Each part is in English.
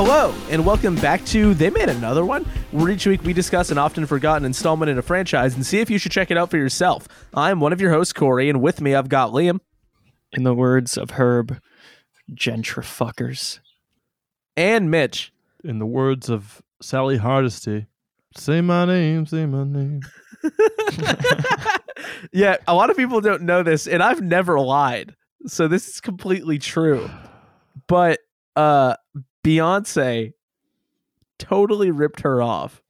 Hello, and welcome back to They Made Another One, where each week we discuss an often forgotten installment in a franchise and see if you should check it out for yourself. I'm one of your hosts, Corey, and with me I've got Liam In the words of Herb, gentrifuckers. and Mitch. In the words of Sally Hardesty, say my name, say my name. yeah, a lot of people don't know this, and I've never lied. So this is completely true. But uh Beyonce totally ripped her off.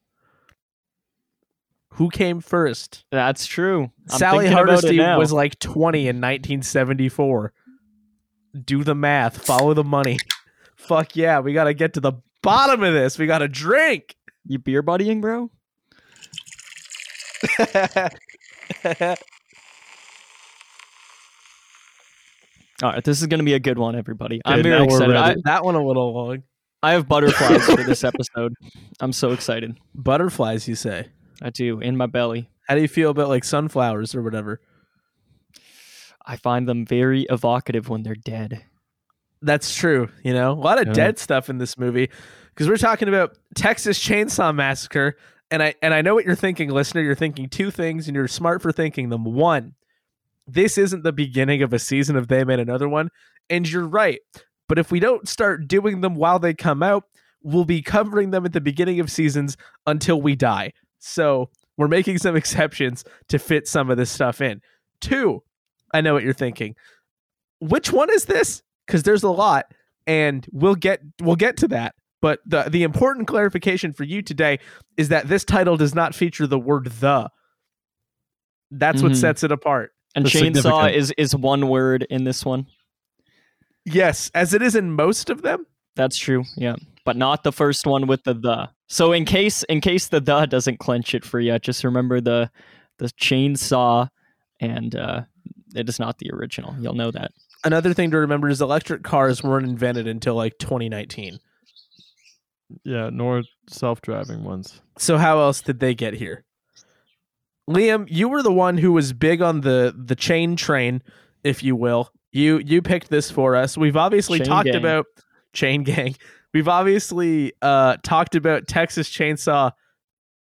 Who came first? That's true. I'm Sally Hardesty was like 20 in 1974. Do the math, follow the money. Fuck yeah, we got to get to the bottom of this. We got to drink. you beer buddying, bro? All right, this is going to be a good one, everybody. I'm very excited. I, that one a little long. I have butterflies for this episode. I'm so excited. Butterflies, you say? I do in my belly. How do you feel about like sunflowers or whatever? I find them very evocative when they're dead. That's true. You know, a lot of Yeah. dead stuff in this movie because we're talking about Texas Chainsaw Massacre, and I and I know what you're thinking, listener. You're thinking two things, and you're smart for thinking them. One, this isn't the beginning of a season of They Made Another One, and you're right. But if we don't start doing them while they come out, we'll be covering them at the beginning of seasons until we die. So we're making some exceptions to fit some of this stuff in. Two, I know what you're thinking. Which one is this? Because there's a lot, and we'll get we'll get to that. But the the important clarification for you today is that this title does not feature the word the. That's what Mhm. sets it apart. And That's chainsaw is is one word in this one. Yes, as it is in most of them. That's true. Yeah. But not the first one with the the. So in case in case the the doesn't clench it for you, just remember the the chainsaw and uh it is not the original. You'll know that. Another thing to remember is electric cars weren't invented until like 2019. Yeah, nor self-driving ones. So how else did they get here? Liam, you were the one who was big on the the chain train, if you will. You you picked this for us. We've obviously Chain talked gang. about chain gang. We've obviously uh talked about Texas Chainsaw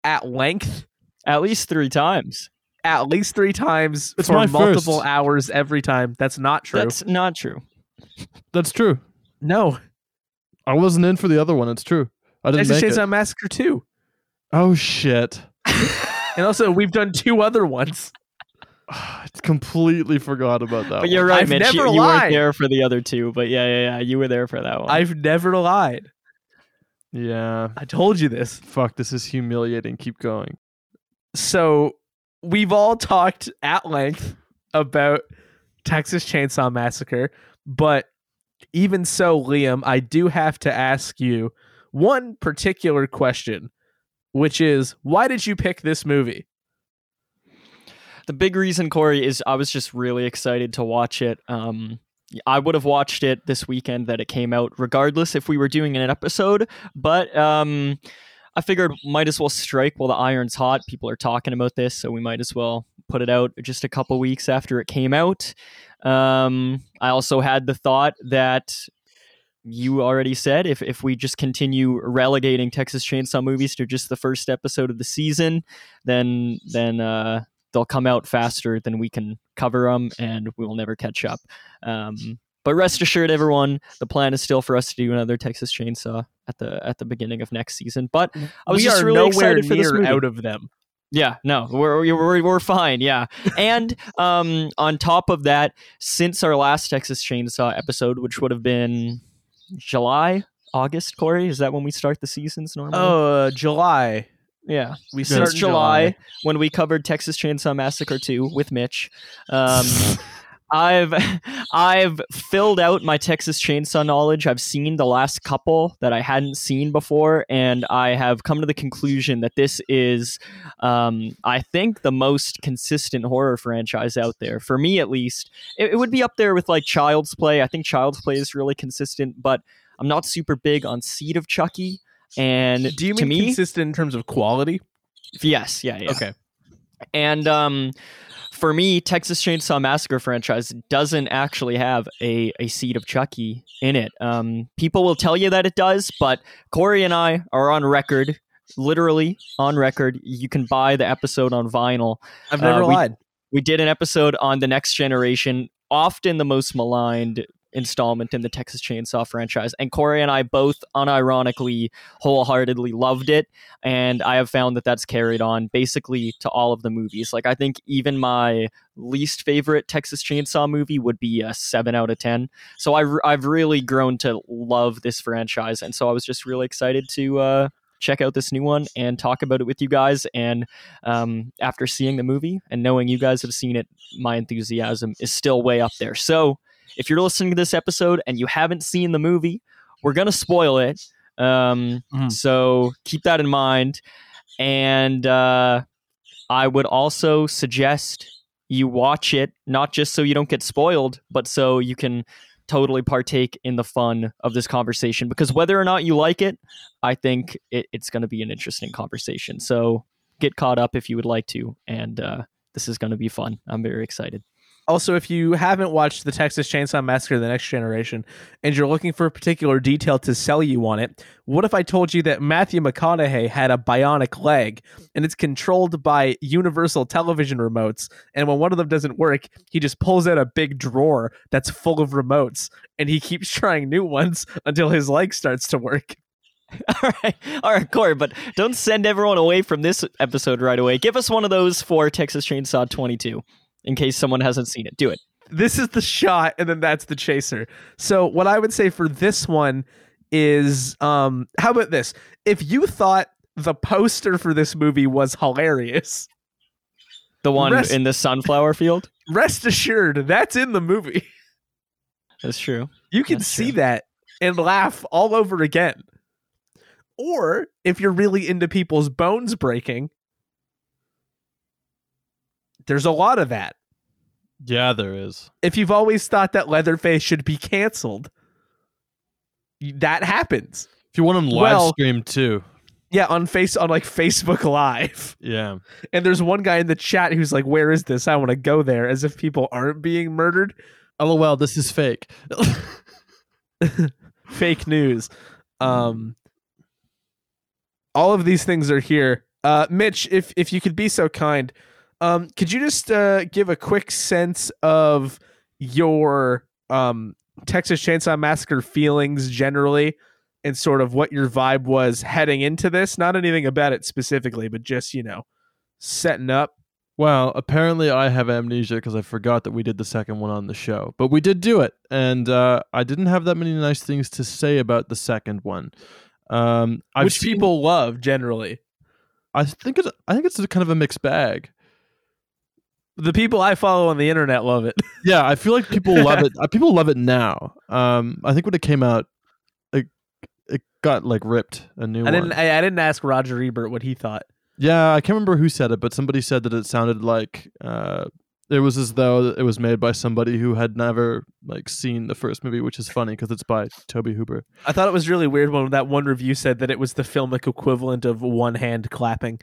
at length, At least three times. at least 3 times It's for multiple first. hours every time. That's not true. That's not true. That's true. no. I wasn't in for the other one. It's true. I didn't Texas make Chainsaw it. Massacre 2. Oh shit! And also we've done two other ones. I completely forgot about that. But one. you're right, I've Mitch. You, you weren't there for the other two. But yeah, yeah, yeah. You were there for that one. I've never lied. Yeah. I told you this. Fuck. This is humiliating. Keep going. so we've all talked at length about Texas Chainsaw Massacre, but even so, Liam, I do have to ask you one particular question, which is why did you pick this movie? The big reason, Corey, is I was just really excited to watch it. Um, I would have watched it this weekend that it came out, regardless if we were doing an episode. But um, I figured might as well strike while the iron's hot. People are talking about this, so we might as well put it out just a couple weeks after it came out. Um, I also had the thought that you already said if, if we just continue relegating Texas Chainsaw movies to just the first episode of the season, then then uh, they'll come out faster than we can cover them, and we will never catch up. Um, but rest assured, everyone, the plan is still for us to do another Texas Chainsaw at the at the beginning of next season. But I was we just are really nowhere excited for this movie. out of them. Yeah, no, we're we're, we're fine. Yeah, and um, on top of that, since our last Texas Chainsaw episode, which would have been July, August, Corey, is that when we start the seasons normally? Oh, uh, July. Yeah, We Since since July, when we covered Texas Chainsaw Massacre 2 with Mitch. Um, I've I've filled out my Texas Chainsaw knowledge. I've seen the last couple that I hadn't seen before, and I have come to the conclusion that this is, um, I think, the most consistent horror franchise out there for me, at least. It, it would be up there with like Child's Play. I think Child's Play is really consistent, but I'm not super big on Seed of Chucky. And Do you to mean me, consistent in terms of quality? yes, yeah, yeah. Okay. And um, for me, Texas Chainsaw Massacre franchise doesn't actually have a, a seed of Chucky in it. Um, people will tell you that it does, but Corey and I are on record, literally on record. You can buy the episode on vinyl. I've never Uh, we- lied. We did an episode on the next generation, often the most maligned installment in the Texas Chainsaw franchise. And Corey and I both unironically, wholeheartedly loved it. And I have found that that's carried on basically to all of the movies. Like, I think even my least favorite Texas Chainsaw movie would be a 7 out of 10. So I've, I've really grown to love this franchise. And so I was just really excited to. Uh, check out this new one and talk about it with you guys and um, after seeing the movie and knowing you guys have seen it my enthusiasm is still way up there so if you're listening to this episode and you haven't seen the movie we're gonna spoil it. Um, Mhm. so keep that in mind. And uh, i would also suggest you watch it not just so you don't get spoiled but so you can totally partake in the fun of this conversation. Because whether or not you like it i think it, it's going to be an interesting conversation. So get caught up if you would like to and uh, this is going to be fun. I'm very excited Also, if you haven't watched the Texas Chainsaw Massacre: The Next Generation, and you're looking for a particular detail to sell you on it, what if I told you that Matthew McConaughey had a bionic leg, and it's controlled by universal television remotes, and when one of them doesn't work, he just pulls out a big drawer that's full of remotes, and he keeps trying new ones until his leg starts to work. all right. All right corey but don't send everyone away from this episode right away. Give us one of those for texas chainsaw 22 in case someone hasn't seen it. Do it. This is the shot and then that's the chaser. So what i would say for this one is um how about this? If you thought the poster for this movie was hilarious the one Rest- in the sunflower field? rest assured that's in the movie. That's true. You can That's see true. that and laugh all over again. Or if you're really into people's bones breaking there's a lot of that Yeah, there is. if you've always thought that leatherface should be canceled that happens If you want them live Well- stream too. Yeah, on face on like Facebook Live. Yeah. And there's one guy in the chat who's like, "Where is this? I want to go there." As if people aren't being murdered. LOL, this is fake. Fake news. Um all of these things are here. Uh Mitch, if if you could be so kind, um could you just uh give a quick sense of your um Texas Chainsaw Massacre feelings generally and sort of what your vibe was heading into this? Not anything about it specifically, but just, you know, setting up Well, apparently I have amnesia because I forgot that we did the second one on the show. But we did do it, and uh, I didn't have that many nice things to say about the second one. Um, which seen- people love generally. I think it's, I think it's kind of a mixed bag. The people I follow on the internet love it. Yeah, I feel like people love it. uh, People love it now. Um, I think when it came out, it it got like ripped a new I one. didn't. I, I didn't ask Roger Ebert what he thought. Yeah, I can't remember who said it, but somebody said that it sounded like uh, it was as though it was made by somebody who had never like seen the first movie, which is funny because it's by Tobe Hooper. I thought it was really weird when that one review said that it was the filmic equivalent of one hand clapping.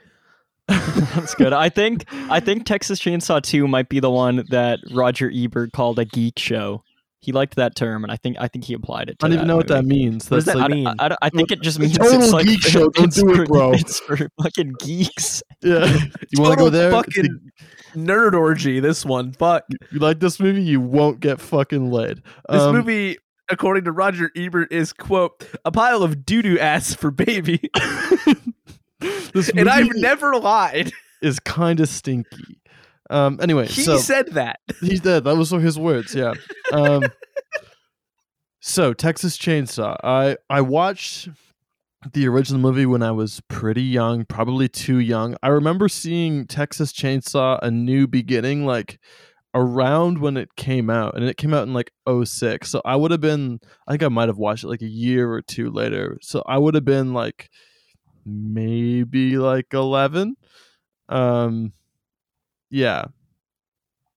That's good. I think I think Texas Chainsaw 2 might be the one that Roger Ebert called a geek show. He liked that term, and I think I think he applied it. To I don't even know what that movie. means. What does That's that like, mean? I, I, I think it just means Total it's like geek show. Don't do it, for- bro. It's for fucking geeks. yeah. You want to go there? Fucking nerd orgy. This one. Fuck. You like this movie? You won't get fucking laid. This Um, movie, according to Roger Ebert, is quote a pile of doo doo ass for baby. This and I've never lied. is kind of stinky. Um. Anyway, He so said that. He's dead. That was his words. Yeah. Um, so Texas Chainsaw. I I watched the original movie when I was pretty young, probably too young. I remember seeing Texas Chainsaw: A New Beginning like around when it came out, and it came out in like 06. So I would have been. I think I might have watched it like a year or two later. So I would have been like maybe like 11. Um. Yeah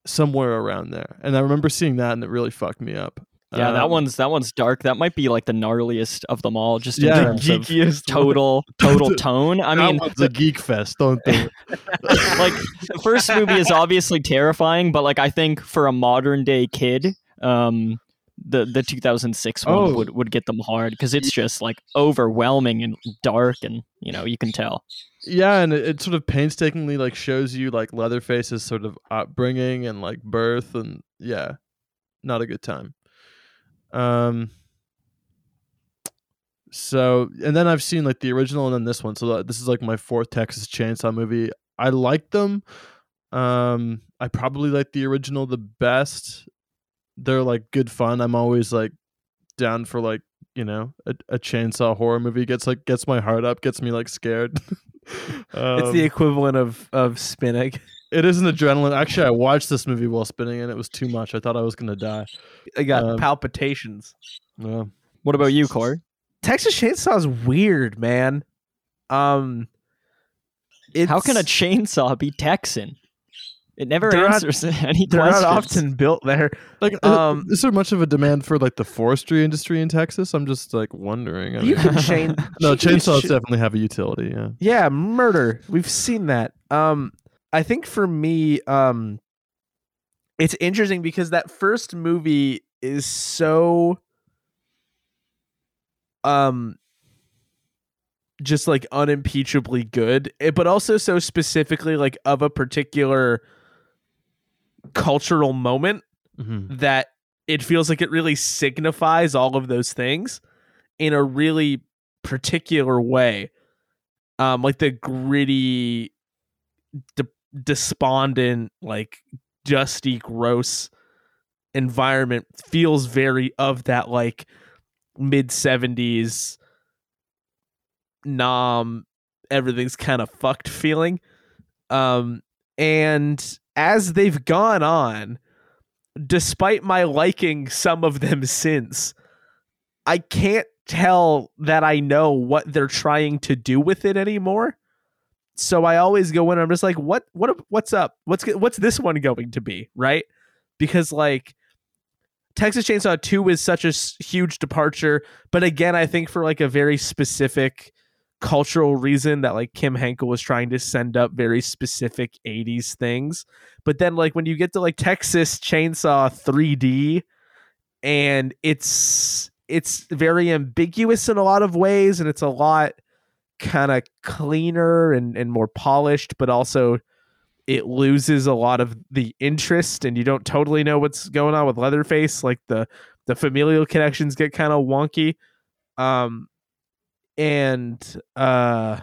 somewhere around there. And I remember seeing that and it really fucked me up. Yeah, that Um, one's that one's dark. That might be like the gnarliest of them all, just in Yeah. terms of Geekiest total total tone. I mean, it's a geek fest. Don't they like the first movie is obviously terrifying, but like I think for a modern day kid, um, the the 2006 one Oh. would would get them hard because it's just like overwhelming and dark, and you know you can tell. Yeah, and it, it sort of painstakingly like shows you like Leatherface's sort of upbringing and like birth, and yeah, not a good time. Um. So, and then I've seen like the original and then this one. So this is like my fourth Texas Chainsaw movie. I like them. Um, I probably like the original the best. They're like good fun. I'm always like down for like you know a, a chainsaw horror movie. Gets like gets my heart up, gets me like scared. it's the Um, equivalent of of spinning. it is an adrenaline. Actually, I watched this movie while spinning, and it was too much. I thought I was gonna die. I got Um, palpitations. Yeah. What about you, Corey? Texas Chainsaw is weird, man. Um, it's, How can a chainsaw be Texan? It never They're not- answers any they're questions. not often built there? Like, um, Um, is there much of a demand for like the forestry industry in Texas? I'm just like wondering. I You mean- can chain. no, chainsaws ch- definitely have a utility. Yeah. Yeah, murder. We've seen that. Um, I think for me, um, it's interesting because that first movie is so, um, just like unimpeachably good, eh, but also so specifically like of a particular cultural moment Mm-hmm. that it feels like it really signifies all of those things in a really particular way. Um, like the gritty, de- despondent, like dusty, gross environment feels very of that like mid seventies nom everything's kind of fucked feeling. Um, and as they've gone on, despite my liking some of them since, I can't tell that I know what they're trying to do with it anymore. So I always go in. I'm just like, what, what, what's up? What's what's this one going to be, right? Because like Texas Chainsaw Two is such a huge departure, but again, I think for like a very specific cultural reason that like Kim Henkel was trying to send up very specific 80s things. But then like when you get to like Texas Chainsaw 3D and it's it's very ambiguous in a lot of ways and it's a lot kind of cleaner and, and more polished, but also it loses a lot of the interest and you don't totally know what's going on with Leatherface. Like the the familial connections get kind of wonky. Um and uh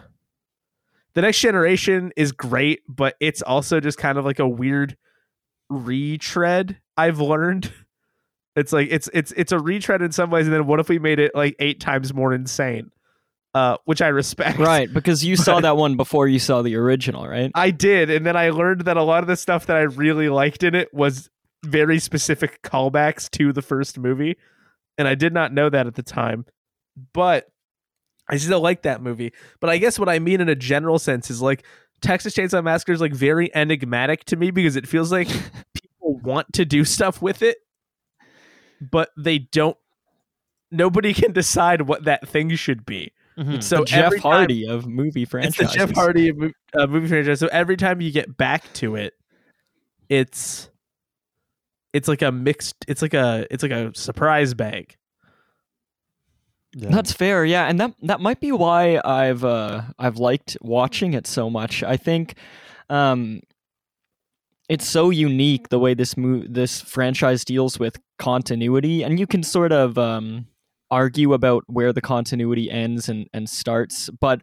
the next generation is great, but it's also just kind of like a weird retread. I've learned it's like it's it's it's a retread in some ways, and then what if we made it like eight times more insane? Uh, which I respect. Right, because you saw that one before you saw the original, right? I did, and then I learned that a lot of the stuff that I really liked in it was very specific callbacks to the first movie, and I did not know that at the time. But I still like that movie. But I guess what I mean in a general sense is like Texas Chainsaw Massacre is like very enigmatic to me because it feels like people want to do stuff with it, but they don't. Nobody can decide what that thing should be. Mhm. So the Jeff time- Hardy of movie franchise. it's the Jeff Hardy mo- uh, movie franchise. So every time you get back to it, it's it's like a mixed. It's like a it's like a surprise bag. Yeah. That's fair, yeah, and that that might be why I've uh, I've liked watching it so much. I think um, it's so unique the way this mo- this franchise deals with continuity, and you can sort of um, argue about where the continuity ends and and starts. But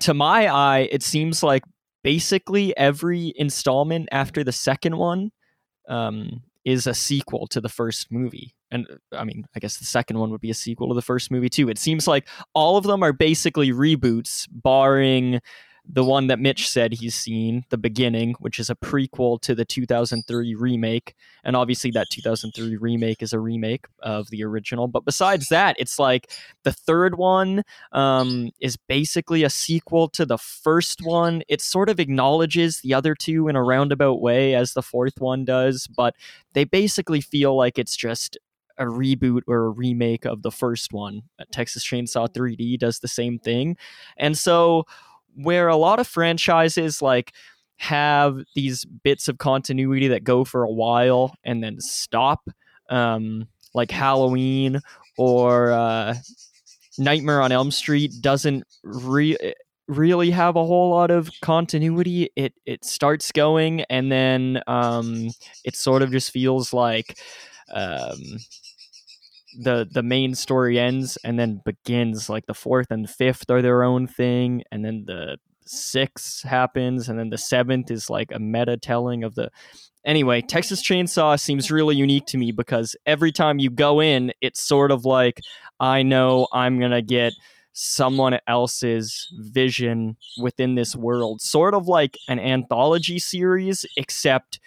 to my eye, it seems like basically every installment after the second one um, is a sequel to the first movie. And uh, I mean, I guess the second one would be a sequel to the first movie too. It seems like all of them are basically reboots, barring the one that Mitch said he's seen, The Beginning, which is a prequel to the 2003 remake. And obviously, that 2003 remake is a remake of the original. But besides that, it's like the third one um, is basically a sequel to the first one. It sort of acknowledges the other two in a roundabout way, as the fourth one does, but they basically feel like it's just a reboot or a remake of the first one. Uh, Texas Chainsaw 3D does the same thing. And so where a lot of franchises like have these bits of continuity that go for a while and then stop um, like Halloween or uh, Nightmare on Elm Street doesn't re- really have a whole lot of continuity. It it starts going and then um, it sort of just feels like um, the the main story ends and then begins. Like the fourth and fifth are their own thing, and then the sixth happens, and then the seventh is like a meta telling of the. Anyway, Texas Chainsaw seems really unique to me because every time you go in, it's sort of like I know I'm gonna get someone else's vision within this world, sort of like an anthology series, except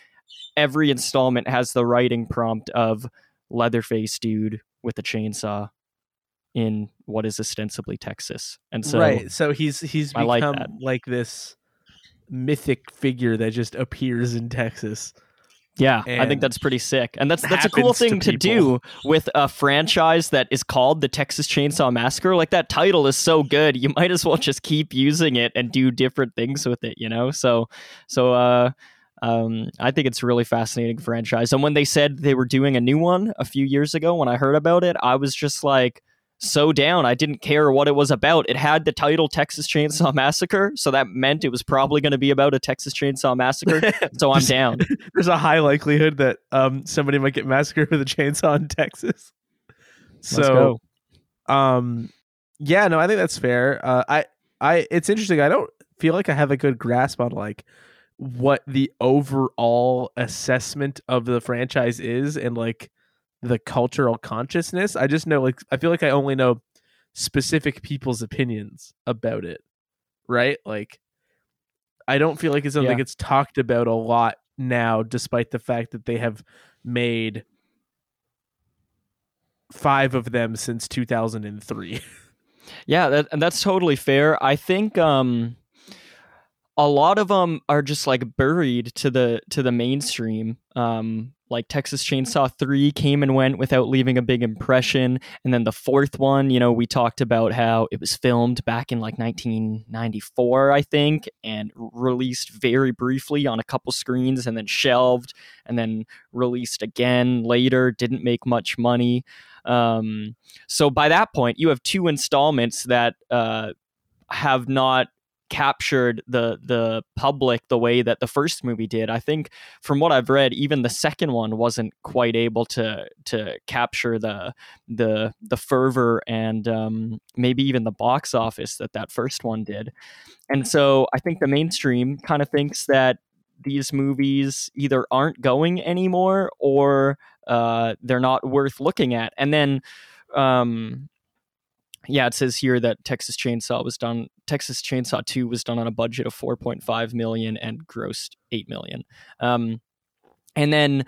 every installment has the writing prompt of Leatherface dude with a chainsaw in what is ostensibly Texas. And so right, so he's he's I become like like, this mythic figure that just appears in Texas. Yeah, I think that's pretty sick. And that's that's a cool happens to thing to, do with a franchise that is called the Texas Chainsaw Massacre. Like that title is so good. You might as well just keep using it and do different things with it, you know? So so uh um, I think it's a really fascinating franchise. And when they said they were doing a new one a few years ago, when I heard about it, I was just like so down. I didn't care what it was about. It had the title Texas Chainsaw Massacre, so that meant it was probably going to be about a Texas Chainsaw Massacre. So I'm down. There's a high likelihood that um somebody might get massacred with a chainsaw in Texas. So um yeah, no, I think that's fair. Uh I I it's interesting. I don't feel like I have a good grasp on like what the overall assessment of the franchise is and like the cultural consciousness. I just know like I feel like I only know specific people's opinions about it. Right? Like I don't feel like it's something Yeah. that gets talked about a lot now despite the fact that they have made five of them since 2003. Yeah, that, and that's totally fair. I think um, a lot of them are just like buried to the to the mainstream. Um, like Texas Chainsaw Three came and went without leaving a big impression, and then the fourth one, you know, we talked about how it was filmed back in like 1994, I think, and released very briefly on a couple screens, and then shelved, and then released again later. Didn't make much money. Um, so by that point, you have two installments that uh, have not captured the the public the way that the first movie did. I think from what I've read, even the second one wasn't quite able to to capture the the the fervor and um, maybe even the box office that that first one did. And so I think the mainstream kind of thinks that these movies either aren't going anymore or uh, they're not worth looking at. And then, um, yeah, it says here that Texas Chainsaw was done. Texas Chainsaw Two was done on a budget of 4.5 million and grossed 8 million. Um, and then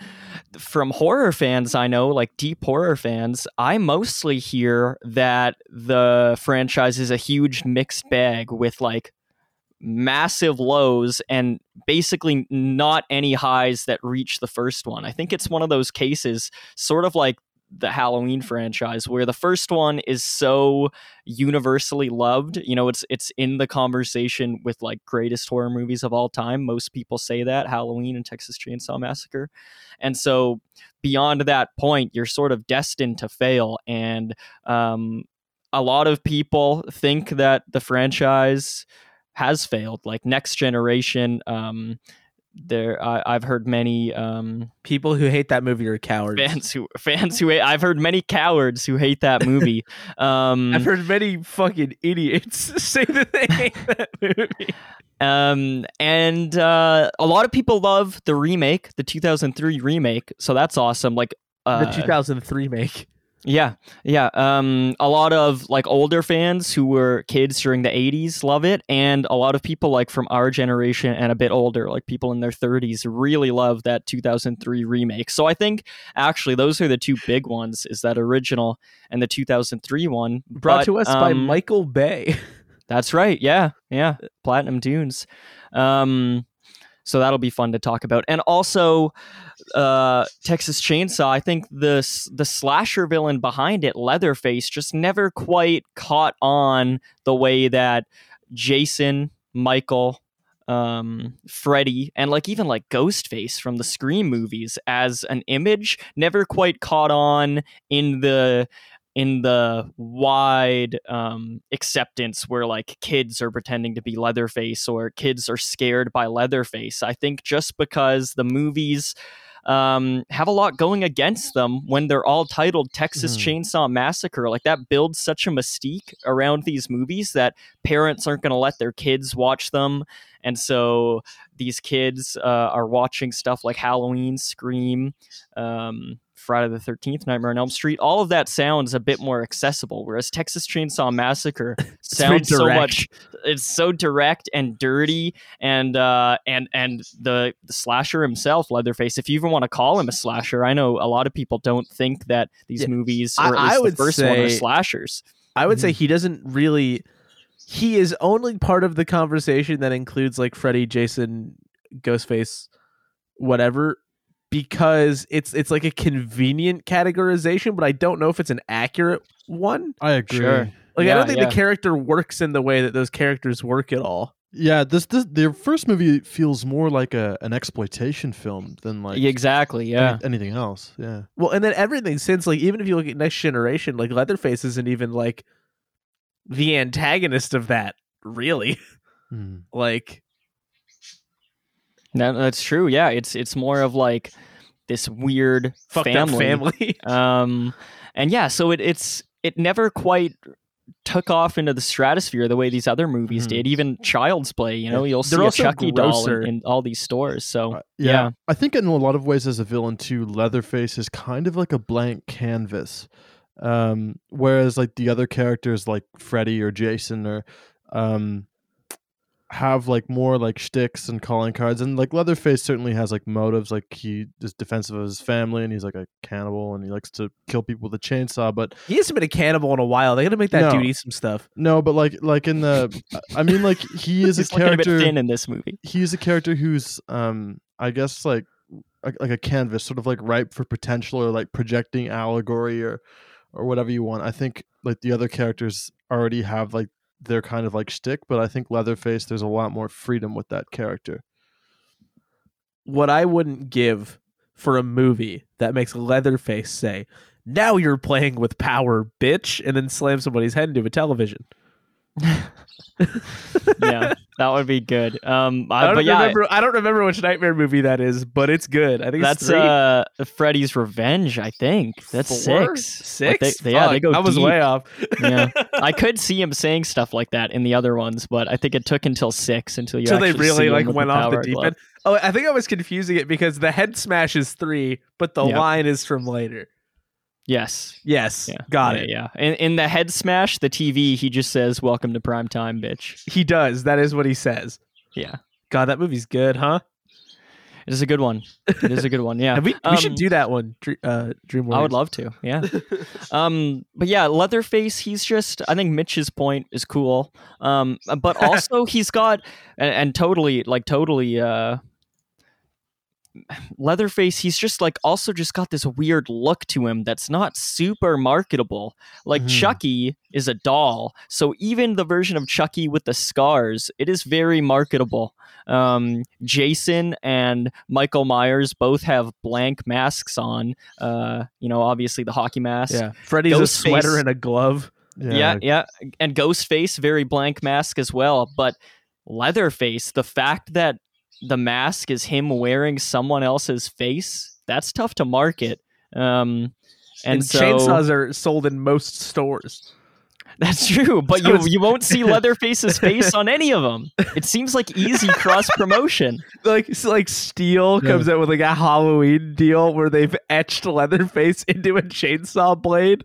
from horror fans, I know, like deep horror fans, I mostly hear that the franchise is a huge mixed bag with like massive lows and basically not any highs that reach the first one. I think it's one of those cases, sort of like the Halloween franchise, where the first one is so universally loved. You know, it's it's in the conversation with like greatest horror movies of all time. Most people say that Halloween and Texas Chainsaw Massacre, and so beyond that point, you're sort of destined to fail. And um, a lot of people think that the franchise has failed. Like Next Generation, um, there I, I've heard many um, People who hate that movie are cowards. fans who fans who hate, I've heard many cowards who hate that movie. Um, I've heard many fucking idiots say that they hate that movie. um, and uh, a lot of people love the remake, the 2003 remake. So that's awesome. Like uh, the 2003 make. Yeah, yeah. Um, a lot of like older fans who were kids during the '80s love it, and a lot of people like from our generation and a bit older, like people in their 30s, really love that 2003 remake. So I think actually those are the two big ones: is that original and the 2003 one. Brought But, to us by um, Michael Bay. That's right. Yeah, yeah. Platinum Dunes. Um, so that'll be fun to talk about. And also, uh, Texas Chainsaw. I think the the slasher villain behind it, Leatherface, just never quite caught on the way that Jason, Michael, um, Freddy, and like even like Ghostface from the Scream movies as an image never quite caught on in the in the wide um, acceptance where like kids are pretending to be Leatherface or kids are scared by Leatherface. I think just because the movies um, have a lot going against them when they're all titled Texas Mhm. Chainsaw Massacre. Like that builds such a mystique around these movies that parents aren't going to let their kids watch them. And so these kids uh, are watching stuff like Halloween, Scream, um, Friday the 13th, Nightmare on Elm Street. All of that sounds a bit more accessible, whereas Texas Chainsaw Massacre sounds so much it's so direct and dirty and uh and and the, the slasher himself leatherface if you even want to call him a slasher i know a lot of people don't think that these Yeah, movies I- or at I least would the first one are say- slashers I would say Mhm. he doesn't really. He is only part of the conversation that includes like Freddy, Jason, Ghostface, whatever, because it's it's like a convenient categorization, but I don't know if it's an accurate one. I agree. Sure. Like I don't think yeah. the character works in the way that those characters work at all. Yeah, this this their first movie feels more like a an exploitation film than like exactly yeah any- anything else. Yeah. Well, and then everything since like even if you look at Next Generation, like Leatherface isn't even like the antagonist of that, really. Hmm. like That- that's true yeah it's it's more of like this weird fucked family, family. um and yeah so it it's it never quite took off into the stratosphere the way these other movies Mhm. did even child's play you know you'll They're see a chucky doll in, in all these stores so Uh, yeah. yeah. I think in a lot of ways as a villain too, Leatherface is kind of like a blank canvas. Um, whereas like the other characters like Freddy or Jason or um have like more like shticks and calling cards and like Leatherface certainly has like motives like he is defensive of his family and he's like a cannibal and he likes to kill people with a chainsaw but he hasn't been a cannibal in a while. They gotta make that No. dude eat some stuff. no but like like in the I mean like he is a a character bit thin in this movie he's a character who's um i guess like like, like a canvas sort of like ripe for potential or like projecting allegory or or whatever you want i think like the other characters already have like their kind of like shtick, but i think leatherface there's a lot more freedom with that character What I wouldn't give for a movie that makes Leatherface say, "Now you're playing with power, bitch," and then slam somebody's head into a television. yeah, that would be good. Um, I I, don't but yeah, remember. I don't remember which nightmare movie that is, but it's good. I think it's that's uh Freddy's Revenge. I think that's Four? six. Six. They- yeah, they go I was deep. way off. yeah, I could see him saying stuff like that in the other ones, but I think it took until six until you Until they really like went off the deep end. Oh, I think I was confusing it because the head smash is three, but the Yeah. line is from later. Yes. Yes, Yeah. got yeah, it. Yeah. In, in the head smash, the TV, he just says, "Welcome to prime time, bitch." He does. That is what he says. Yeah. God, that movie's good, huh? It is a good one. It is a good one. Yeah. We, we should Um, do that one. Uh, Dream I would love to. Yeah. um, but yeah, Leatherface. He's just. I think Mitch's point is cool. Um, but also he's got and, and totally like totally. Uh, Leatherface, he's just like also just got this weird look to him that's not super marketable. Like Mhm. Chucky is a doll, so even the version of Chucky with the scars, it is very marketable. Um, Jason and Michael Myers both have blank masks on. Uh, you know, obviously the hockey mask. Yeah, Freddy's a sweater and a glove. yeah, yeah. And Ghostface, very blank mask as well. But Leatherface, the fact that the mask is him wearing someone else's face, that's tough to market. Um, and, And, so chainsaws are sold in most stores. that's true, but So you you won't see Leatherface's face on any of them. It seems like easy cross promotion. Like, it's like Stihl Yeah. comes out with like a Halloween deal where they've etched Leatherface into a chainsaw blade.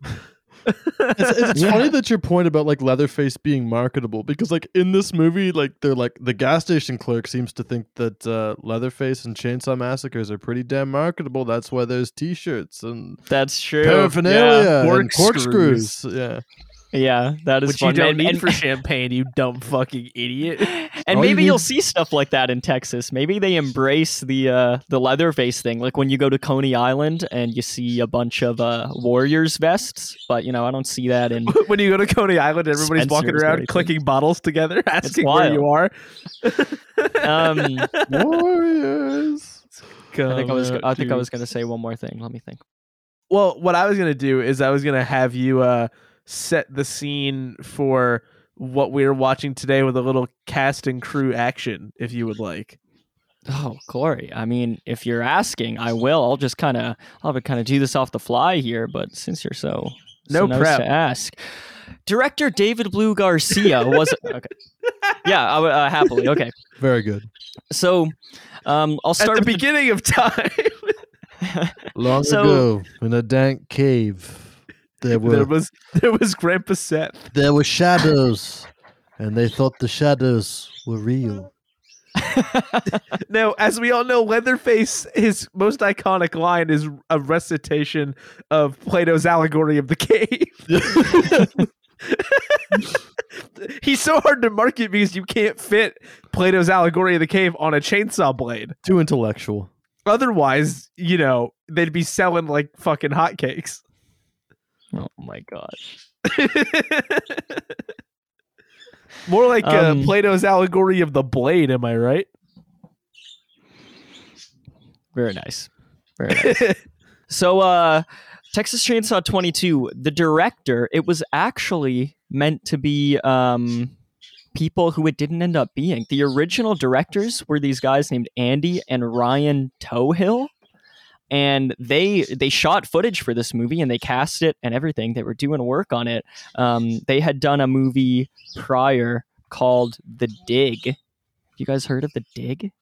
It's, it's, Yeah. funny that your point about like Leatherface being marketable because like in this movie, like they're like the gas station clerk seems to think that uh, Leatherface and Chainsaw Massacres are pretty damn marketable. That's why there's T-shirts and That's true. paraphernalia Yeah. and Corkscrews. corkscrews. Yeah, Yeah, that is which fun. you don't and, need and, for champagne, you dumb fucking idiot. and All you maybe you'll need- see stuff like that in Texas. Maybe they embrace the uh, the Leatherface thing, like when you go to Coney Island and you see a bunch of uh, Warriors vests. But you know, I don't see that in. when you go to Coney Island, everybody's walking Spencer's or around clicking bottles together, asking where you are. Um, Warriors. I think I was. I think I was going to say one more thing. Let me think. Well, what I was gonna do is I was gonna have you uh, set the scene for what we're watching today with a little cast and crew action, if you would like. Oh, Corey. I mean, if you're asking, I will. I'll just kind of, I'll kind of do this off the fly here. But since you're so, so No nice prep. to ask, director David Blue Garcia was okay. Yeah, I uh, happily. Okay, Very good. so um, I'll At start the with the- beginning of time, Long So- ago, in a dank cave, there were there was there was Grandpa Seth. there were shadows, and they thought the shadows were real. Now, as we all know, Leatherface, his most iconic line is a recitation of Plato's allegory of the cave. He's so hard to market because you can't fit Plato's allegory of the cave on a chainsaw blade. Too intellectual. Otherwise, you know, they'd be selling like fucking hotcakes. Oh my gosh. More like Um, uh, Plato's allegory of the blade, am I right? Very nice. Very nice. So, uh, Texas Chainsaw 22, the director, it was actually meant to be um, people who it didn't end up being. The original directors were these guys named Andy and Ryan Tohill. And they they shot footage for this movie and they cast it and everything. They were doing work on it. Um, they had done a movie prior called The Dig. Have you guys heard of The Dig?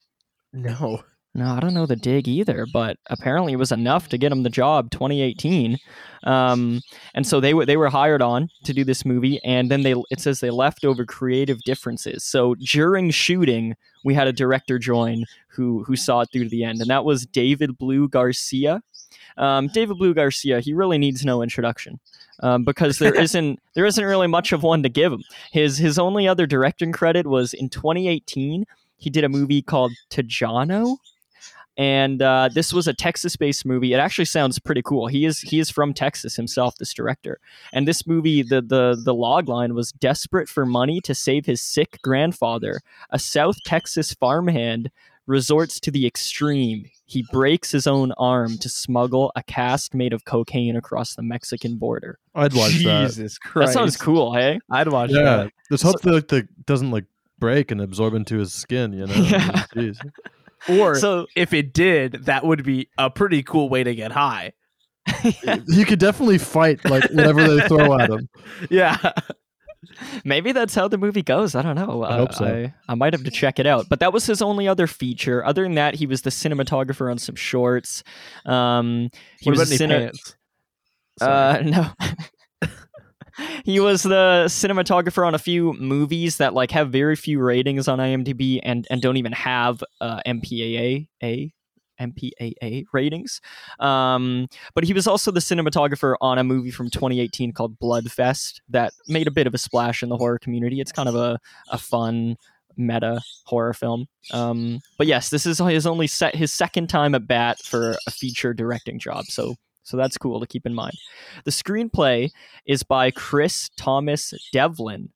No. No, I don't know the dig either, but apparently it was enough to get him the job 2018. Um, and so they were they were hired on to do this movie, and then they it says they left over creative differences. So during shooting, we had a director join who who saw it through to the end, and that was David Blue Garcia. Um, David Blue Garcia, he really needs no introduction. Um, because there isn't there isn't really much of one to give him. His his only other directing credit was in 2018. He did a movie called Tejano, and uh, this was a Texas-based movie. It actually sounds pretty cool. He is he is from Texas himself, this director. And this movie, the the the log line was desperate for money to save his sick grandfather. A South Texas farmhand resorts to the extreme. He breaks his own arm to smuggle a cast made of cocaine across the Mexican border. I'd watch that. Jesus Christ. That sounds cool, hey? I'd watch Yeah, that. let's hope that like, the doesn't like break and absorb into his skin. You know, Yeah. Jeez. Or So if it did, that would be a pretty cool way to get high. You could definitely fight like whatever they throw at him. Yeah. Maybe that's how the movie goes. I don't know. I hope so. I, I might have to check it out. But that was his only other feature. Other than that, he was the cinematographer on some shorts. Um, he what was about cine- pants? Uh, no. He was the cinematographer on a few movies that like have very few ratings on IMDb and and don't even have uh, MPAA a MPAA ratings. Um, but he was also the cinematographer on a movie from 2018 called Bloodfest that made a bit of a splash in the horror community. It's kind of a a fun meta horror film. Um, but yes, this is his only set his second time at bat for a feature directing job. So so that's cool to keep in mind. The screenplay is by Chris Thomas Devlin.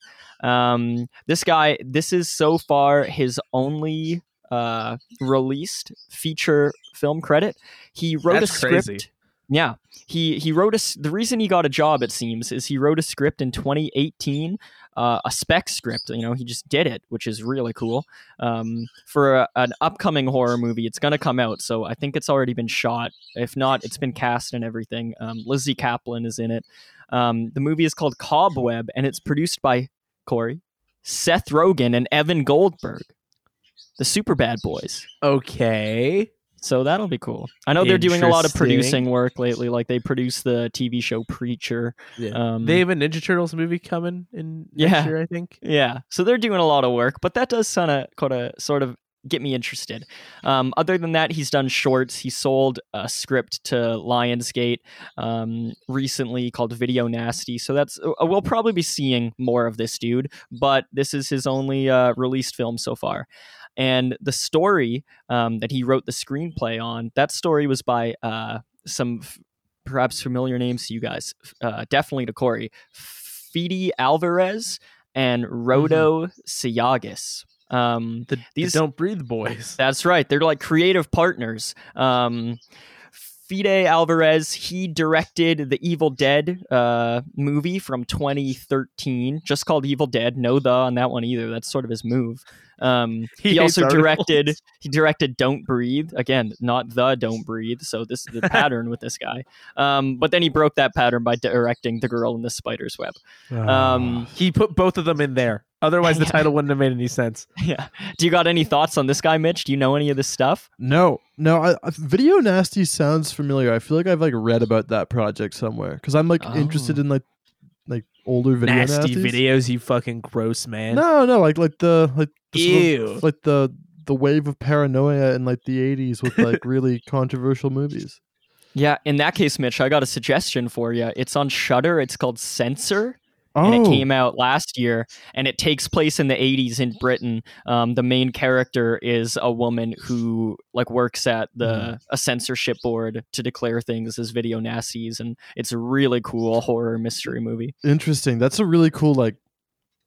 Um, this guy, this is so far his only uh, released feature film credit. He wrote That's a script. crazy. Yeah, he he wrote a. The reason he got a job, it seems, is he wrote a script in 2018, uh, a spec script. You know, he just did it, which is really cool. Um, for a, an upcoming horror movie, it's gonna come out, so I think it's already been shot. If not, it's been cast and everything. Um, Lizzy Caplan is in it. Um, the movie is called Cobweb, and it's produced by Corey, Seth Rogen, and Evan Goldberg, the Super Bad Boys. Okay. So that'll be cool. I know they're doing a lot of producing work lately. Like they produce the TV show Preacher. Yeah. Um, they have a Ninja Turtles movie coming in Yeah. next year, I think. yeah, so they're doing a lot of work. But that does kind of kind of sort of get me interested. Um, other than that, he's done shorts. He sold a script to Lionsgate um, recently called Video Nasty. So that's uh, we'll probably be seeing more of this dude. But this is his only uh, released film so far. And the story um, that he wrote the screenplay on, that story was by uh, some f- perhaps familiar names to you guys, uh, definitely to Corey, Fede Alvarez and Rodo Sayagues. Um, The, These- the Don't Breathe Boys. that's right. They're like creative partners. Um, Fede Alvarez, he directed the Evil Dead uh, movie from 2013, just called Evil Dead. No the on that one either. That's sort of his move. Um, He he, also articles. directed. He directed Don't Breathe again, not the Don't Breathe. So this is the pattern with this guy. Um, but then he broke that pattern by directing The Girl in the Spider's Web. Um, He put both of them in there. Otherwise, the Yeah. title wouldn't have made any sense. yeah. Do you got any thoughts on this guy, Mitch? Do you know any of this stuff? No, no. I, I, Video Nasty sounds familiar. I feel like I've like read about that project somewhere because I'm like interested Oh. in like like older video Nasty nasties. videos, you fucking gross man. No, no, like like the like the sort of- Ew. like the the wave of paranoia in like the 80s with like really controversial movies. Yeah, in that case, Mitch, I got a suggestion for you. It's on Shudder. It's called Censor, Oh, and it came out last year. And it takes place in the '80s in Britain. Um, the main character is a woman who like works at the a censorship board to declare things as video nasties, and it's a really cool horror mystery movie. interesting. That's a really cool like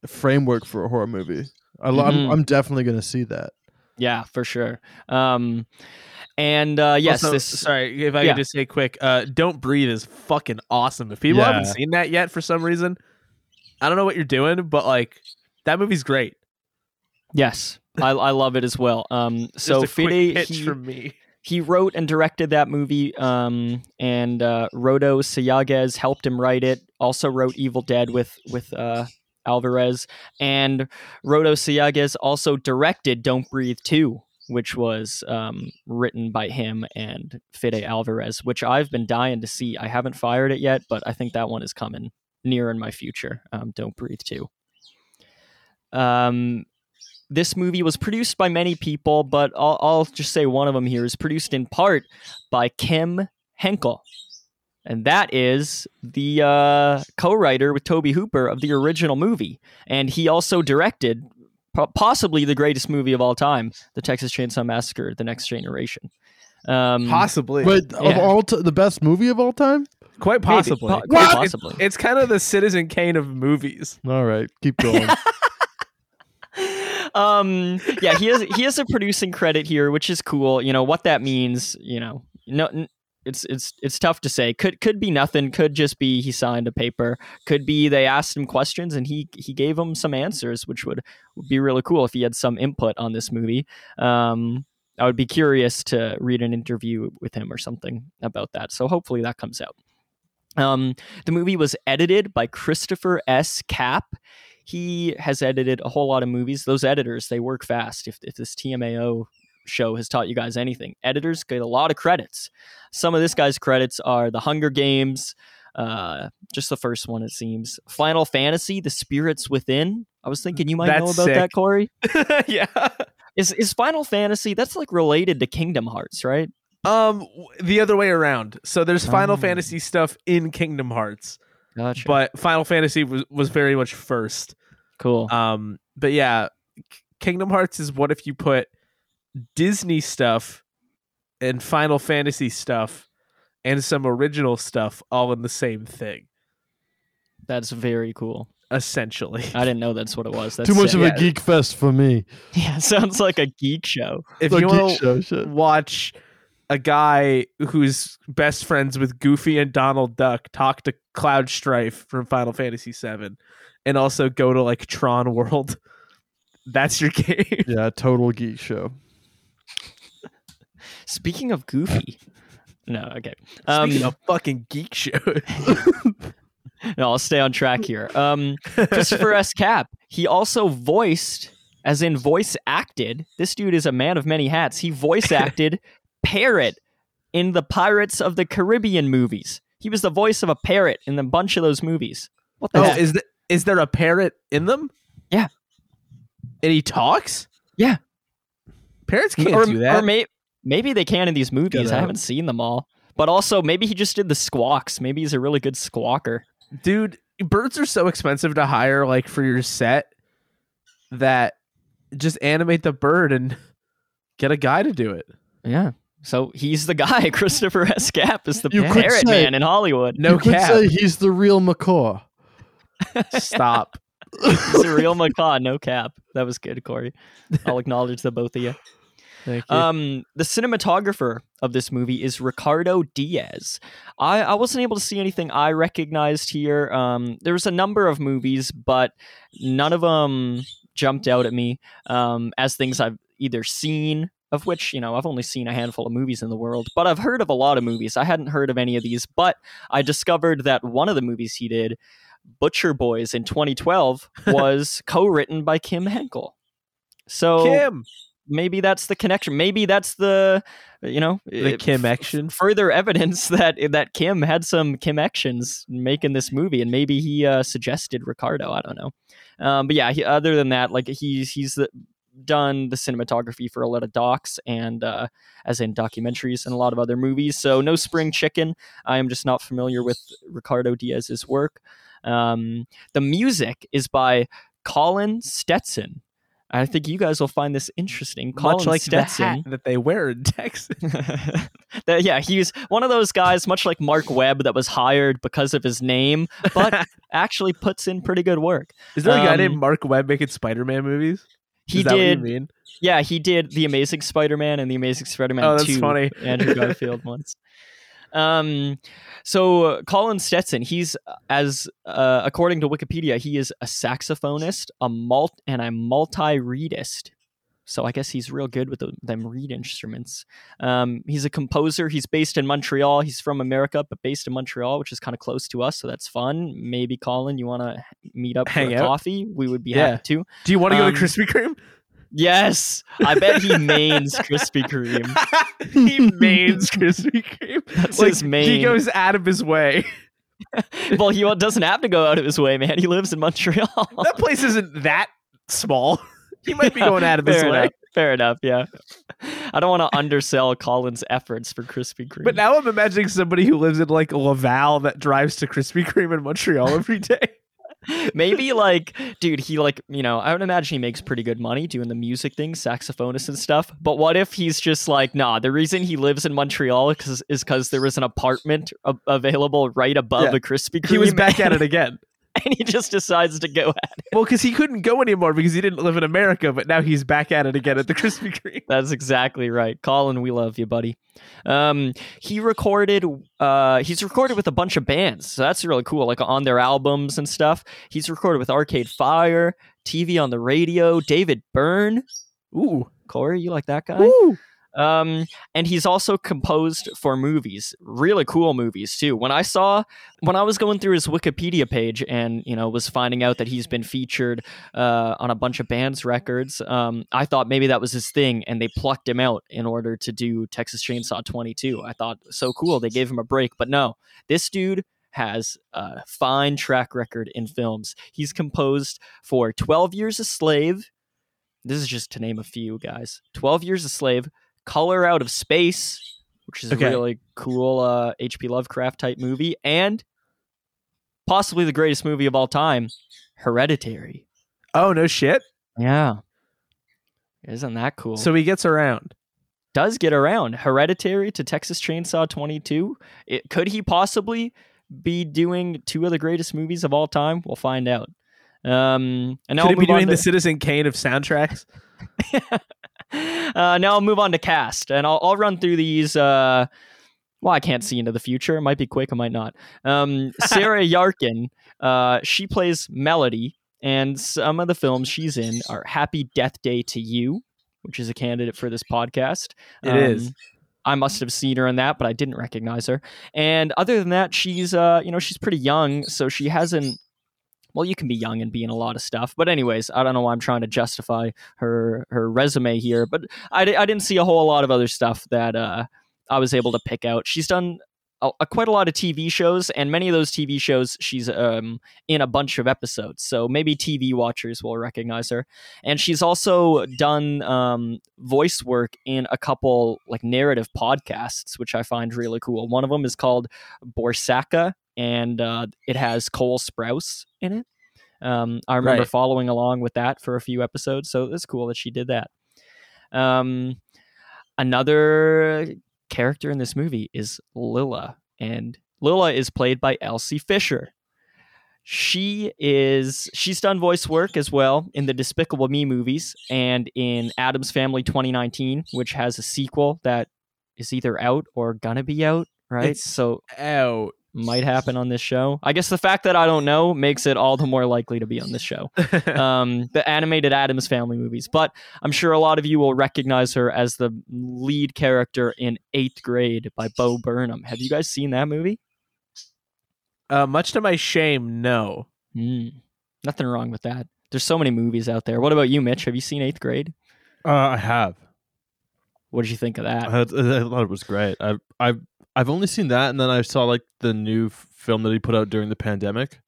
framework for a horror movie. I, lo- Mhm. I'm, I'm definitely gonna see that. Yeah, for sure. Um, and uh, yes, Also, this sorry if I yeah. could just say quick. Uh, Don't Breathe is fucking awesome. If people haven't seen that yet for some reason, I don't know what you're doing, but like that movie's great. yes, I, I love it as well. Um, so Fede, he- he wrote and directed that movie um, and uh, rodo Sayagues helped him write it. Also wrote evil dead with with uh, alvarez. And rodo Sayagues also directed don't breathe 2 which was um, written by him and Fede Alvarez which i've been dying to see. I haven't fired it yet but i think that one is coming near in my future um, don't breathe too. um, this movie was produced by many people, but I'll, I'll just say one of them here is produced in part by Kim Henkel. And that is the uh, co writer with Tobe Hooper of the original movie. And he also directed po- possibly the greatest movie of all time, The Texas Chainsaw Massacre The Next Generation. Um, Possibly, But of all t- the best movie of all time. Quite possibly. po- quite It's- possibly. It's, kind of the Citizen Kane of movies. All right, keep going. um yeah he has he has a producing credit here which is cool you know what that means you know no it's it's it's tough to say could could be nothing could just be he signed a paper could be they asked him questions and he he gave them some answers which would, would be really cool if he had some input on this movie um i would be curious to read an interview with him or something about that so hopefully that comes out um, the movie was edited by Christopher S. Capp. He has edited a whole lot of movies. Those editors, they work fast. If, if this TMAO show has taught you guys anything, editors get a lot of credits. Some of this guy's credits are The Hunger Games, uh, just the first one, it seems. Final Fantasy, The Spirits Within. I was thinking you might know That's about that. Corey. yeah. Is is Final Fantasy? That's like related to Kingdom Hearts, right? Um, the other way around. So there's Final Oh. Fantasy stuff in Kingdom Hearts, Gotcha. but Final Fantasy was, was very much first. cool. Um, but yeah, Kingdom Hearts is what if you put Disney stuff and Final Fantasy stuff and some original stuff all in the same thing, That's very cool. essentially. I didn't know that's what it was. That's Too much sick. of Yeah. a geek fest for me. Yeah, sounds like a geek show. If Like you want show to shit. watch a guy who's best friends with Goofy and Donald Duck talk to Cloud Strife from Final Fantasy VII, and also go to like Tron World, that's your game. Yeah, total geek show. Speaking of Goofy, no, okay. Um, Speaking of fucking geek show, no, I'll stay on track here. Um, Christopher S. Capp. He also voiced, as in voice acted. This dude is a man of many hats. He voice acted Parrot in the Pirates of the Caribbean movies. He was the voice of a parrot in a bunch of those movies. What the oh, heck? is th- is there a parrot in them? Yeah. and he talks. Yeah. Parents can't or, do that. Or may, maybe they can in these movies. I haven't seen them all. But also, maybe he just did the squawks. Maybe he's a really good squawker. Dude, birds are so expensive to hire like for your set that just animate the bird and get a guy to do it. Yeah. So he's the guy. Christopher S. Capp is the You parrot say- man in Hollywood. No you could cap. say he's the real macaw. Stop. He's a real macaw, no cap. That was good, Corey. I'll acknowledge the both of you. Thank you. Um, the cinematographer of this movie is Ricardo Diaz. I, I wasn't able to see anything I recognized here. Um, there was a number of movies, but none of them jumped out at me um, as things I've either seen, of which, you know, I've only seen a handful of movies in the world, but I've heard of a lot of movies. I hadn't heard of any of these, but I discovered that one of the movies he did, Butcher Boys in 2012, was co written by Kim Henkel. So Kim, maybe that's the connection. Maybe that's the you know the eh, Kim f- action. further evidence that that Kim had some Kim actions making this movie, and maybe he uh, suggested Ricardo. I don't know, um, but yeah. He, other than that, like he's he's the, done the cinematography for a lot of docs and uh, as in documentaries and a lot of other movies. So no Spring Chicken. I am just not familiar with Ricardo Diaz's work. Um, the music is by Colin Stetson. I think you guys will find this interesting. Colin Much like Stetson. the hat that they wear in Texas. That- yeah, he's one of those guys, much like Marc Webb, that was hired because of his name, but actually puts in pretty good work. Is there a guy Um, named Marc Webb making Spider-Man movies? He Is that what you did, mean? yeah, he did the Amazing Spider-Man and the Amazing Spider-Man Oh, that's 2, funny. Andrew Garfield once. Um, so Colin Stetson, he's uh, as uh, according to Wikipedia, he is a saxophonist, a malt, and a multi-reedist. So I guess he's real good with the, them reed instruments. Um, he's a composer. He's based in Montreal. He's from America, but based in Montreal, which is kind of close to us. So that's fun. Maybe Colin, you want to meet up Hang for out? coffee? We would be Yeah. happy to. Do you want to go Um, to Krispy Kreme? Yes, I bet he mains Krispy Kreme. he mains Krispy Kreme. That's like his main. he goes out of his way. well, he doesn't have to go out of his way, man. He lives in Montreal. that place isn't that small. He might be going out of his Fair way. enough. Fair enough. Yeah. I don't want to undersell Colin's efforts for Krispy Kreme. But now I'm imagining somebody who lives in like Laval that drives to Krispy Kreme in Montreal every day. maybe like, dude, he like, you know, I would imagine he makes pretty good money doing the music thing, saxophonist and stuff. But what if he's just like, nah, the reason he lives in Montreal is is because there was an apartment a- available right above Yeah. a Krispy Kreme. He was back at it again. And he just decides to go at it. Well, because he couldn't go anymore because he didn't live in America, but now he's back at it again at the Krispy Kreme. That's exactly right. Colin, we love you, buddy. Um, he recorded uh he's recorded with a bunch of bands. So that's really cool, like on their albums and stuff. He's recorded with Arcade Fire, TV on the radio, David Byrne. Ooh. Corey, you like that guy? Ooh. Um, and he's also composed for movies, really cool movies too. When I saw, when I was going through his Wikipedia page and you know was finding out that he's been featured uh, on a bunch of bands' records, um, I thought maybe that was his thing, and they plucked him out in order to do Texas Chainsaw 22. I thought so cool, they gave him a break, but no, this dude has a fine track record in films. He's composed for 12 Years a Slave. This is just to name a few guys. 12 Years a Slave, Color Out of Space, which is Okay. a really cool uh, H.P. Lovecraft type movie, and possibly the greatest movie of all time, Hereditary. Oh, no shit. Yeah. Isn't that cool? So he gets around. does get around Hereditary to Texas Chainsaw 22. It, could he possibly be doing two of the greatest movies of all time? We'll find out. Um, and now Could we'll he be doing to- the Citizen Kane of soundtracks? uh, now I'll move on to cast, and I'll, I'll run through these. Uh, well, I can't see into the future. It might be quick. It might not. Um, Sarah Yarkin, uh, she plays Melody, and some of the films she's in are Happy Death Day to You, which is a candidate for this podcast. It is. I must have seen her in that, but I didn't recognize her. And other than that, she's uh, you know, she's pretty young, so she hasn't. Well, you can be young and be in a lot of stuff, but anyways, I don't know why I'm trying to justify her her resume here, but I, I didn't see a whole lot of other stuff that uh, I was able to pick out. She's done a, a- quite a lot of TV shows, and many of those TV shows she's um, in a bunch of episodes. So maybe TV watchers will recognize her. And she's also done um, voice work in a couple like narrative podcasts, which I find really cool. One of them is called Borrasca, and uh, it has Cole Sprouse in it. Um, I remember Right. following along with that for a few episodes, so it's cool that she did that. Um, another character in this movie is Lila, and Lila is played by Elsie Fisher. She is she's done voice work as well in the Despicable Me movies and in Addams Family 2019, which has a sequel that is either out or gonna be out, right? It's- so Out. Might happen on this show. I guess the fact that I don't know makes it all the more likely to be on this show. um, the animated Addams Family movies. But I'm sure a lot of you will recognize her as the lead character in Eighth Grade by Bo Burnham. Have you guys seen that movie? uh, much to my shame, no. Mm, nothing wrong with that. There's so many movies out there. What about you, Mitch? Have you seen Eighth Grade? Uh, I have. What did you think of that? had- I thought it was great. I've I've I've only seen that, and then I saw like the new film that he put out during the pandemic.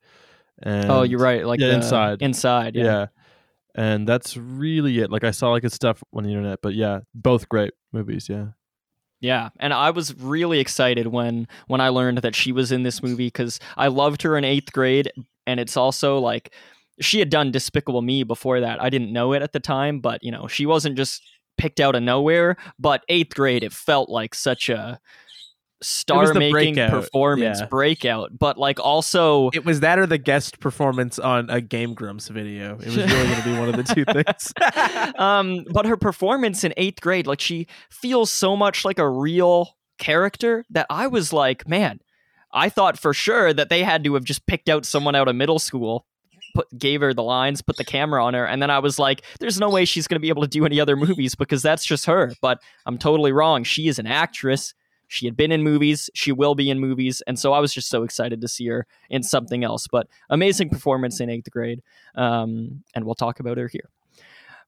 And oh, you're right. Like yeah, Inside. Inside. Yeah. Yeah. and that's really it. Like I saw like his stuff on the internet, but yeah, both great movies. Yeah, Yeah, and I was really excited when when I learned that she was in this movie because I loved her in eighth grade, and it's also like she had done Despicable Me before that. I didn't know it at the time, but you know she wasn't just picked out of nowhere. But eighth grade, it felt like such a star-making breakout, performance yeah. breakout, but like also It was that or the guest performance on a Game Grumps video. It was really going to be one of the two things. um, but her performance in eighth grade, like she feels so much like a real character that I was like, man, I thought for sure that they had to have just picked out someone out of middle school, put gave her the lines, put the camera on her, and then I was like, there's no way she's gonna be able to do any other movies because that's just her. But I'm totally wrong. She is an actress. She had been in movies. She will be in movies, and so I was just so excited to see her in something else. But amazing performance in eighth grade, um, and we'll talk about her here.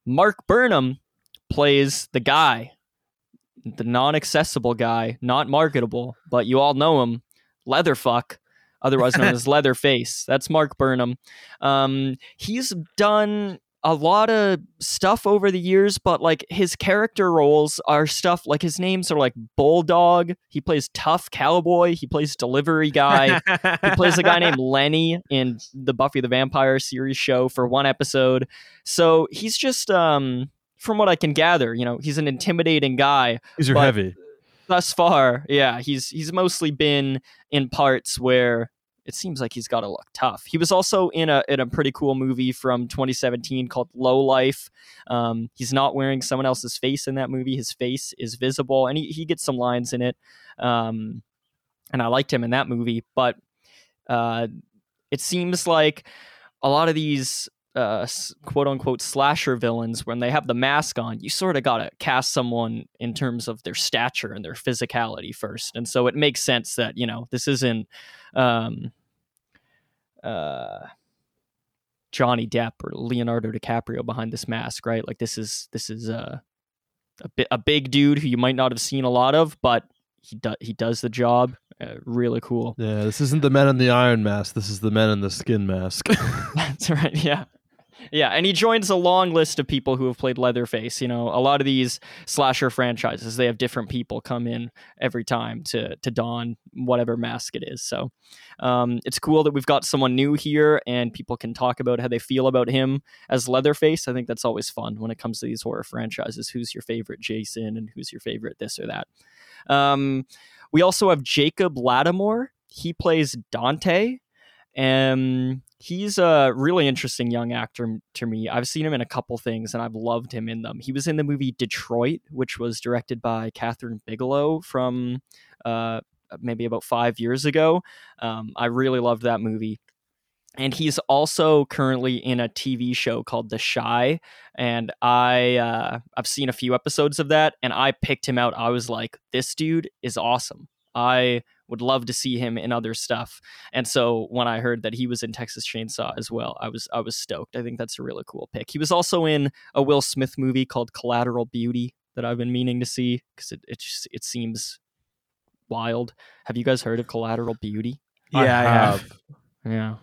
Mark Burnham plays the guy, the non-accessible guy, not marketable, but you all know him, Leatherfuck, otherwise known as Leatherface. That's Mark Burnham. Um, he's done a lot of stuff over the years, but like his character roles are stuff like his names are like Bulldog. He plays tough cowboy. He plays delivery guy. He plays a guy named Lenny in the Buffy the Vampire series show for one episode. So he's just, um, from what I can gather, you know, he's an intimidating guy. these are heavy. Thus far, yeah, he's he's mostly been in parts where it seems like he's got to look tough. He was also in a in a pretty cool movie from 2017 called Low Life. Um, he's not wearing someone else's face in that movie. His face is visible, and he, he gets some lines in it. Um, and I liked him in that movie, but uh, it seems like a lot of these uh, quote unquote slasher villains, when they have the mask on, you sort of got to cast someone in terms of their stature and their physicality first. And so it makes sense that, you know, this isn't um, uh, Johnny Depp or Leonardo DiCaprio behind this mask, right? Like this is this is uh, a bi- a big dude who you might not have seen a lot of, but he does he does the job. Uh, really cool. Yeah, this isn't the men in the iron mask. This is the men in the skin mask. That's right. Yeah. Yeah, and he joins a long list of people who have played Leatherface. You know, a lot of these slasher franchises, they have different people come in every time to to don whatever mask it is. So, um, it's cool that we've got someone new here, and people can talk about how they feel about him as Leatherface. I think that's always fun when it comes to these horror franchises. Who's your favorite Jason, and who's your favorite this or that? Um, we also have Jacob Latimore. He plays Dante. And he's a really interesting young actor to me. I've seen him in a couple things and I've loved him in them. He was in the movie Detroit, which was directed by Kathryn Bigelow from uh, maybe about five years ago. Um, I really loved that movie. And he's also currently in a TV show called The Chi, and I uh, I've seen a few episodes of that, and I picked him out. I was like, this dude is awesome. I would love to see him in other stuff. And so when I heard that he was in Texas Chainsaw as well, I was I was stoked. I think that's a really cool pick. He was also in a Will Smith movie called Collateral Beauty that I've been meaning to see because it it just it seems wild. Have you guys heard of Collateral Beauty? Yeah, I have. Yeah.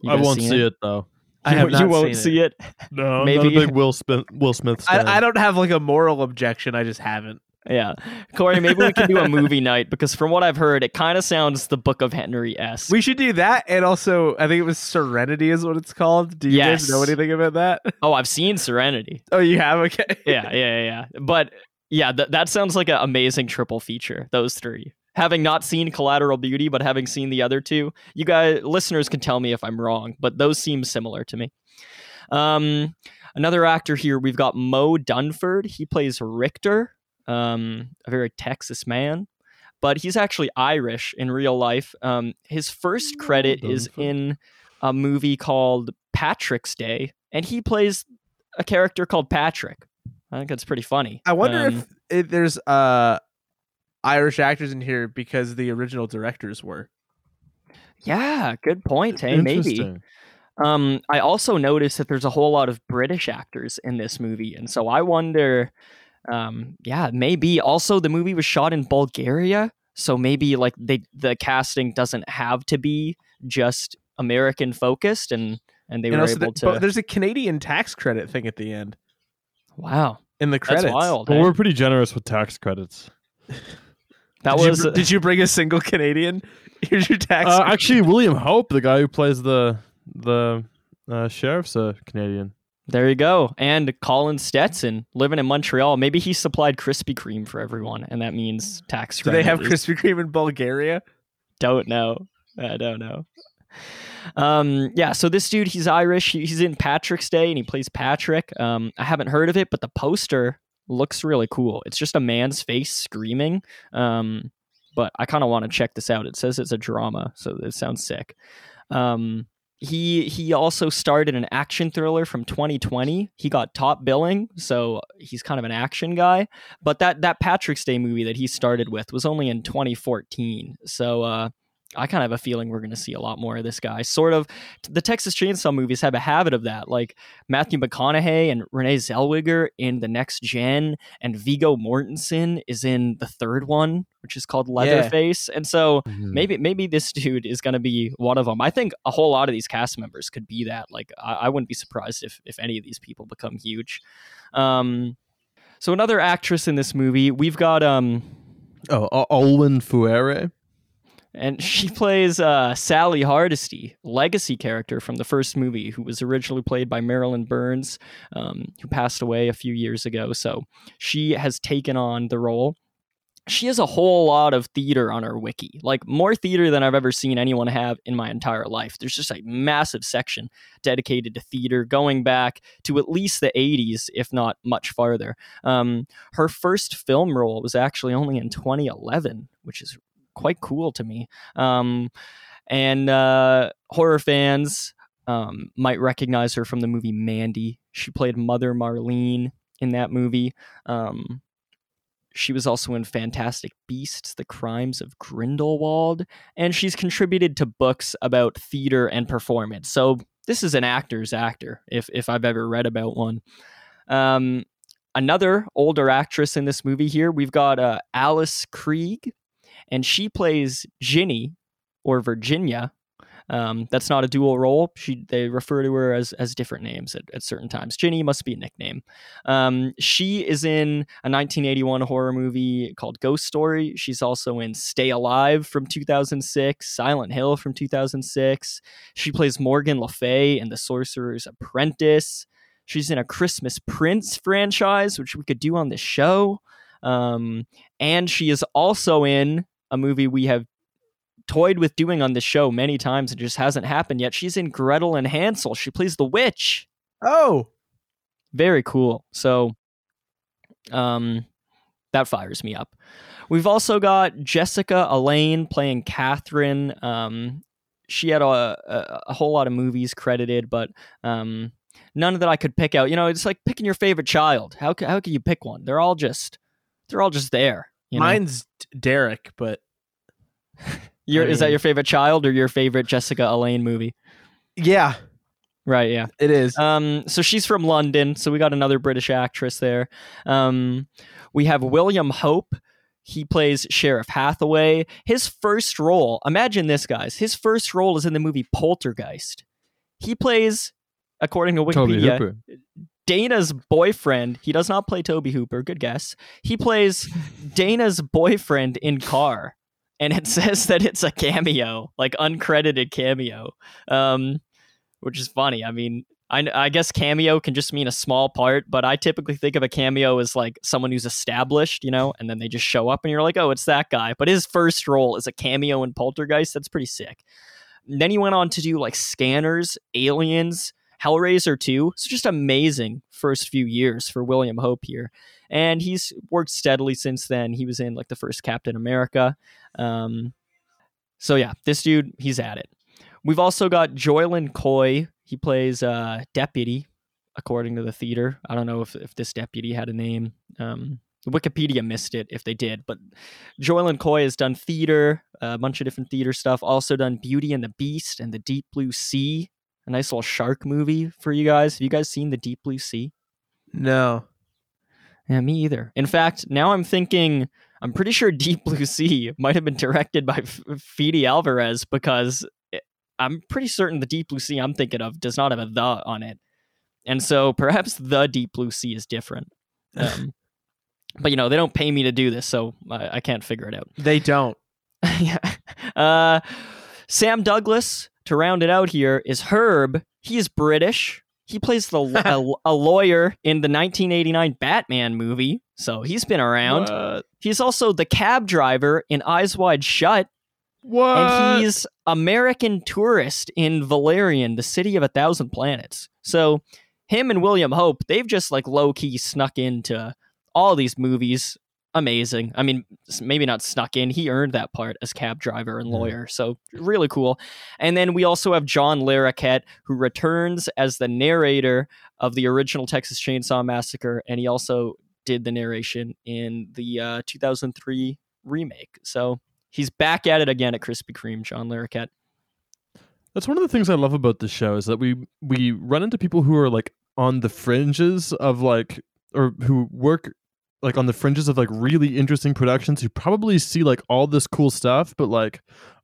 You I won't see it, though. I You, have you not won't seen see it. No, Maybe- not a big Will Smith Will Smith. I, I don't have like a moral objection. I just haven't. Yeah. Corey, maybe we can do a movie night because from what I've heard, it kind of sounds the Book of Henry S. We should do that, and also I think it was Serenity is what it's called. Do you guys know anything about that? oh, I've seen Serenity. Oh, you have. Okay. Yeah, yeah, yeah. yeah. But yeah, th- that sounds like an amazing triple feature. Those three. Having not seen Collateral Beauty, but having seen the other two, you guys, listeners, can tell me if I'm wrong, but those seem similar to me. Um, another actor here, we've got Moe Dunford. He plays Richter, um, a very Texas man, but he's actually Irish in real life. Um, his first credit is in a movie called Patrick's Day, and he plays a character called Patrick. I think that's pretty funny. I wonder Um, if, if there's uh Irish actors in here because the original directors were. Yeah, good point. Hey, maybe. Um, I also noticed that there's a whole lot of British actors in this movie, and so I wonder. Um, yeah, maybe. Also, the movie was shot in Bulgaria, so maybe like they the casting doesn't have to be just American focused, and and they and were also able the- to. but there's a Canadian tax credit thing at the end wow, in the credits. that's wild. Well, eh? we're pretty generous with tax credits. That did was You, did you bring a single Canadian? Here's your tax. Uh, actually, William Hope, the guy who plays the the uh, sheriff's a Canadian. There you go. And Colin Stetson living in Montreal. Maybe he supplied Krispy Kreme for everyone, and that means tax Do they have. Krispy Kreme in Bulgaria? Don't know. I don't know. Um, yeah, so this dude, he's Irish. He's in Patrick's Day and he plays Patrick. Um, I haven't heard of it, but the poster looks really cool. It's just a man's face screaming. Um, but I kind of want to check this out. It says it's a drama, so it sounds sick. Um, he he also starred in an action thriller from 2020. He got top billing, so he's kind of an action guy. But that that Patrick's Day movie that he started with was only in 2014. So uh, I kind of have a feeling we're going to see a lot more of this guy. Sort of, the Texas Chainsaw movies have a habit of that. Like Matthew McConaughey and Renee Zellweger in the Next Gen, and Viggo Mortensen is in the third one, which is called Leatherface. And so maybe maybe this dude is going to be one of them. I think a whole lot of these cast members could be that. Like I, I wouldn't be surprised if if any of these people become huge. Um, so another actress in this movie, we've got um Oh, Olwen Fouéré. And she plays uh, Sally Hardesty, legacy character from the first movie, who was originally played by Marilyn Burns, um, who passed away a few years ago. So she has taken on the role. She has a whole lot of theater on her wiki, like more theater than I've ever seen anyone have in my entire life. There's just a massive section dedicated to theater going back to at least the 80s, if not much farther. Um, her first film role was actually only in 2011, which is quite cool to me. Um, and uh, horror fans um, might recognize her from the movie Mandy. She played Mother Marlene in that movie. Um, she was also in Fantastic Beasts: The Crimes of Grindelwald, and she's contributed to books about theater and performance. So this is an actor's actor, if if I've ever read about one. Um, another older actress in this movie here, we've got uh, Alice Krige, and she plays Ginny or Virginia. Um, that's not a dual role. She they refer to her as as different names at, at certain times. Ginny must be a nickname. Um, she is in a 1981 horror movie called Ghost Story. She's also in Stay Alive from 2006, Silent Hill from 2006. She plays Morgan Le Fay in The Sorcerer's Apprentice. She's in a Christmas Prince franchise, which we could do on this show. Um, and she is also in a movie we have toyed with doing on this show many times and just hasn't happened yet. She's in Gretel and Hansel. She plays the witch. Oh, Very cool. So um that fires me up. We've also got Jessica Allain playing Catherine. Um she had a, a, a whole lot of movies credited, but um none that I could pick out. You know, it's like picking your favorite child. How how can you pick one? They're all just they're all just there. You know? mine's D- Derek, but Your, I is that your favorite child or your favorite Jessica Allain movie? yeah, Right, yeah. it is. Um, so she's from London, so we got another British actress there. Um, we have William Hope. He plays Sheriff Hathaway. His first role, imagine this, guys. His first role is in the movie Poltergeist. He plays, according to Tobe Wikipedia, Hooper. Dana's boyfriend. He does not play Tobe Hooper. Good guess. He plays Dana's boyfriend in Car, and it says that it's a cameo, like uncredited cameo, um, which is funny. I mean, I, I guess cameo can just mean a small part, but I typically think of a cameo as like someone who's established, you know, and then they just show up, and you're like, oh, it's that guy. But his first role is a cameo in Poltergeist. That's pretty sick. And then he went on to do like Scanners, Aliens. Hellraiser 2. So just amazing first few years for William Hope here. And he's worked steadily since then. He was in like the first Captain America. Um, so yeah, this dude, he's at it. We've also got Jolyon Coy. He plays uh, deputy, according to the theater. I don't know if, if this deputy had a name. Um, Wikipedia missed it if they did, but Jolyon Coy has done theater, a bunch of different theater stuff. Also done Beauty and the Beast and the Deep Blue Sea a nice little shark movie for you guys. Have you guys seen the Deep Blue Sea? No. Yeah, me either. In fact, now I'm thinking I'm pretty sure Deep Blue Sea might have been directed by F- Fede Alvarez because it, I'm pretty certain the Deep Blue Sea I'm thinking of does not have a the on it. And so perhaps the Deep Blue Sea is different. Um, but you know, they don't pay me to do this, so I, I can't figure it out. They don't. yeah. Uh, Sam Douglas to round it out here is Herb. He is British. He plays the a, a lawyer in the 1989 Batman movie, so he's been around. What? He's also the cab driver in Eyes Wide Shut, What? and he's American tourist in Valerian, the city of a thousand planets. So him and William Hope, they've just like low key snuck into all these movies. Amazing. I mean, maybe not snuck in. He earned that part as cab driver and lawyer. So really cool. And then we also have John Larroquette, who returns as the narrator of the original Texas Chainsaw Massacre, and he also did the narration in the uh, 2003 remake. So he's back at it again at Krispy Kreme, John Larroquette. That's one of the things I love about this show is that we we run into people who are like on the fringes of like or who work like on the fringes of like really interesting productions who probably see like all this cool stuff but like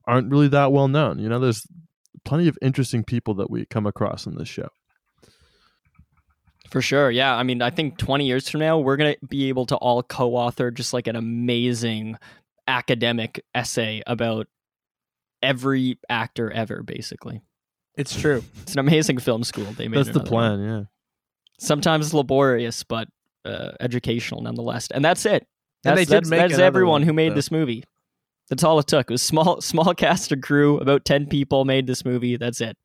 aren't really that well known. You know, there's plenty of interesting people that we come across in this show. For sure. Yeah. I mean, I think 20 years from now, we're going to be able to all co author just like an amazing academic essay about every actor ever, basically. It's true. It's an amazing film school. They made That's the another one. plan, yeah. Sometimes laborious, but uh, educational nonetheless. And that's it. And That's, they did that's, make that's everyone one, who made so. this movie. That's all it took. It was small, small cast and crew. About ten people made this movie. That's it,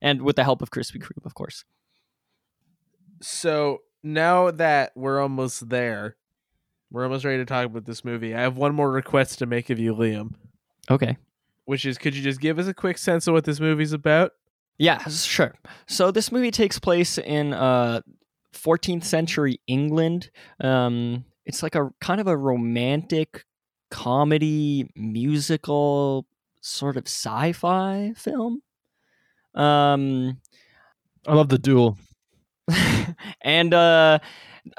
and with the help of Krispy Kreme, of course. So now that we're almost there, we're almost ready to talk about this movie. I have one more request to make of you, Liam, Okay. which is could you just give us a quick sense of what this movie's about? Yeah, sure. So this movie takes place in uh 14th century England. Um it's like a kind of a romantic comedy musical sort of sci-fi film. Um I love the duel. and uh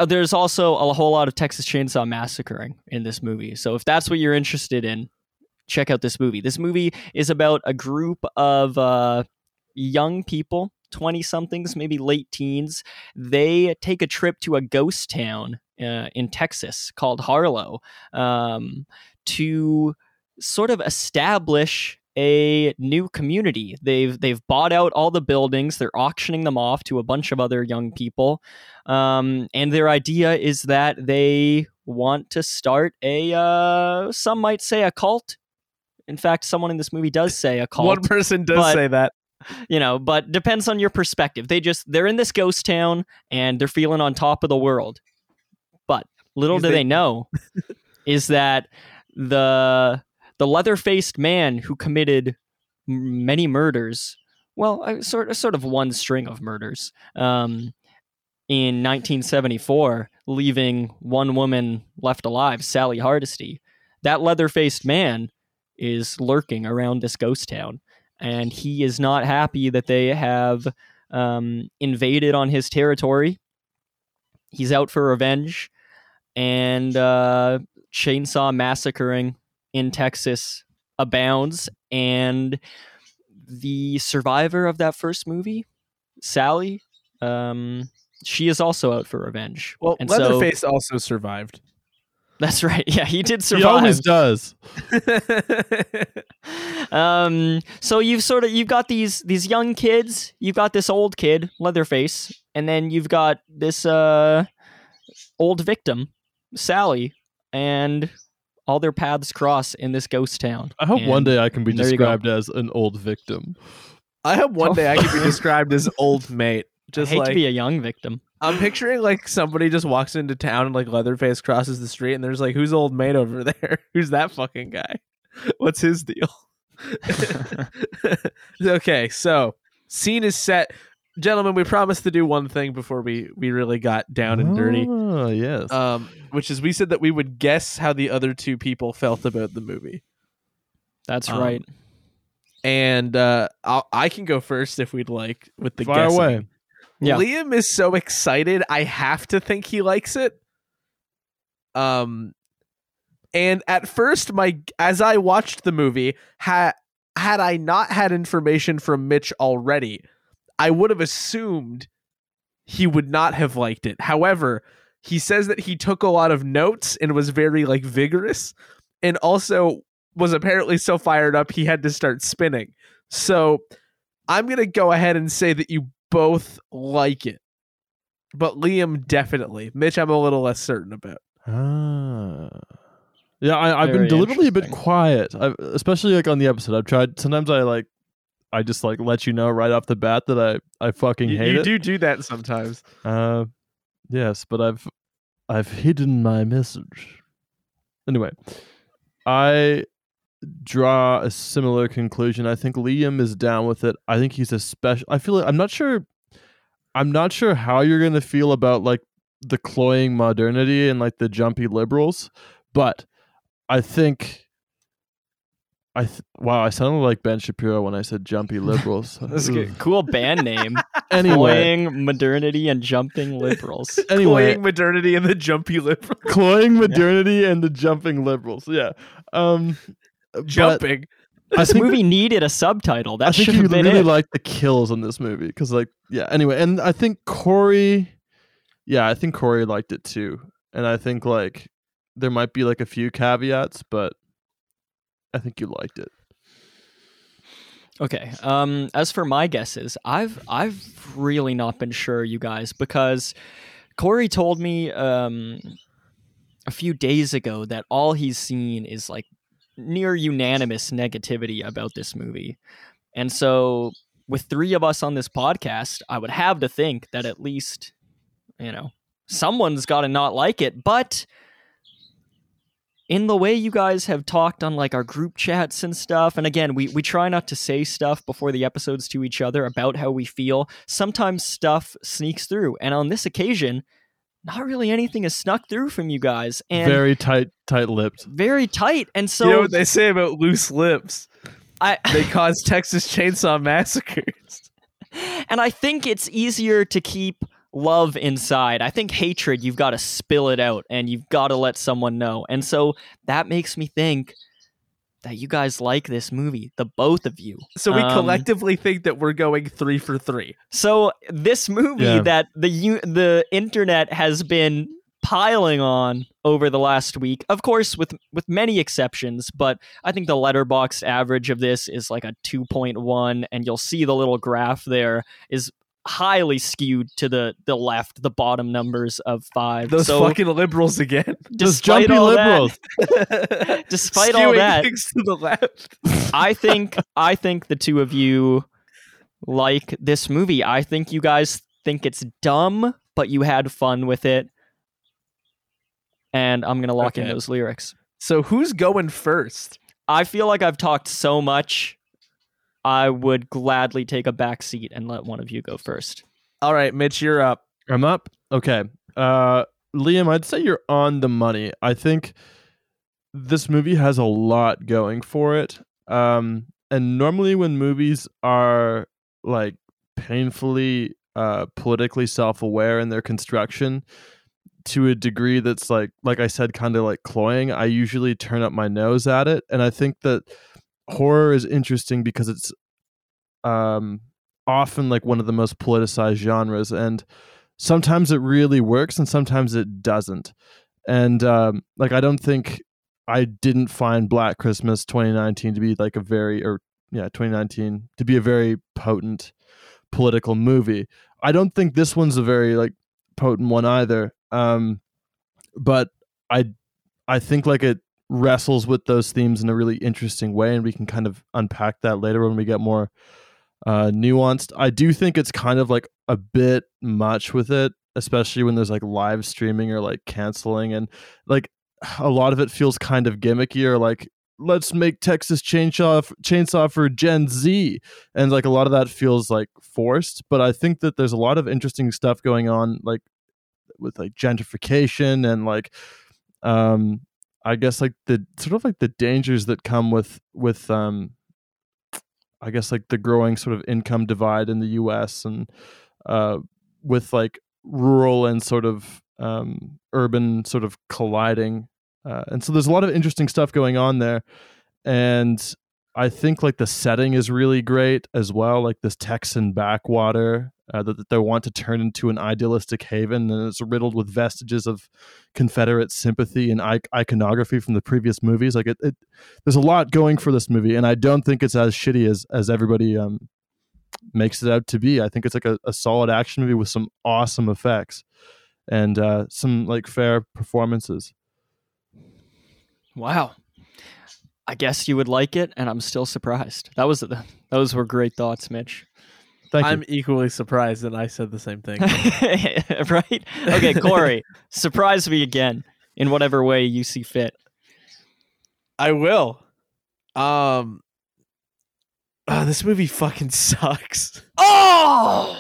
there's also a whole lot of Texas Chainsaw Massacring in this movie. So if that's what you're interested in, check out this movie. This movie is about a group of uh, young people, 20 somethings, maybe late teens. They take a trip to a ghost town uh, in Texas called Harlow um, to sort of establish a new community. They've they've bought out all the buildings. They're auctioning them off to a bunch of other young people, um, and their idea is that they want to start a uh, some might say a cult. In fact, someone in this movie does say a cult One person does say that. You know but depends on your perspective. They just they're in this ghost town and they're feeling on top of the world. But little Because do they- they know is that the the leather-faced man who committed many murders well sort, a sort of one string of murders um, in 1974 leaving one woman left alive sally hardesty that leather-faced man is lurking around this ghost town and he is not happy that they have um, invaded on his territory. He's out for revenge, and uh, chainsaw massacring in Texas abounds, and the survivor of that first movie, Sally, um, she is also out for revenge. Well, and so Leatherface also survived. That's right. Yeah, he did survive. He survive. always does. um so you've sort of you've got these these young kids you've got this old kid leatherface and then you've got this uh old victim sally and all their paths cross in this ghost town I hope one day I can be there you go. described as an old victim. I hope one day I can be described as old mate. I Just hate like to be a young victim I'm picturing like somebody just walks into town and like Leatherface crosses the street and there's like who's old mate over there? Who's that fucking guy? What's his deal? okay, so scene is set. Gentlemen, we promised to do one thing before we we really got down and dirty. Oh, yes. Um, which is we said that we would guess how the other two people felt about the movie. that's Um, right And uh I'll, I can go first if we'd like with the Fire guessing. away. Yeah. Liam is so excited. I have to think he likes it. Um, and at first, my as I watched the movie, had had I not had information from Mitch already, I would have assumed he would not have liked it. However, he says that he took a lot of notes and was very like vigorous, and also was apparently so fired up he had to start spinning. So I'm gonna go ahead and say that you both like it, but Liam definitely. Mitch, I'm a little less certain about. Ah. Yeah, I, I've been deliberately a bit quiet, I've, especially like on the episode. I've tried. Sometimes I like, I just like let you know right off the bat that I I fucking You, hate you it. You do do that sometimes. Uh, yes, but I've I've hidden my message. Anyway, I draw a similar conclusion. I think Liam is down with it. I think he's a special. I feel like I'm not sure. I'm not sure how you're gonna feel about like the cloying modernity and like the jumpy liberals, but I think. I th- wow, I sounded like Ben Shapiro when I said jumpy liberals. That's Ugh. good. cool band name Anyway, Cloying modernity and jumping liberals anyway, Cloying modernity and the jumpy liberal cloying modernity and the jumping liberals. Yeah. Um but jumping. This movie needed a subtitle that I think should you have been really it like the kills in this movie because like yeah, anyway, and I think Corey yeah, I think Corey liked it too. And I think like there might be like a few caveats, but I think you liked it. Okay. Um, as for my guesses, I've I've really not been sure, you guys, because Corey told me um, a few days ago that all he's seen is like near unanimous negativity about this movie, and so with three of us on this podcast, I would have to think that at least you know someone's got to not like it, but in the way you guys have talked on like our group chats and stuff and again we we try not to say stuff before the episodes to each other about how we feel. Sometimes stuff sneaks through and on this occasion not really anything has snuck through from you guys and very, Very tight tight lipped. Very tight and so you know what they say about loose lips? i They cause Texas Chainsaw massacres. and i think it's easier to keep love inside i think hatred you've got to spill it out and you've got to let someone know and so that makes me think that you guys like this movie the both of you So we Um, collectively think that we're going three for three. So this movie Yeah. that the u- the internet has been piling on over the last week, of course, with with many exceptions, but I think the Letterboxd average of this is like a two point one, and you'll see the little graph there is highly skewed to the the left, the bottom numbers of five. Those so fucking liberals again. Those jumpy liberals. that, despite all that, things to the left. I think I think the two of you like this movie. I think you guys think it's dumb, but you had fun with it. And I'm gonna lock in those lyrics. So who's going first? I feel like I've talked so much. I would gladly take a back seat and let one of you go first. All right, Mitch, you're up. I'm up. Okay. Uh Liam, I'd say you're on the money. I think this movie has a lot going for it. Um and normally when movies are like painfully uh politically self-aware in their construction, to a degree that's like like I said kind of like cloying. I usually turn up my nose at it and I think that horror is interesting because it's um often like one of the most politicized genres and sometimes it really works and sometimes it doesn't. And um like I don't think I didn't find Black Christmas 2019 to be like a very or yeah, 2019 to be a very potent political movie. I don't think this one's a very like potent one either. Um, but I I think like it wrestles with those themes in a really interesting way, and we can kind of unpack that later when we get more uh, nuanced. I do think it's kind of like a bit much with it, especially when there's like live streaming or like canceling, and like a lot of it feels kind of gimmicky or like let's make Texas Chainsaw Chainsaw for Gen Z, and like a lot of that feels like forced. But I think that there's a lot of interesting stuff going on, like with like gentrification and like, um, I guess like the sort of like the dangers that come with with um, I guess like the growing sort of income divide in the U.S. and uh, with like rural and sort of um, urban sort of colliding uh, and so there's a lot of interesting stuff going on there. And I think like the setting is really great as well, like this Texan backwater uh, that, they want to turn into an idealistic haven, and it's riddled with vestiges of Confederate sympathy and iconography from the previous movies. Like it, it, there's a lot going for this movie, and I don't think it's as shitty as as everybody um, makes it out to be. I think it's like a, a solid action movie with some awesome effects and uh, some like fair performances. Wow. I guess you would like it, and I'm still surprised. That was the, those were great thoughts, Mitch. Thank I'm you. equally surprised that I said the same thing. right? Okay, Corey, surprise me again in whatever way you see fit. I will. Um oh, this movie fucking sucks. Oh!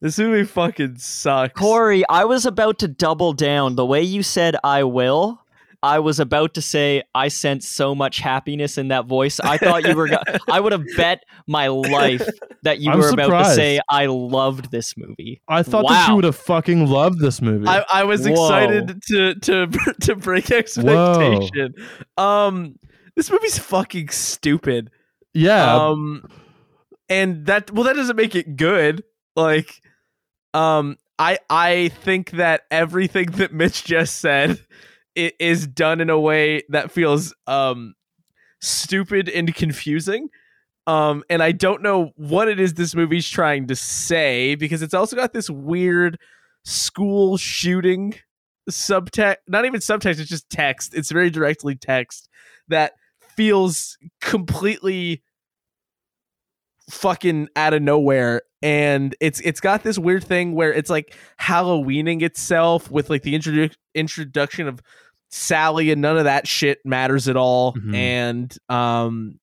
This movie fucking sucks. Corey, I was about to double down. The way you said I will, I was about to say I sense so much happiness in that voice. I thought you were. Go- I would have bet my life that you I'm were surprised. about to say I loved this movie. I thought wow. that you would have fucking loved this movie. I, I was Whoa. excited to to to break expectation. Whoa. Um, this movie's fucking stupid. Yeah. Um, and that well, that doesn't make it good. Like, um, I I think that everything that Mitch just said it is done in a way that feels um stupid and confusing. Um, and I don't know what it is this movie's trying to say because it's also got this weird school shooting subtext, not even subtext, it's just text. It's very directly text that feels completely fucking out of nowhere and it's it's got this weird thing where it's like halloweening itself with like the introdu- introduction of Sally and none of that shit matters at all. Mm-hmm. And um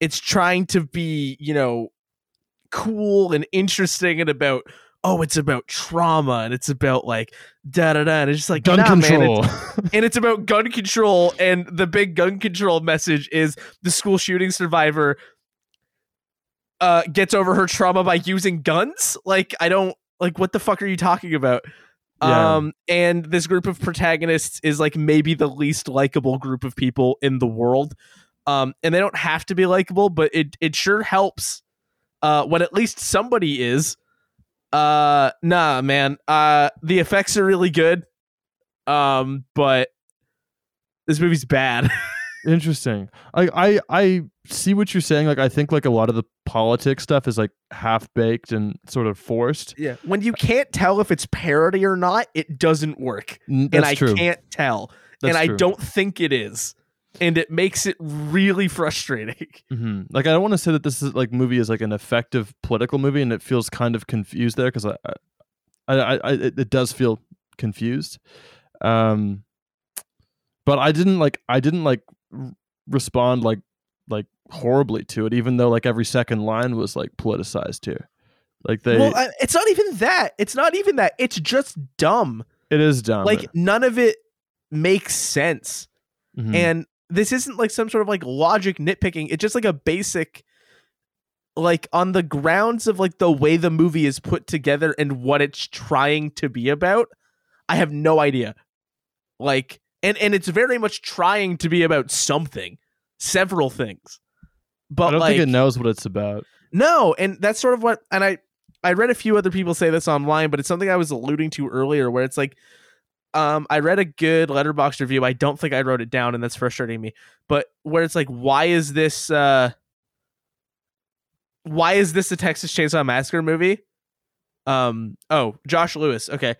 it's trying to be, you know, cool and interesting and about oh, it's about trauma and it's about like da da da. And it's just like gun nah, control. Man, it's, and it's about gun control. And the big gun control message is the school shooting survivor uh gets over her trauma by using guns. Like, I don't like what the fuck are you talking about? Yeah. Um, and this group of protagonists is like maybe the least likable group of people in the world. Um, and they don't have to be likable, but it it sure helps uh, when at least somebody is. Uh, nah, man. Uh, the effects are really good. Um, but this movie's bad. Interesting. I, I I see what you're saying. Like I think like a lot of the politics stuff is like half baked and sort of forced. Yeah. When you can't tell if it's parody or not, it doesn't work. That's and I true. can't tell. That's and true. I don't think it is. And it makes it really frustrating. Mm-hmm. Like I don't want to say that this is like movie is like an effective political movie, and it feels kind of confused there because I, I, I, I, it does feel confused. Um, but I didn't like I didn't like respond like like horribly to it, even though like every second line was like politicized here. Like they, well, it's not even that. It's not even that. It's just dumb. It is dumb. Like none of it makes sense. Mm-hmm. And this isn't like some sort of like logic nitpicking. It's just like a basic like on the grounds of like the way the movie is put together and what it's trying to be about. I have no idea. Like, and and it's very much trying to be about something, several things. But I don't like, think it knows what it's about. no, and that's sort of what, and I I read a few other people say this online, but it's something I was alluding to earlier, where it's like, um, I read a good Letterboxd review. I don't think I wrote it down, and that's frustrating me. But where it's like, why is this? uh Why is this a Texas Chainsaw Massacre movie? Um. Oh, Josh Lewis. Okay.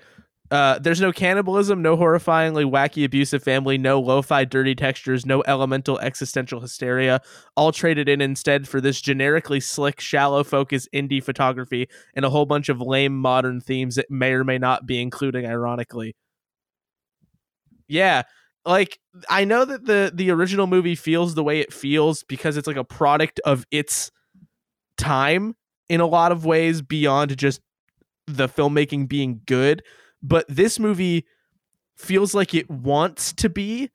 Uh, there's no cannibalism, no horrifyingly wacky abusive family, no lo-fi dirty textures, no elemental existential hysteria, all traded in instead for this generically slick, shallow focus indie photography and a whole bunch of lame modern themes that may or may not be including ironically. Yeah, like I know that the the original movie feels the way it feels because it's like a product of its time in a lot of ways beyond just the filmmaking being good, but this movie feels like it wants to be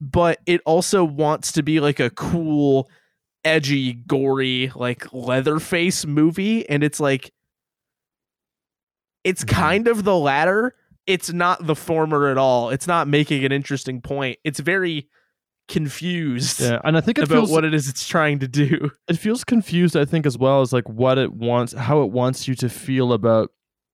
but it also wants to be like a cool edgy gory like leatherface movie and it's like it's Mhm. kind of the latter it's not the former at all it's not making an interesting point it's very confused Yeah, and I think it about feels what it is it's trying to do it feels confused. I think as well as like what it wants, how it wants you to feel about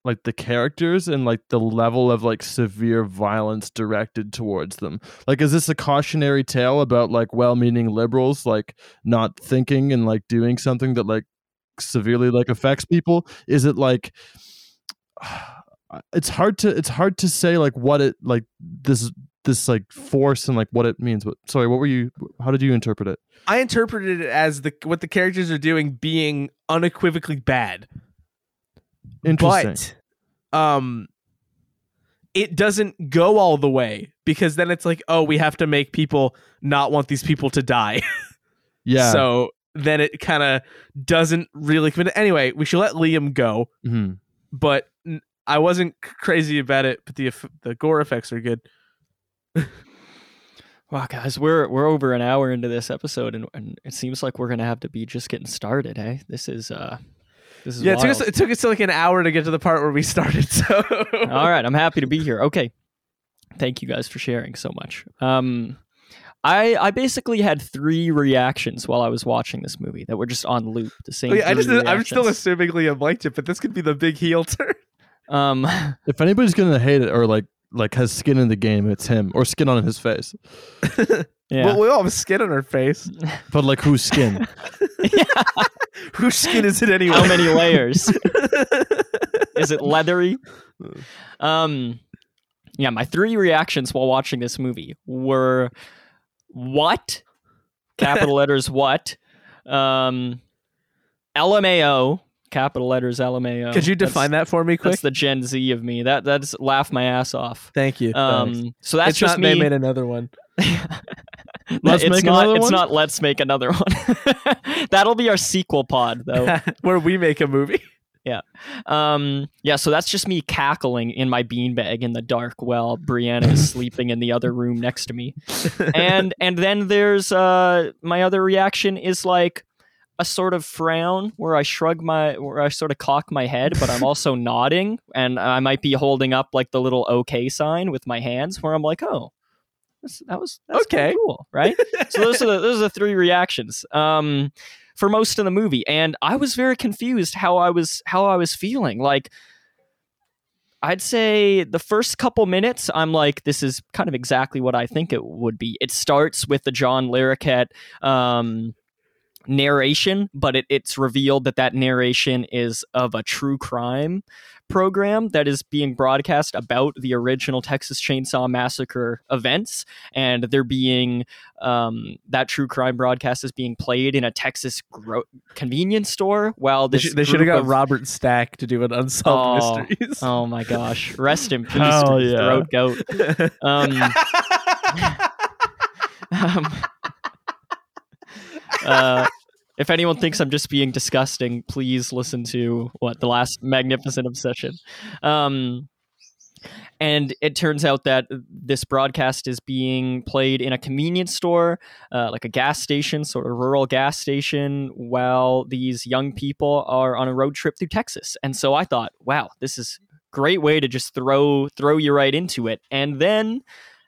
like the characters and like the level of like severe violence directed towards them. Like, is this a cautionary tale about like well-meaning liberals like not thinking and like doing something that like severely like affects people? Is it like it's hard to it's hard to say like what it like this this like force and like what it means. But sorry, what were you? How did you interpret it? i interpreted it as the what the characters are doing being unequivocally bad Interesting. But um it doesn't go all the way because then it's like, oh, we have to make people not want these people to die. yeah. So then it kind of doesn't really commit. Anyway, we should let Liam go, Mhm. but I wasn't crazy about it, but the the gore effects are good. Wow, guys, we're we're over an hour into this episode, and, and it seems like we're gonna have to be just getting started. Hey, this is uh, this is Yeah, it took, us, it took us like an hour to get to the part where we started. So All right, I'm happy to be here. Okay, thank you guys for sharing so much. Um, I I basically had three reactions while I was watching this movie that were just on loop. The same. Oh, yeah, I three just I'm still reactions. assuming Liam liked it, but this could be the big heel turn. Um, If anybody's gonna hate it or like like has skin in the game, it's him or skin on his face. yeah. Well, we all have skin on our face. But like whose skin? Whose skin is it anyway? How many layers? Is it leathery? Um, yeah, my three reactions while watching this movie were what? Capital letters what? Um, LMAO, capital letters LMAO. Could you define that for me quick? That's the Gen Z of me. That that's laugh my ass off. Thank you. Um, so that's it's just not me. they made another one. Let's it's make not, another It's one? not. Let's make another one. That'll be our sequel pod, though. where we make a movie. Yeah. Um, yeah, so that's just me cackling in my beanbag in the dark while Brianna is sleeping in the other room next to me. And and then there's uh my other reaction is like a sort of frown where I shrug my where I sort of cock my head, but I'm also nodding and I might be holding up like the little okay sign with my hands where I'm like, "Oh, that's, that was that's Okay. cool, right?" so those are the, those are the three reactions um, for most of the movie, and I was very confused how I was how I was feeling. Like, I'd say the first couple minutes, I'm like, this is kind of exactly what I think it would be. It starts with the John Larroquette um, narration, but it, it's revealed that that narration is of a true crime program that is being broadcast about the original Texas Chainsaw Massacre events, and they're being um, that true crime broadcast is being played in a Texas gro- convenience store. While They, they should have got of- Robert Stack to do an unsolved Oh, mysteries. Oh my gosh! Rest in peace, Hell yeah. throat goat. Um, um, uh, if anyone thinks I'm just being disgusting, please listen to what the last magnificent obsession. Um, and it turns out that this broadcast is being played in a convenience store, uh, like a gas station, sort of rural gas station, while these young people are on a road trip through Texas. And so I thought, wow, this is great way to just throw throw you right into it. And then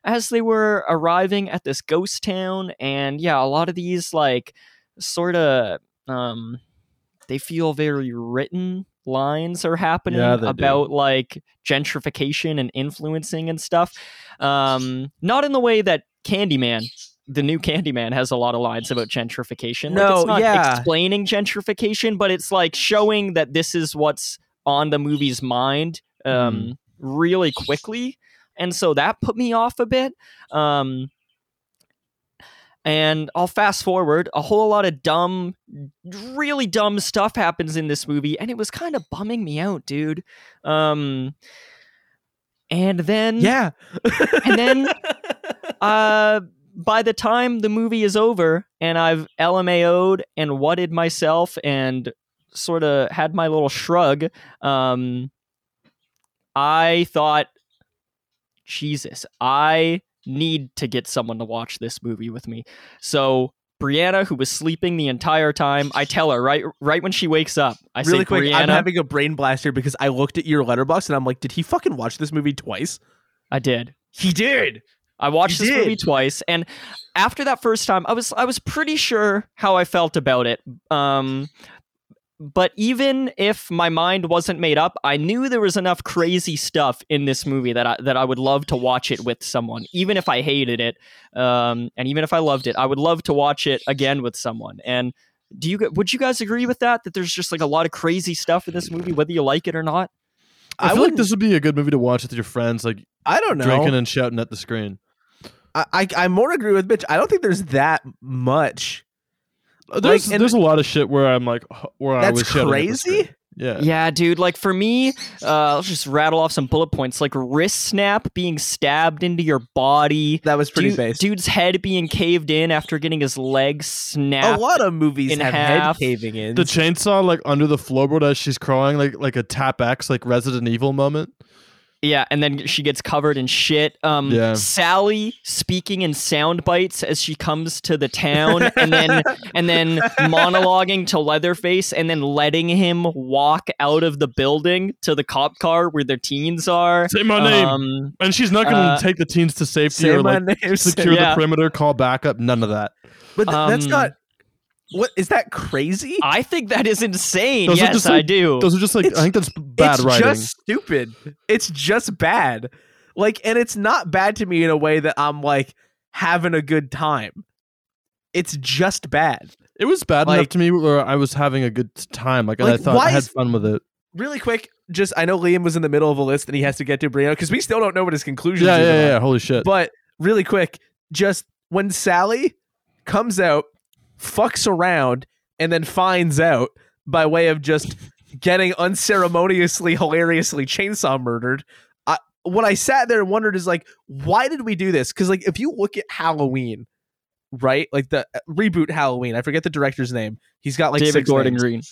as they were arriving at this ghost town and yeah, a lot of these like sort of um they feel very written lines are happening Yeah, they do. about like gentrification and influencing and stuff. Um not in the way that Candyman the new Candyman has a lot of lines about gentrification. Like, No, it's not yeah. explaining gentrification, but it's like showing that this is what's on the movie's mind um, really quickly. And so that put me off a bit. Um, and I'll fast forward. A whole lot of dumb, really dumb stuff happens in this movie, and it was kind of bumming me out, dude. Um, and then, Yeah. and then uh, by the time the movie is over and I've LMAO'd and whatted myself and sort of had my little shrug, um, I thought, Jesus, I need to get someone to watch this movie with me. So Brianna, who was sleeping the entire time, I tell her right right when she wakes up, I really say, quick, Brianna, I'm having a brain blast here because I looked at your Letterboxd and I'm like, did he fucking watch this movie twice? I did. He did. I watched You this movie twice, and after that first time, I was I was pretty sure how I felt about it. Um, but even if my mind wasn't made up, I knew there was enough crazy stuff in this movie that I that I would love to watch it with someone, even if I hated it, um, and even if I loved it, I would love to watch it again with someone. And do you would you guys agree with that? That there's just like a lot of crazy stuff in this movie, whether you like it or not. I, I feel like this would be a good movie to watch with your friends, like I don't know. drinking and shouting at the screen. I, I I more agree with Mitch. I don't think there's that much. There's Like, there's a lot of shit where I'm like, h- where I was shouting crazy. Yeah. Yeah, dude. Like for me, uh, I'll just rattle off some bullet points. Like wrist snap being stabbed into your body. That was pretty Dude- base. Dude's head being caved in after getting his leg snapped. a lot of movies in have half. head caving in. The chainsaw like under the floorboard as she's crawling, like like a tap X, like Resident Evil moment. Yeah, and then she gets covered in shit. Um, Yeah. Sally speaking in sound bites as she comes to the town, and then and then monologuing to Leatherface, and then letting him walk out of the building to the cop car where the teens are. Say my name. Um, and she's not going to uh, take the teens to safety Say or my like name. secure Yeah. the perimeter, call backup. None of that. But th- that's Um, not. What is that crazy? I think that is insane. Those yes, just, I do. Those are just like It's- I think that's bad it's writing. It's just stupid. It's just bad. Like, and it's not bad to me in a way that I'm like having a good time. It's just bad. It was bad enough to me where I was having a good time. Like, and I thought I had is- fun with it. Really quick, just I know Liam was in the middle of a list and he has to get to Brianna because we still don't know what his conclusions. Yeah, even yeah, are. yeah. Holy shit. But really quick, just when Sally comes out, fucks around, and then finds out by way of just getting unceremoniously, hilariously chainsaw murdered. I, what I sat there and wondered is like, why did we do this? Because like, if you look at Halloween, right, like the uh, reboot Halloween, I forget the director's name. He's got like David Gordon names. Green.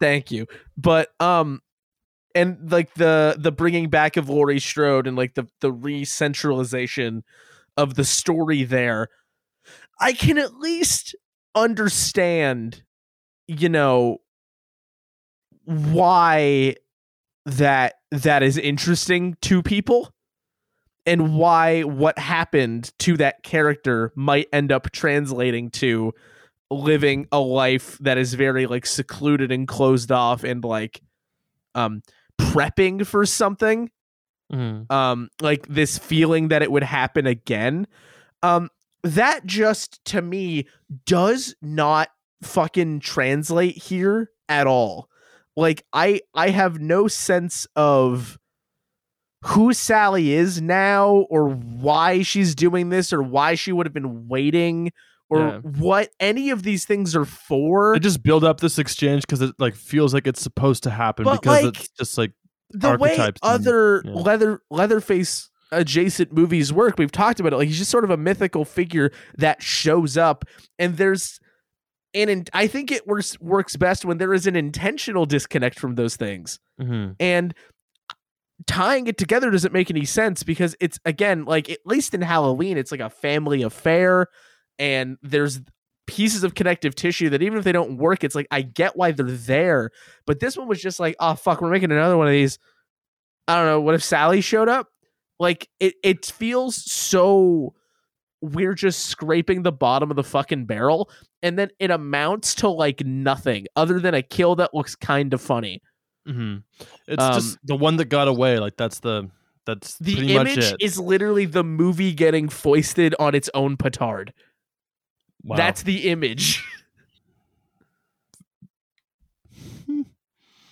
Thank you. But um and like the the bringing back of Laurie Strode and like the the re-centralization of the story there, I can at least understand, you know, why that that is interesting to people and why what happened to that character might end up translating to living a life that is very like secluded and closed off and like um prepping for something Mhm. um like this feeling that it would happen again um that just to me does not fucking translate here at all like i i have no sense of who sally is now or why she's doing this or why she would have been waiting or Yeah. what any of these things are for They just build up this exchange because it like feels like it's supposed to happen But, because like, it's just like the way archetypes and- other yeah. leather leatherface adjacent movies work. We've talked about it. Like he's just sort of a mythical figure that shows up. And there's and in, i think it works works best when there is an intentional disconnect from those things. Mhm. and tying it together doesn't make any sense because it's again like at least in halloween it's like a family affair and there's pieces of connective tissue that even if they don't work it's like i get why they're there. But this one was just like oh fuck we're making another one of these. I don't know, what if Sally showed up? Like it it feels so we're just scraping the bottom of the fucking barrel and then it amounts to like nothing other than a kill that looks kind of funny. Mm-hmm. It's Um, just the one that got away. Like that's the that's The pretty much image is literally the movie getting foisted on its own petard. Wow. That's the image.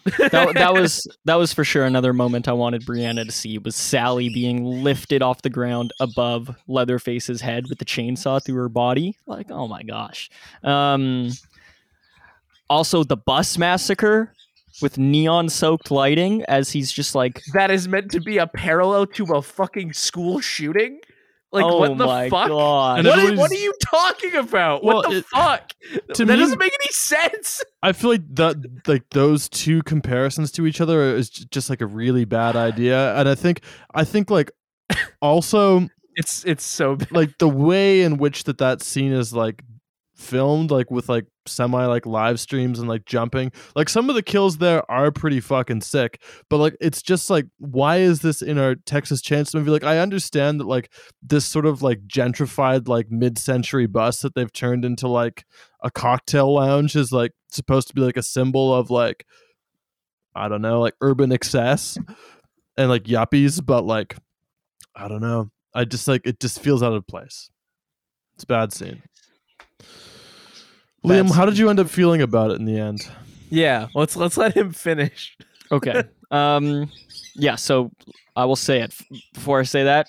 that, that was that was for sure another moment I wanted Brianna to see was Sally being lifted off the ground above Leatherface's head with the chainsaw through her body. Like, oh my gosh. Um, also, the bus massacre with neon soaked lighting as he's just like, that is meant to be a parallel to a fucking school shooting. Like oh what the my fuck? god. And What, are, everybody's- what are you talking about? Well, what the it- fuck? to that me- doesn't make any sense. I feel like that like those two comparisons to each other is just like a really bad idea, and I think I think like also It's it's so bad. like the way in which that that scene is like filmed like with like semi like live streams and like jumping. Like some of the kills there are pretty fucking sick but like it's just like why is this in our texas chainsaw movie? Like i understand that like this sort of like gentrified like mid-century bus that they've turned into like a cocktail lounge is like supposed to be like a symbol of like i don't know like urban excess and like yuppies but like i don't know. I just like it just feels out of place. It's a bad scene liam how did you end up feeling about it in the end Yeah, let's let's let him finish. Okay. Um yeah, so I will say it before I say that.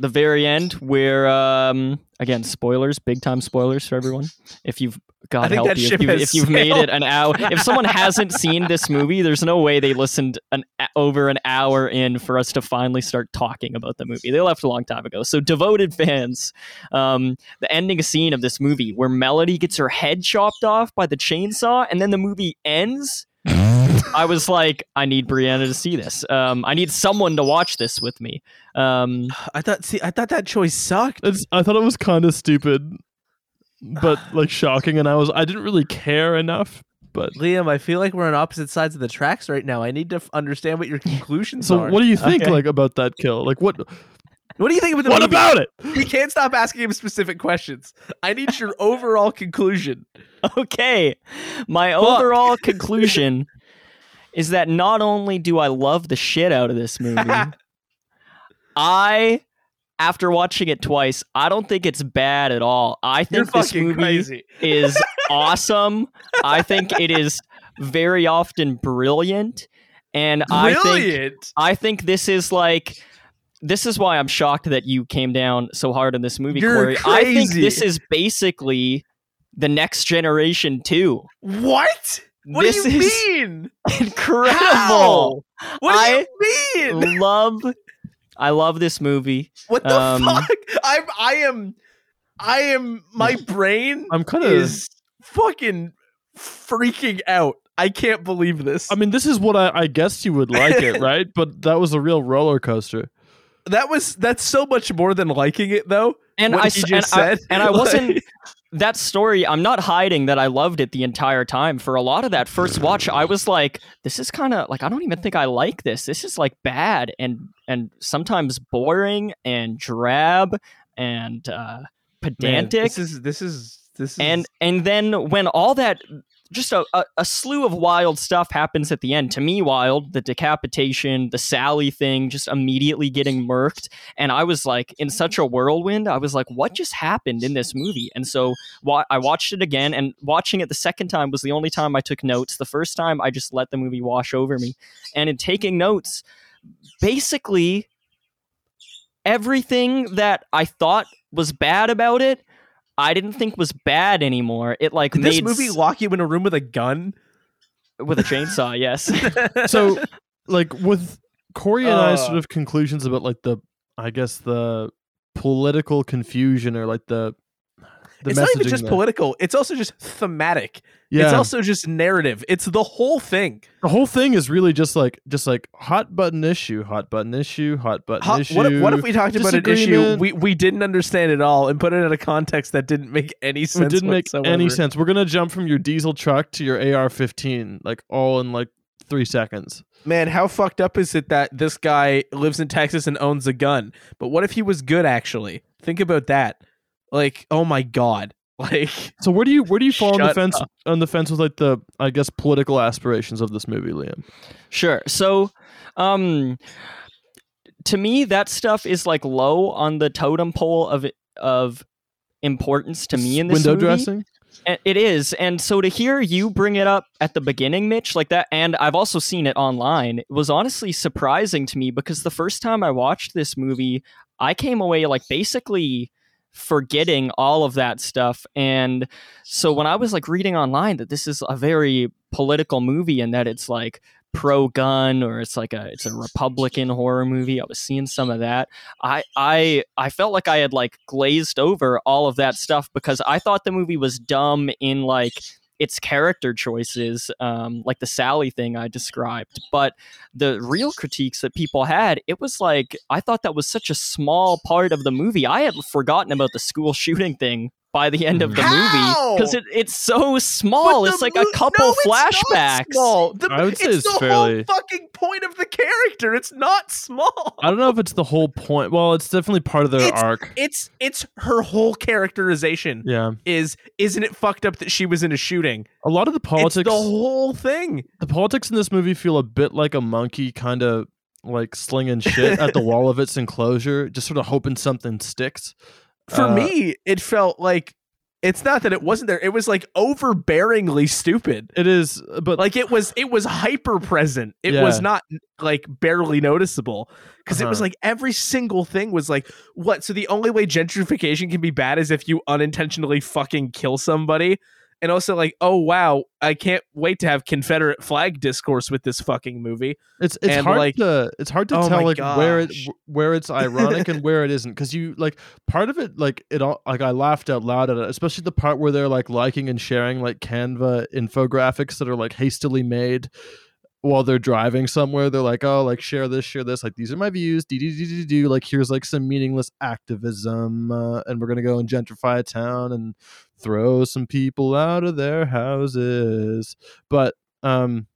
The very end where um again, spoilers, big time spoilers for everyone. If you've I God help you if, you if you've made it an hour. If someone hasn't seen this movie, there's no way they listened an over an hour in for us to finally start talking about the movie. They left a long time ago. So devoted fans, um, the ending scene of this movie where Melody gets her head chopped off by the chainsaw, and then the movie ends. I was like, I need Brianna to see this. Um, I need someone to watch this with me. Um, I thought see I thought that choice sucked. it's, i thought it was kind of stupid but like shocking and i was i didn't really care enough but Liam, I feel like we're on opposite sides of the tracks right now. I need to f- understand what your conclusions so are. what do you think Okay. like about that kill like what what do you think about the what movie? about it You can't stop asking him specific questions. I need your overall conclusion. okay. My Fuck. overall conclusion is that not only do I love the shit out of this movie, I, after watching it twice, I don't think it's bad at all. I You're think this movie crazy. is awesome. I think it is very often brilliant. And I think I think this is like this is why I'm shocked that you came down so hard on this movie, You're Corey. I think this is basically the next generation too. what? What this do you is mean? incredible. What do I you mean? love I love this movie. What the um, fuck? I'm I am I am my brain i'm kind of is fucking freaking out. I can't believe this. i mean this is what i i guessed you would like it right but that was a real roller coaster that was that's so much more than liking it though. And what I he just and I, said. and I wasn't that story. I'm not hiding that I loved it the entire time. For a lot of that first watch, I was like, "This is kind of like I don't even think I like this. This is like bad and and sometimes boring and drab and uh, Man, pedantic." this is this is this is and and then when all that just a, a, a slew of wild stuff happens at the end. To me wild the decapitation the sally thing just immediately getting murked. And i was like in such a whirlwind. I was like what just happened in this movie? And so wa- i watched it again and watching it the second time was the only time i took notes. The first time i just let the movie wash over me. And in taking notes basically everything that i thought was bad about it I didn't think was bad anymore. It like Did made this movie s- lock you in a room with a gun? with a chainsaw. Yes. so like with corey and i Uh. sort of conclusions about like the i guess the political confusion or like the the it's not even just there. political. It's also just thematic. yeah It's also just narrative. It's the whole thing. the whole thing is really just like just like hot button issue hot button issue hot button How- issue what, if, what if we talked about an issue we, we didn't understand at all and put it in a context that didn't make any sense? it didn't make any sense we're gonna jump from your diesel truck to your ar-15 like all in like three seconds. Man, how fucked up is it that this guy lives in Texas and owns a gun? But what if he was good actually? Think about that. Like, oh my god. Like So where do you where do you fall on the fence up. on the fence with like the I guess political aspirations of this movie, Liam? Sure. So, um, to me, that stuff is like low on the totem pole of of importance to me in this window movie. dressing. It is, and so to hear you bring it up at the beginning, Mitch, like that, and I've also seen it online. It was honestly surprising to me because the first time I watched this movie, I came away like basically forgetting all of that stuff. And so when I was like reading online that this is a very political movie and that it's like pro gun or it's like a it's a republican horror movie i was seeing some of that i i i felt like i had like glazed over all of that stuff because i thought the movie was dumb in like its character choices um like the sally thing i described but the real critiques that people had it was like i thought that was such a small part of the movie i had forgotten about the school shooting thing by the end of the How? movie because it, it's so small it's like mo- a couple no, it's not flashbacks small. The- I would say it's, it's the fairly- whole fucking point of the character. It's not small. I don't know if it's the whole point. Well, it's definitely part of their It's- arc. It's it's her whole characterization Yeah, is isn't it fucked up that she was in a shooting? a lot of the politics. It's the whole thing. the politics in this movie feel a bit like a monkey kind of like slinging shit at the wall of its enclosure, just sort of hoping something sticks. For Uh, me, it felt like it's not that it wasn't there. It was like overbearingly stupid. It is, but Like it was it was hyper present. It Yeah. was not like barely noticeable because it was Uh-huh. like every single thing was like what? So the only way gentrification can be bad is if you unintentionally fucking kill somebody. And also like, oh wow, I can't wait to have Confederate flag discourse with this fucking movie. it's it's and, hard like- to it's hard to Oh tell like where it where it's ironic and where it isn't because you like part of it like it all like I laughed out loud at it, especially the part where they're like liking and sharing like Canva infographics that are like hastily made while they're driving somewhere. They're like, oh, like share this, share this. Like these are my views. Do do do do do. Like here's like some meaningless activism, uh, and we're gonna go and gentrify a town and throw some people out of their houses. But um,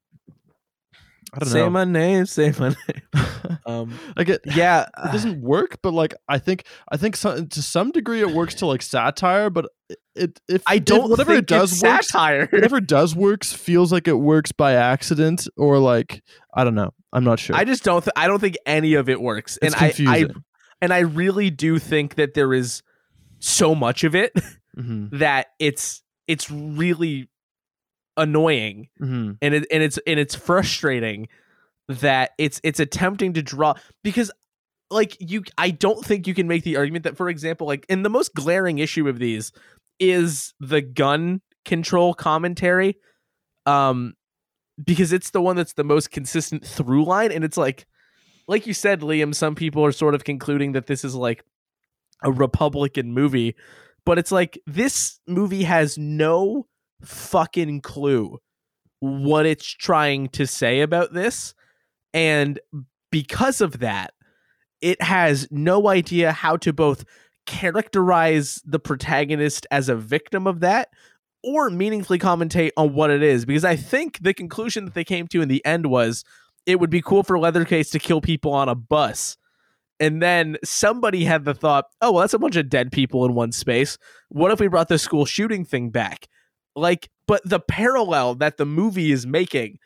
I don't say know. my name, say my name. Um, I get yeah, it doesn't work, but like I think I think some, to some degree it works to like satire, but it if I don't whatever think it does works, satire. whatever does works feels like it works by accident or like I don't know. I'm not sure. I just don't. Th- I don't think any of it works, it's and I, I and I really do think that there is so much of it Mhm, that it's it's really annoying mhm. and it and it's and it's frustrating that it's it's attempting to draw because like you I don't think you can make the argument that for example like in the most glaring issue of these is the gun control commentary um because it's the one that's the most consistent through line and it's like like you said Liam some people are sort of concluding that this is like a republican movie but it's like this movie has no fucking clue what it's trying to say about this. And because of that it has no idea how to both characterize the protagonist as a victim of that or meaningfully commentate on what it is. Because i think the conclusion that they came to in the end was it would be cool for Leatherface to kill people on a bus and then somebody had the thought oh well that's a bunch of dead people in one space. What if we brought the school shooting thing back? Like but the parallel that the movie is making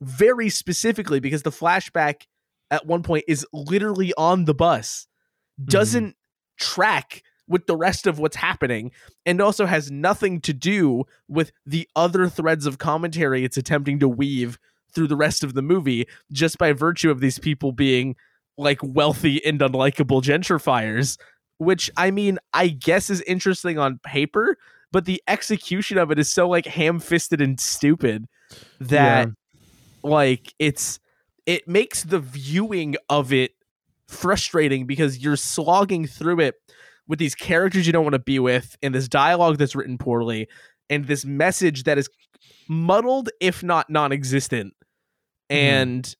very specifically because the flashback at one point is literally on the bus mm-hmm. doesn't track with the rest of what's happening and also has nothing to do with the other threads of commentary it's attempting to weave through the rest of the movie just by virtue of these people being like wealthy and unlikable gentrifiers which i mean i guess is interesting on paper but the execution of it is so like ham-fisted and stupid that like it's it makes the viewing of it frustrating because you're slogging through it with these characters you don't want to be with and this dialogue that's written poorly and this message that is muddled if not non-existent. Mm-hmm. And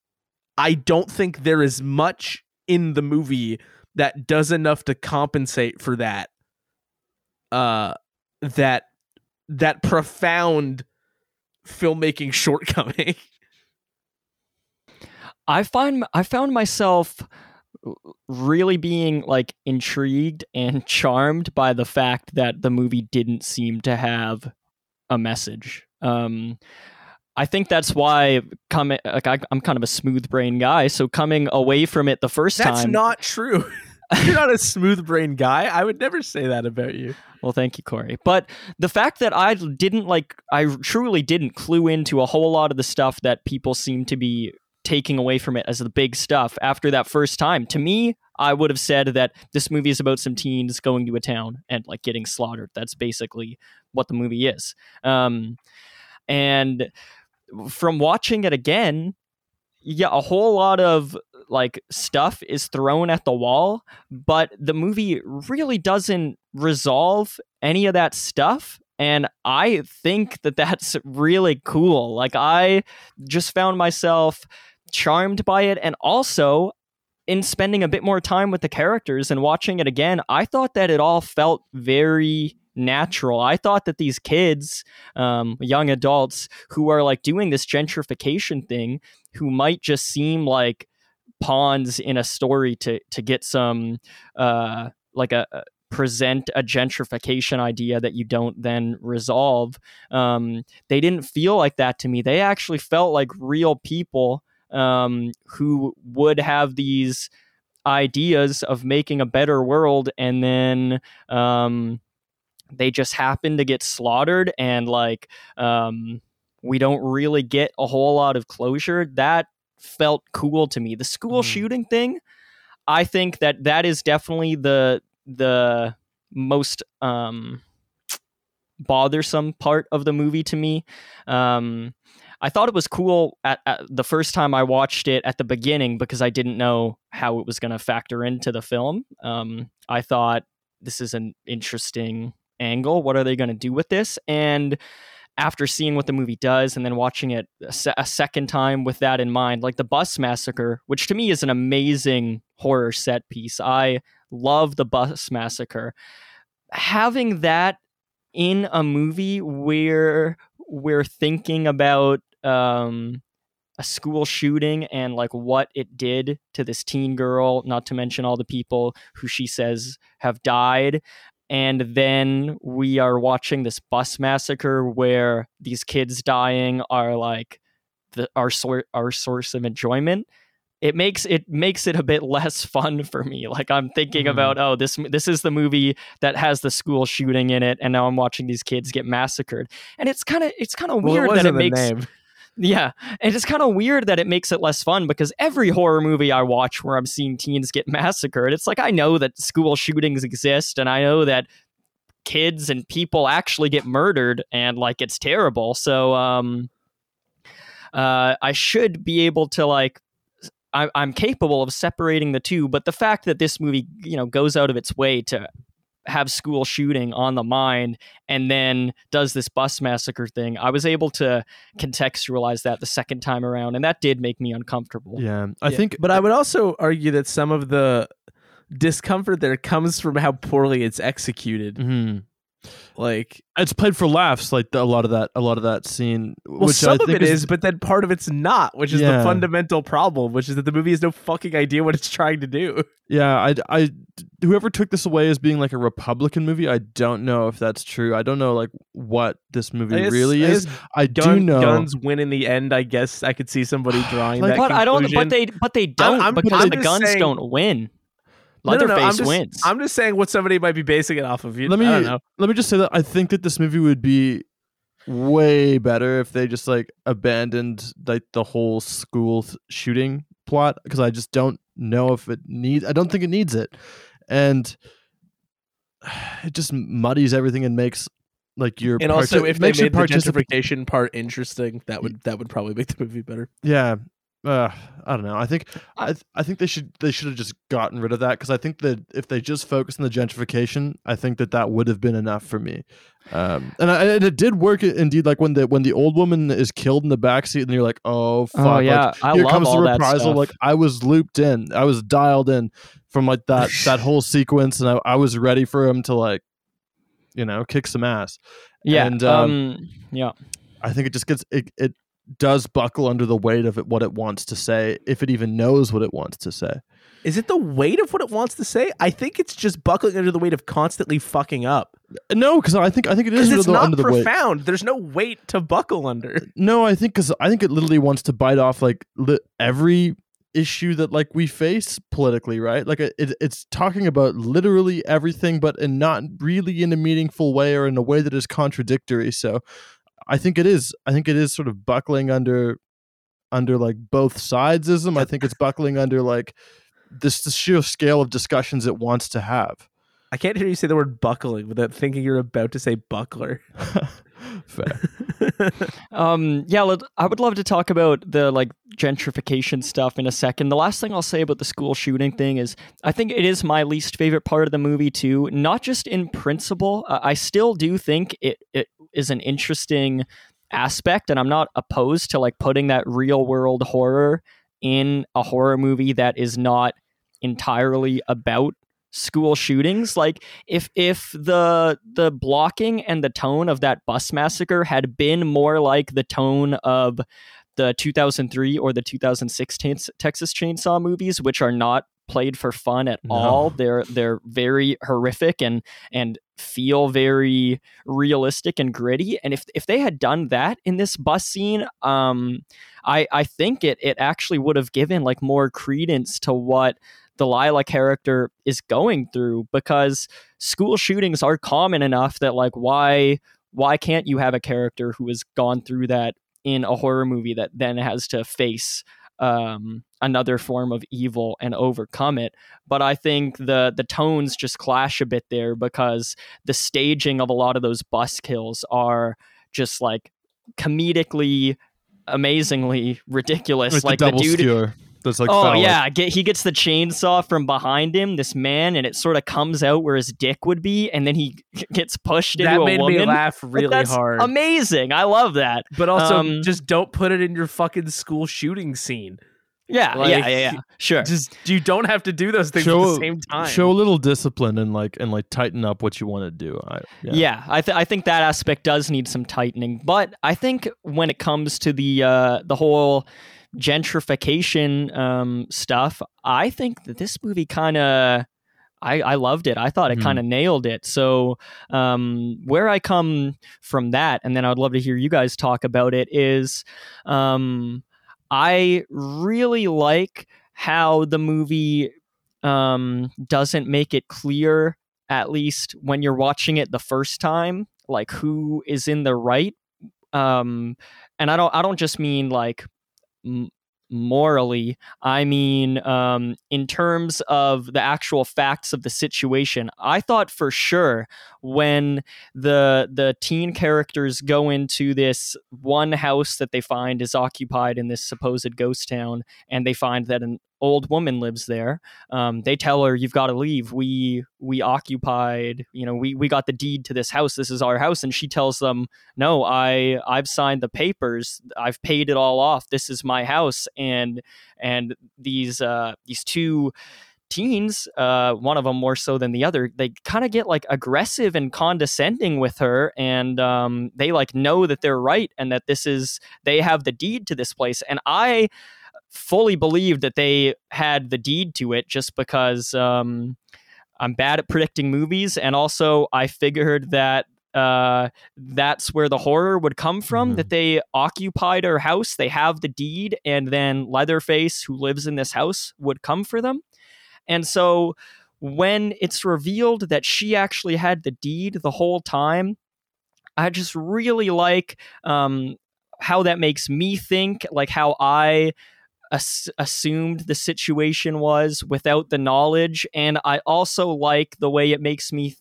i don't think there is much in the movie that does enough to compensate for that uh that that profound filmmaking shortcoming I find I found myself really being like intrigued and charmed by the fact that the movie didn't seem to have a message. Um, I think that's why coming like I, am kind of a smooth brain guy, so coming away from it the first That's time. That's not true. You're not a smooth brain guy. I would never say that about you. Well, thank you, Corey. But the fact that I didn't like, I truly didn't clue into a whole lot of the stuff that people seem to be taking away from it as the big stuff after that first time. To me, I would have said that this movie is about some teens going to a town and like getting slaughtered. That's basically what the movie is. Um, and from watching it again, yeah, a whole lot of like stuff is thrown at the wall, but the movie really doesn't resolve any of that stuff. And I think that that's really cool. Like, I just found myself charmed by it. And also, in spending a bit more time with the characters and watching it again, I thought that it all felt very natural. I thought that these kids, um, young adults who are like doing this gentrification thing, who might just seem like pawns in a story to to get some uh, like a, a present a gentrification idea that you don't then resolve. Um, they didn't feel like that to me. They actually felt like real people um, who would have these ideas of making a better world and then um, they just happen to get slaughtered and like um, we don't really get a whole lot of closure that felt cool to me the school mm. shooting thing i think that that is definitely the the most um, bothersome part of the movie to me um, I thought it was cool at, at, the first time I watched it at the beginning because I didn't know how it was going to factor into the film. Um, I thought this is an interesting angle. What are they going to do with this? And after seeing what the movie does and then watching it a, se- a, second time with that in mind, like the bus massacre, which to me is an amazing horror set piece. I love the bus massacre. Having that in a movie where we're thinking about um, a school shooting and like what it did to this teen girl, not to mention all the people who she says have died and then we are watching this bus massacre where these kids dying are like the our sort our source of enjoyment it makes it makes it a bit less fun for me like i'm thinking mm-hmm. about oh this this is the movie that has the school shooting in it and now i'm watching these kids get massacred and it's kind of it's kind of weird it that it makes name. Yeah, and it's kind of weird that it makes it less fun because every horror movie I watch where I'm seeing teens get massacred, it's like I know that school shootings exist and I know that kids and people actually get murdered and like it's terrible. So um uh I should be able to like I, I'm capable of separating the two, but the fact that this movie, you know, goes out of its way to have school shooting on the mind and then does this bus massacre thing. I was able to contextualize that the second time around and that did make me uncomfortable. Yeah. I yeah. think but I would also argue that some of the discomfort there comes from how poorly it's executed. Mm-hmm. Like it's played for laughs, like the, a lot of that, a lot of that scene. Well, which some I of think it is, but then part of it's not, which is Yeah. the fundamental problem, which is that the movie has no fucking idea what it's trying to do. Yeah, I, I, whoever took this away as being like a Republican movie, I don't know if that's true. I don't know like what this movie guess- really I is. guess I do Gun, know. guns win in the end. I guess I could see somebody drawing Like, that. But I don't but they but they don't I'm- because I'm the just guns saying- don't win. No, no, no, I'm just- wins. I'm just saying what somebody might be basing it off of. You, let me I don't know. let me just say that I think that this movie would be way better if they just like abandoned like the whole school th- shooting plot because I just don't know if it needs. I don't think it needs it, and it just muddies everything and makes like your And also, parti- if they makes your made the particip- gentrification part interesting, that would that would probably make the movie better. Yeah. Uh, I don't know. I think I th- I think they should they should have just gotten rid of that because I think that if they just focused on the gentrification, I think that that would have been enough for me. Um, and, I, and it did work indeed. Like when the when the old woman is killed in the backseat, and you're like, oh fuck, oh like, yeah, I here love comes the reprisal. Like I was looped in, I was dialed in from like that that whole sequence, and I, I was ready for him to like, you know, kick some ass. yeah, and, um, um, yeah. I think it just gets it, it does buckle under the weight of it, what it wants to say, if it even knows what it wants to say. Is it the weight of what it wants to say? I think it's just buckling under the weight of constantly fucking up. No, because I think I think it is it's not under the weight. profound. There's no weight to buckle under. No, I think because I think it literally wants to bite off like li- every issue that like we face politically, right? Like it, it, it's talking about literally everything, but in not really in a meaningful way or in a way that is contradictory. So, I think it is. I think it is sort of buckling under under like both sidesism. I think it's buckling under like this the sheer scale of discussions it wants to have. I can't hear you say the word buckling without thinking you're about to say buckler. Fair. Um, yeah, I would love to talk about the like gentrification stuff in a second. The last thing I'll say about the school shooting thing is I think it is my least favorite part of the movie too. Not just in principle, I still do think it it is an interesting aspect, and I'm not opposed to like putting that real world horror in a horror movie that is not entirely about school shootings like if if the the blocking and the tone of that bus massacre had been more like the tone of the 2003 or the 2016 Texas Chainsaw movies which are not played for fun at No. all they're they're very horrific and and feel very realistic and gritty and if if they had done that in this bus scene um I I think it it actually would have given like more credence to what the Lila character is going through because school shootings are common enough that like why why can't you have a character who has gone through that in a horror movie that then has to face um, another form of evil and overcome it but i think the the tones just clash a bit there because the staging of a lot of those bus kills are just like comedically amazingly ridiculous Like, like the the dude skewer. That's like oh phallic. yeah, get, he gets the chainsaw from behind him, this man, and it sort of comes out where his dick would be, and then he gets pushed into a woman. that a made woman. me laugh really that's hard. Amazing, I love that. but also, um, just don't put it in your fucking school shooting scene. Yeah, Like, yeah, yeah, yeah. Sure. Just you don't have to do those things Show- at the same time. Show a little discipline and like and like tighten up what you want to do. I, yeah. Yeah, I, th- I think that aspect does need some tightening, but I think when it comes to the uh, the whole gentrification um, stuff, I think that this movie kind of. I, I loved it. I thought it Mhm. kind of nailed it. So, um, where I come from that, and then I'd love to hear you guys talk about it, is um, I really like how the movie um, doesn't make it clear at least when you're watching it the first time like who is in the right um and i don't i don't just mean like morally i mean um in terms of the actual facts of the situation i thought for sure when the the teen characters go into this one house that they find is occupied in this supposed ghost town and they find that an old woman lives there um, they tell her you've got to leave. We we occupied you know we we got the deed to this house. This is our house. And she tells them no i i've signed the papers. I've paid it all off. This is my house. And and these uh these two teens uh one of them more so than the other they kind of get like aggressive and condescending with her and um they like know that they're right and that this is they have the deed to this place. And i fully believed that they had the deed to it just because um, I'm bad at predicting movies, and also I figured that uh, that's where the horror would come from. Mhm. That they occupied her house, they have the deed, and then Leatherface, who lives in this house, would come for them. And so when it's revealed that she actually had the deed the whole time, I just really like um, how that makes me think, like how I as- assumed the situation was without the knowledge and i also like the way it makes me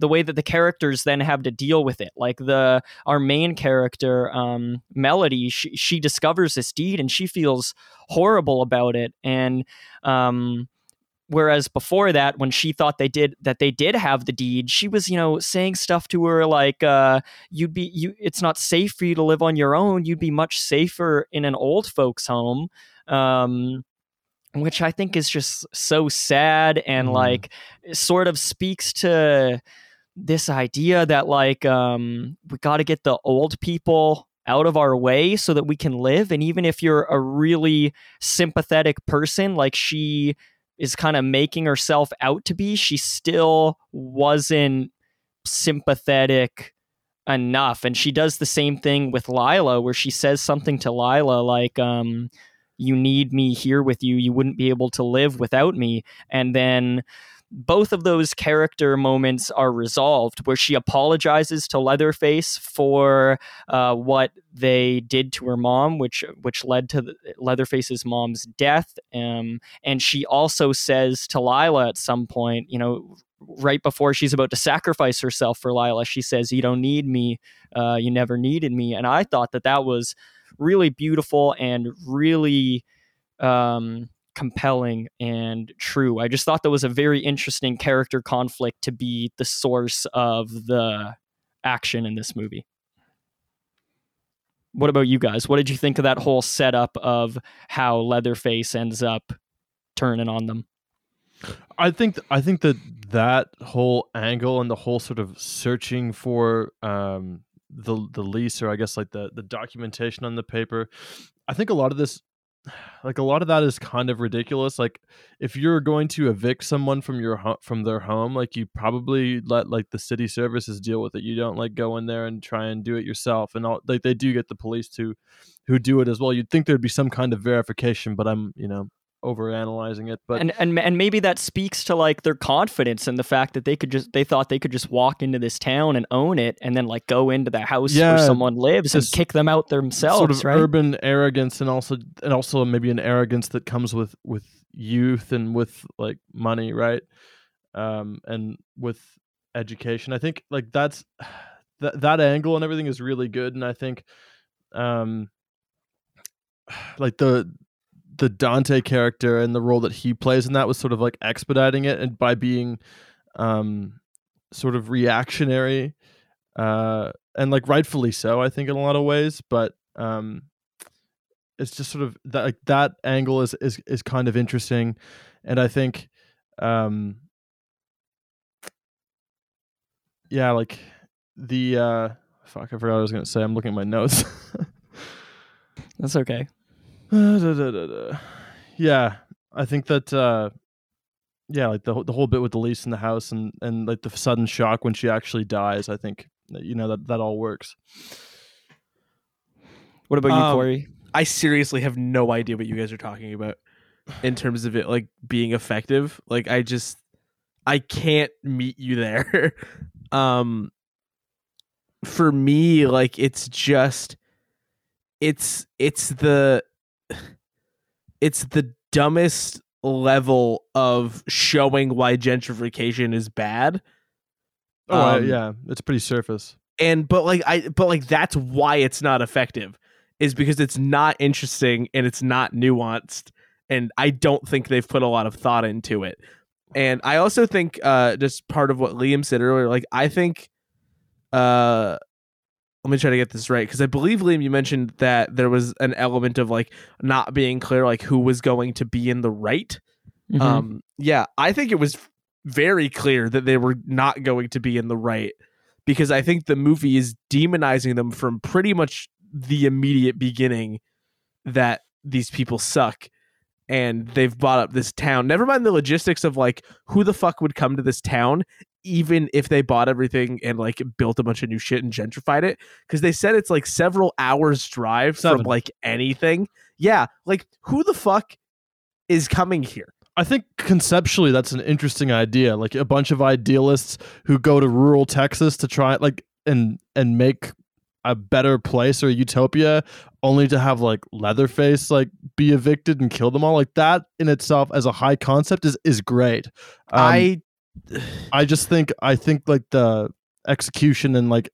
the way that the characters then have to deal with it. Like the our main character um melody she, she discovers this deed and she feels horrible about it and um whereas before that when she thought they did that they did have the deed she was you know saying stuff to her like uh you'd be you it's not safe for you to live on your own. You'd be much safer in an old folks home um which i think is just so sad and Mhm. like sort of speaks to this idea that like um we got to get the old people out of our way so that we can live. And even if you're a really sympathetic person, like she is kind of making herself out to be, she still wasn't sympathetic enough. And she does the same thing with Lila, where she says something to Lila like, um, you need me here with you. You wouldn't be able to live without me. And then both of those character moments are resolved where she apologizes to Leatherface for uh, what they did to her mom, which which led to the, Leatherface's mom's death. Um, and she also says to Lila at some point, you know, right before she's about to sacrifice herself for Lila, she says, "You don't need me. Uh, you never needed me." And I thought that that was really beautiful and really um, compelling and true. I just thought that was a very interesting character conflict to be the source of the action in this movie. What about you guys? What did you think of that whole setup of how Leatherface ends up turning on them? I think I think that that whole angle and the whole sort of searching for um, the the lease or I guess like the the documentation on the paper. I think a lot of this like a lot of that is kind of ridiculous like if you're going to evict someone from your ho- from their home like you probably let like the city services deal with it you don't like go in there and try and do it yourself and all like they do get the police to who do it as well you'd think there'd be some kind of verification but i'm you know over analyzing it but and, and and maybe that speaks to like their confidence and the fact that they could just they thought they could just walk into this town and own it and then like go into the house Yeah, where someone lives and kick them out themselves sort of right? urban arrogance and also and also maybe an arrogance that comes with with youth and with like money right? Um and with education. I think like that's that that angle and everything is really good and i think um like the the dante character and the role that he plays in that was sort of like expediting it and by being um sort of reactionary uh and like rightfully so i think in a lot of ways but um it's just sort of that like that angle is is is kind of interesting and i think um yeah like the uh fuck i forgot what i was gonna say i'm looking at my notes that's okay. yeah i think that uh yeah like the, the whole bit with the lease in the house and and like the sudden shock when she actually dies i think you know that that all works what about you Um, corey I seriously have no idea what you guys are talking about in terms of it like being effective. Like I just I can't meet you there. um for me like it's just it's it's the it's the dumbest level of showing why gentrification is bad. oh Um, yeah it's pretty surface and but like i but like that's why it's not effective is because it's not interesting and it's not nuanced and i don't think they've put a lot of thought into it and i also think uh just part of what liam said earlier like i think uh let me try to get this right because i believe liam you mentioned that there was an element of like not being clear like who was going to be in the right Mhm. um, yeah, I think it was very clear that they were not going to be in the right because I think the movie is demonizing them from pretty much the immediate beginning that these people suck and they've bought up this town. Never mind the logistics of like who the fuck would come to this town even if they bought everything and like built a bunch of new shit and gentrified it because they said it's like several hours drive Seven. from like anything. Yeah, like who the fuck is coming here? I think conceptually that's an interesting idea. Like a bunch of idealists who go to rural Texas to try like and and make a better place or a utopia only to have like Leatherface like be evicted and kill them all. Like that in itself as a high concept is is great. Um, I I just think I think like the execution and like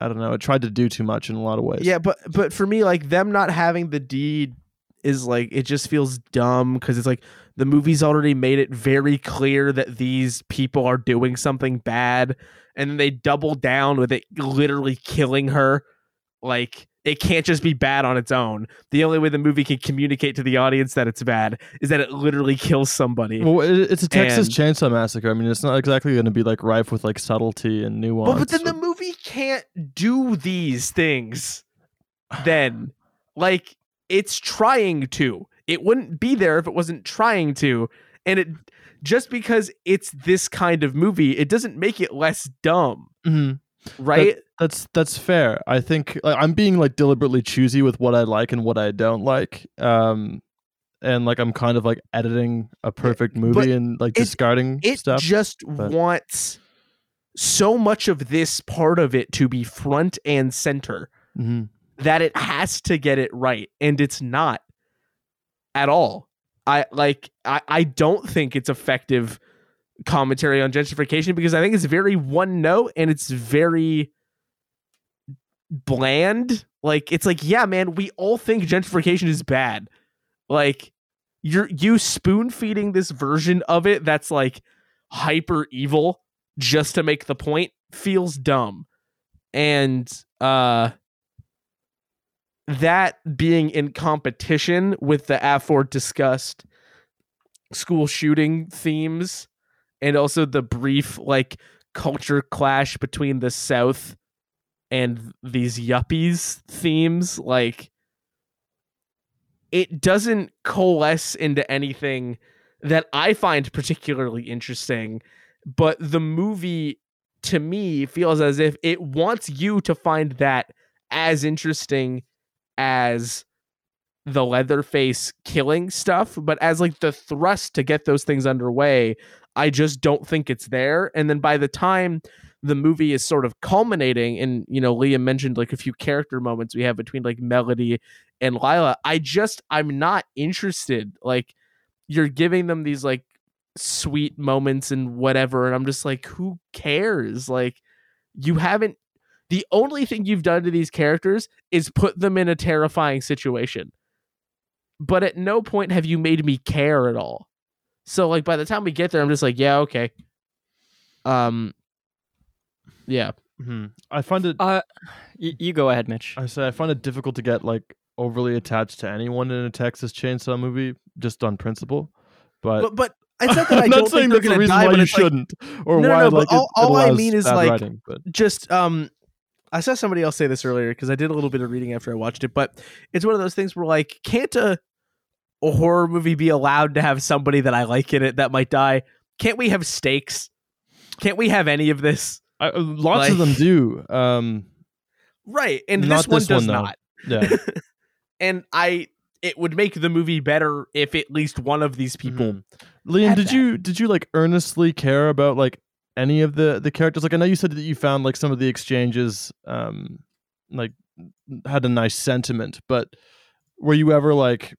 I don't know, it tried to do too much in a lot of ways. Yeah, but but for me, like them not having the deed is like it just feels dumb because it's like the movie's already made it very clear that these people are doing something bad, and they double down with it literally killing her. Like it can't just be bad on its own. The only way the movie can communicate to the audience that it's bad is that it literally kills somebody. Well, it, it's a Texas And- Chainsaw Massacre. I mean, it's not exactly going to be like rife with like subtlety and nuance. But, but then the movie can't do these things. then. Like it's trying to. It wouldn't be there if it wasn't trying to. And it just because it's this kind of movie, it doesn't make it less dumb, Mhm. Right? That's that's fair. I think like, I'm being like deliberately choosy with what I like and what I don't like. Um, and like I'm kind of like editing a perfect movie and like it- discarding it stuff. just but- wants so much of this part of it to be front and center Mhm. that it has to get it right and it's not at all i like i, I don't think it's effective commentary on gentrification because i think it's very one note and it's very bland. Like it's like yeah man we all think gentrification is bad. Like you're you spoon feeding this version of it that's like hyper evil just to make the point feels dumb. And uh that being in competition with the afore discussed school shooting themes and also the brief like culture clash between the south and these yuppies themes like it doesn't coalesce into anything that I find particularly interesting, but the movie to me feels as if it wants you to find that as interesting as the Leatherface killing stuff, but as like the thrust to get those things underway, I just don't think it's there. And then by the time the movie is sort of culminating, and you know, Liam mentioned like a few character moments we have between like Melody and Lila, I just I'm not interested. Like you're giving them these like sweet moments and whatever, and I'm just like, who cares? Like you haven't the only thing you've done to these characters is put them in a terrifying situation. But at no point have you made me care at all. So like by the time we get there, I'm just like, yeah, okay. Um yeah. Mhm. I find it. Uh, y- you go ahead, Mitch. I say I find it difficult to get like overly attached to anyone in a Texas Chainsaw movie just on principle. But, But but it's not that I I'm don't not saying think they're that's the gonna reason die, why but you shouldn't, or No, no, why no, but like it- all- all I mean is, like, writing, but just um I saw somebody else say this earlier because I did a little bit of reading after I watched it, but it's one of those things where like can't a, a horror movie be allowed to have somebody that I like in it that might die? Can't we have stakes? Can't we have any of this? I, uh, lots of them do. Um, Right, and this one this does though. not. yeah, And I it would make the movie better if at least one of these people Mhm. Liam, did that. you did you like earnestly care about like any of the the characters? Like I know you said that you found like some of the exchanges um like had a nice sentiment, but were you ever like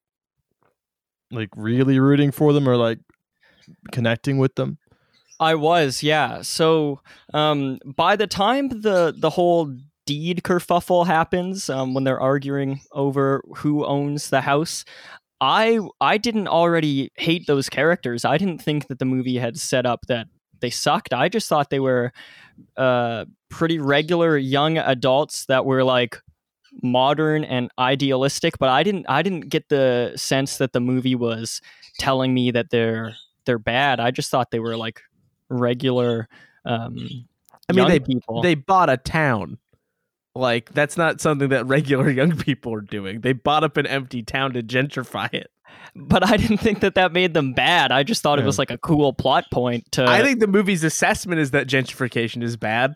like really rooting for them or like connecting with them? I was, yeah. So um, by the time the the whole deed kerfuffle happens, um, when they're arguing over who owns the house, I I didn't already hate those characters. I didn't think that the movie had set up that they sucked. I just thought they were uh, pretty regular young adults that were like modern and idealistic. But I didn't I didn't get the sense that the movie was telling me that they're they're bad. I just thought they were like regular um I mean young they people. they bought a town. Like that's not something that regular young people are doing. They bought up an empty town to gentrify it. but I didn't think that that made them bad. I just thought it was like a cool plot point to I think the movie's assessment is that gentrification is bad.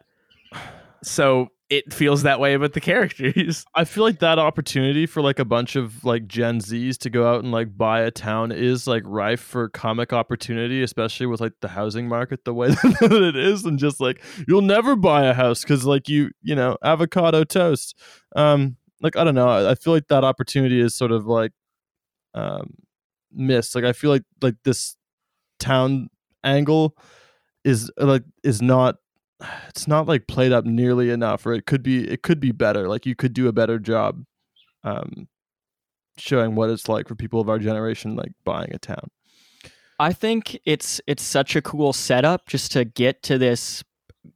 So it feels that way about the characters. I feel like that opportunity for like a bunch of like Gen Zs to go out and like buy a town is like rife for comic opportunity, especially with like the housing market the way that it is, and just like you'll never buy a house because like you you know avocado toast. Um, like I don't know, I, feel like that opportunity is sort of like um missed. Like I feel like like this town angle is like is not it's not like played up nearly enough or it could be it could be better like you could do a better job um showing what it's like for people of our generation like buying a town I think it's it's such a cool setup just to get to this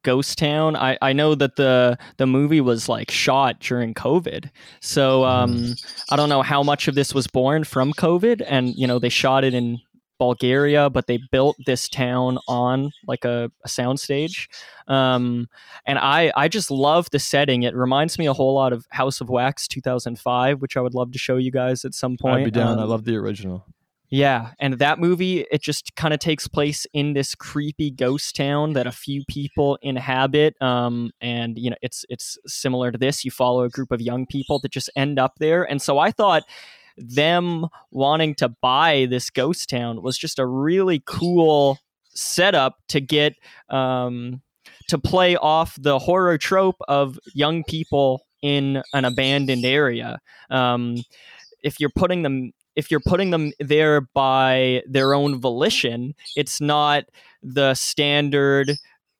ghost town. I, I know that the the movie was like shot during COVID. So um I don't know how much of this was born from COVID and you know they shot it in Bulgaria, but they built this town on like a, a soundstage. Um, and I, I just love the setting. It reminds me a whole lot of House of Wax 2005, which I would love to show you guys at some point. I'd be down. I Um, love the original. yeah, and that movie it just kind of takes place in this creepy ghost town that a few people inhabit. Um, and you know, it's it's similar to this. You follow a group of young people that just end up there, and so I thought them wanting to buy this ghost town was just a really cool setup to get um, to play off the horror trope of young people in an abandoned area. Um, if you're putting them if you're putting them there by their own volition, it's not the standard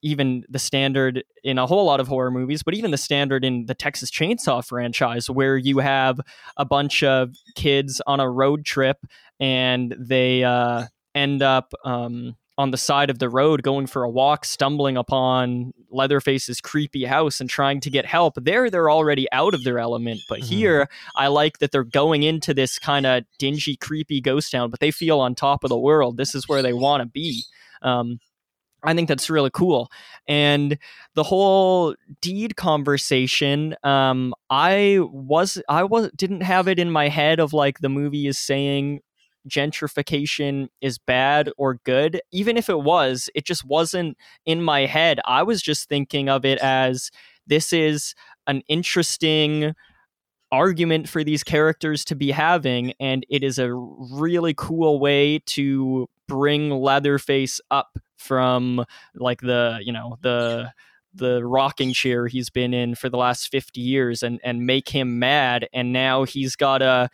even the standard in a whole lot of horror movies, but even the standard in the Texas Chainsaw franchise, where you have a bunch of kids on a road trip and they uh, end up um, on the side of the road going for a walk, stumbling upon Leatherface's creepy house and trying to get help. There, they're already out of their element, but Mhm. here, I like that they're going into this kind of dingy, creepy ghost town, but they feel on top of the world. This is where they want to be. Um, I think that's really cool. And the whole deed conversation, um, I was I was didn't have it in my head of like the movie is saying gentrification is bad or good. Even if it was, it just wasn't in my head. I was just thinking of it as this is an interesting argument for these characters to be having and it is a really cool way to bring leatherface up from like the you know the the rocking chair he's been in for the last 50 years and and make him mad and now he's got to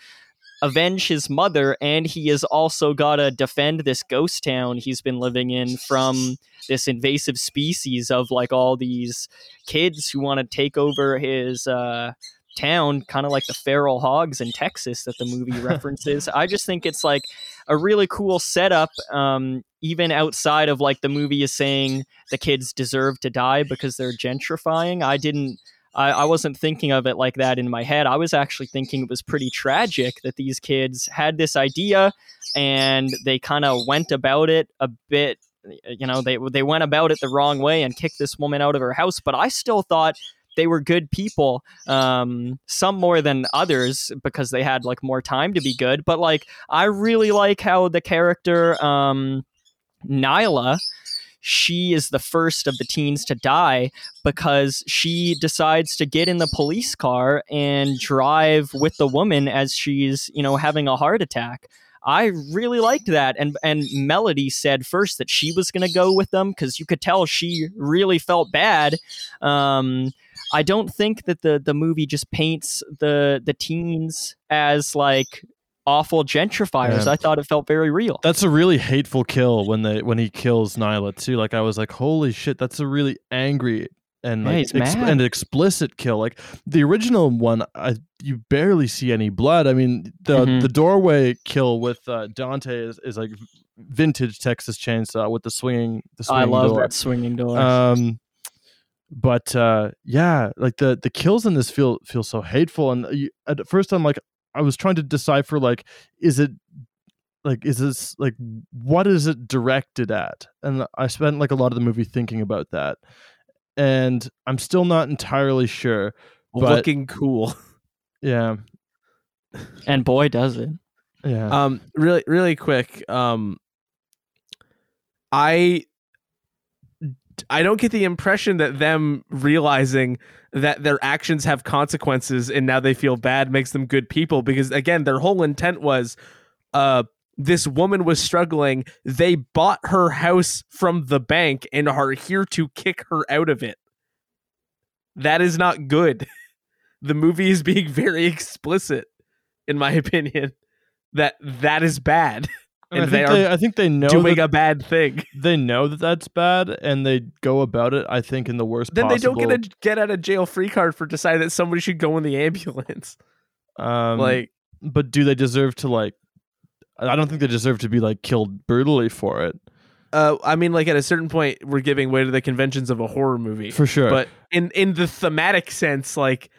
avenge his mother and he has also got to defend this ghost town he's been living in from this invasive species of like all these kids who want to take over his uh town kind of like the feral hogs in texas that the movie references. I just think it's like a really cool setup um even outside of like the movie is saying the kids deserve to die because they're gentrifying i didn't I, I wasn't thinking of it like that in my head. I was actually thinking it was pretty tragic that these kids had this idea and they kind of went about it a bit. You know, they they went about it the wrong way and kicked this woman out of her house. But I still thought they were good people. Um, some more than others because they had like more time to be good. But like, I really like how the character um, Nyla. She is the first of the teens to die because she decides to get in the police car and drive with the woman as she's, you know, having a heart attack. I really liked that. And and Melody said first that she was going to go with them because you could tell she really felt bad. Um, I don't think that the the movie just paints the the teens as like awful gentrifiers. Yeah. I thought it felt very real. That's a really hateful kill when they when he kills Nyla too. Like I was like, holy shit, that's a really angry and like mad. and explicit kill. Like the original one, I, you barely see any blood. I mean, the Mhm. the doorway kill with uh, Dante is, is like vintage Texas Chainsaw with the swinging the I swinging love door. that swinging door. Um, but uh, yeah, like the the kills in this feel feel so hateful. And you, at first, I'm like, I was trying to decipher like, is it like is this like what is it directed at? And I spent like a lot of the movie thinking about that, and I'm still not entirely sure. But Looking cool. yeah, and boy, does it. yeah, Um, really, really quick. Um, I I don't get the impression that them realizing that their actions have consequences and now they feel bad makes them good people because again, their whole intent was, uh, this woman was struggling. They bought her house from the bank and are here to kick her out of it. That is not good. The movie is being very explicit, in my opinion, that that is bad and I and they think are they, I think they know doing a bad thing. they know that that's bad, and they go about it. I think in the worst. Then they don't get possible- a get out of jail free card for deciding that somebody should go in the ambulance. um, like but do they deserve to like i don't think they deserve to be like killed brutally for it uh I mean like at a certain point we're giving way to the conventions of a horror movie. for sure But in in the thematic sense like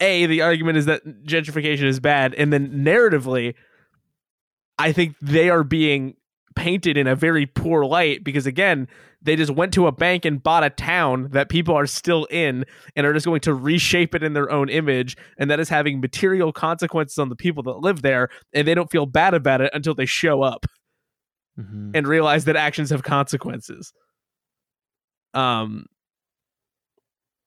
a the argument is that gentrification is bad and then narratively I think they are being painted in a very poor light because again they just went to a bank and bought a town that people are still in and are just going to reshape it in their own image. And that is having material consequences on the people that live there. And they don't feel bad about it until they show up Mhm. and realize that actions have consequences. Um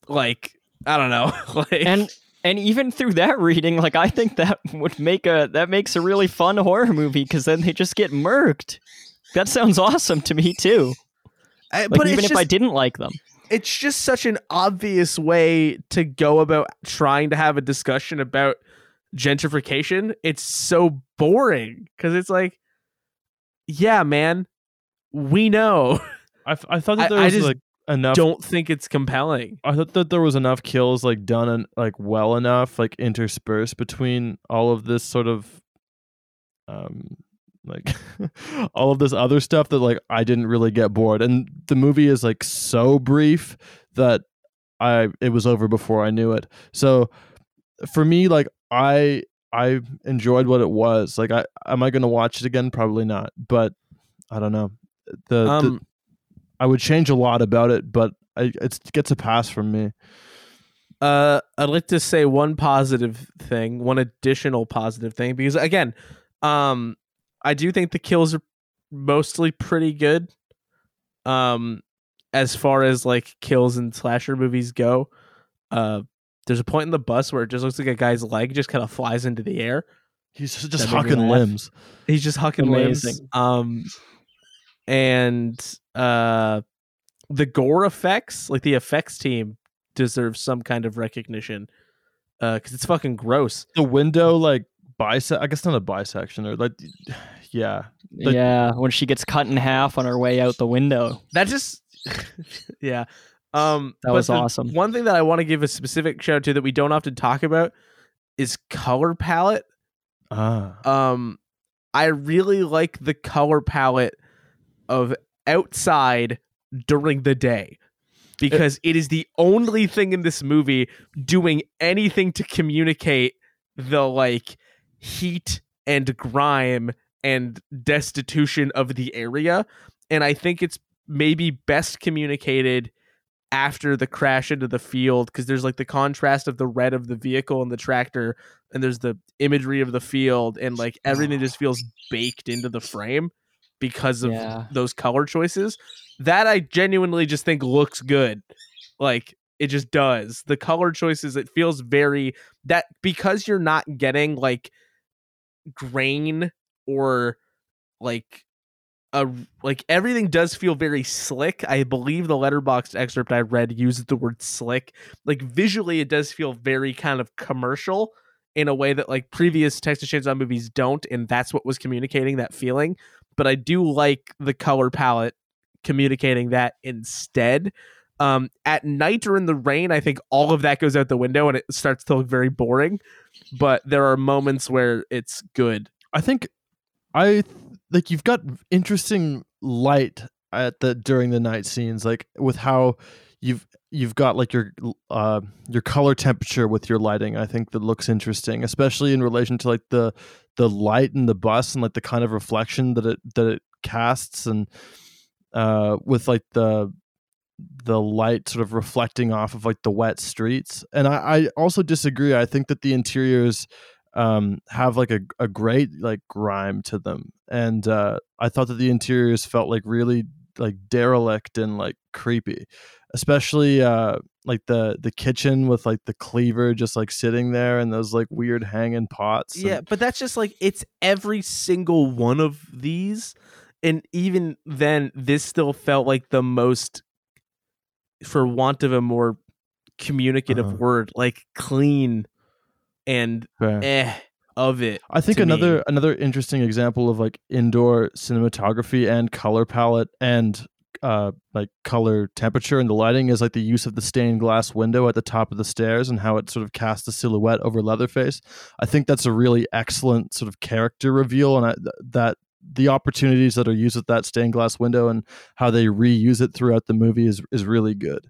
like i don't know. Like and and even through that reading, like I think that would make a that makes a really fun horror movie because then they just get murked. That sounds awesome to me too. Like but even it's if just, I didn't like them. it's just such an obvious way to go about trying to have a discussion about gentrification. It's so boring because it's like, yeah, man, we know. I, I thought that there I was just like enough. Don't think it's compelling. I thought that there was enough kills like done and like well enough like interspersed between all of this sort of um like all of this other stuff that like I didn't really get bored and the movie is like so brief that I it was over before I knew it. So for me like I I enjoyed what it was. Like I am I going to watch it again probably not, but I don't know. The, the Um, I would change a lot about it, but I, it gets a pass from me. Uh, I'd like to say one positive thing, one additional positive thing, because again, um, I do think the kills are mostly pretty good. Um, as far as like kills in slasher movies go, uh, there's a point in the bus where it just looks like a guy's leg just kind of flies into the air. He's just That made me hucking limbs. He's just hucking limbs. Um, and uh, the gore effects, like the effects team, deserves some kind of recognition. Uh, because it's fucking gross. The window, like bisect. I guess not a bisection or like, yeah. The- yeah, when she gets cut in half on her way out the window. That just, yeah. Um, That was the awesome. One thing that I want to give a specific shout out to that we don't often talk about is color palette. Ah, um i really like the color palette of outside during the day. Because it is the only thing in this movie doing anything to communicate the like heat and grime and destitution of the area. And i think it's maybe best communicated after the crash into the field because there's like the contrast of the red of the vehicle and the tractor and there's the imagery of the field and like everything just feels baked into the frame because of Yeah. those color choices that i genuinely just think looks good like it just does the color choices it feels very that because you're not getting like grain or like a like everything does feel very slick i believe the Letterboxd excerpt i read uses the word slick like visually it does feel very kind of commercial in a way that like previous Texas Chainsaw movies don't, and that's what was communicating that feeling. But I do like the color palette communicating that instead. Um, at night or in the rain, I think all of that goes out the window and it starts to look very boring. But there are moments where it's good. I think I like you've got interesting light at the during the night scenes, like with how you've you've got like your uh your color temperature with your lighting. I think that looks interesting, especially in relation to like the the light in the bus and like the kind of reflection that it that it casts and uh with like the the light sort of reflecting off of like the wet streets. And i, I also disagree. I think that the interiors um, have like a, a great like grime to them. And uh, i thought that the interiors felt like really like derelict and like creepy especially uh, like the the kitchen with like the cleaver just like sitting there and those like weird hanging pots and- Yeah, but that's just like it's every single one of these. And even then, this still felt like the most, for want of a more communicative Uh-huh. word, like clean and Fair. eh of it. I think another me. another interesting example of like indoor cinematography and color palette and uh like color temperature and the lighting is like the use of the stained glass window at the top of the stairs and how it sort of casts a silhouette over Leatherface. I think that's a really excellent sort of character reveal and I, th- that the opportunities that are used with that stained glass window and how they reuse it throughout the movie is is really good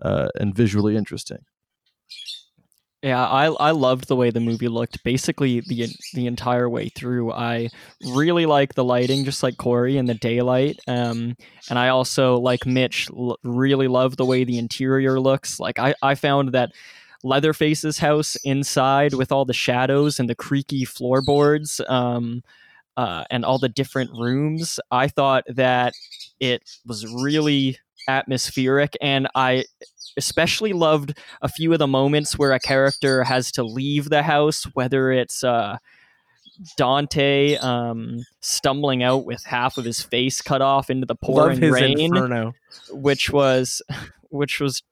uh, and visually interesting. Yeah, I I loved the way the movie looked basically the the entire way through. I really like the lighting, just like Corey and the daylight. Um, and I also like Mitch l- really love the way the interior looks. Like I I found that Leatherface's house inside with all the shadows and the creaky floorboards. Um, uh, and all the different rooms. I thought that it was really atmospheric, and I especially loved a few of the moments where a character has to leave the house, whether it's uh, Dante um, stumbling out with half of his face cut off into the pouring rain, inferno. which was which was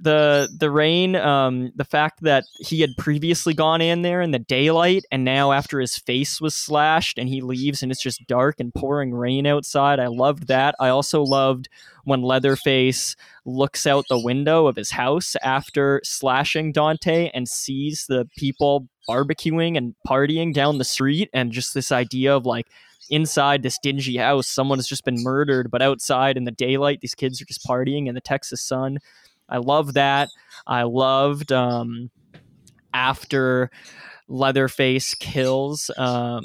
the the rain um the fact that he had previously gone in there in the daylight and now after his face was slashed and he leaves and it's just dark and pouring rain outside. I loved that. I also loved when leatherface looks out the window of his house after slashing dante and sees the people barbecuing and partying down the street and just this idea of like inside this dingy house someone has just been murdered but outside in the daylight these kids are just partying in the texas sun I love that. I loved um, after Leatherface kills um,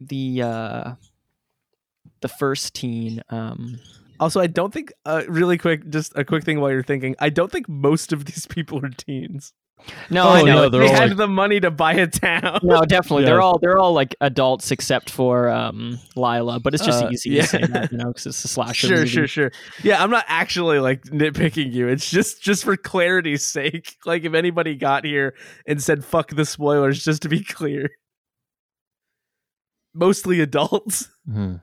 the uh, the first teen. Um, Also, I don't think uh, really quick, just a quick thing while you're thinking. I don't think most of these people are teens. No, Oh, I know. no, they're all had like- the money to buy a town. no, definitely. They're all they're all like adults except for um, Lila, but it's just Uh, easy yeah. to say that, you know, because it's a slasher. sure, movie. sure, sure. Yeah, I'm not actually like nitpicking you. It's just just for clarity's sake. Like if anybody got here and said "fuck the spoilers," just to be clear. Mostly adults. Mhm.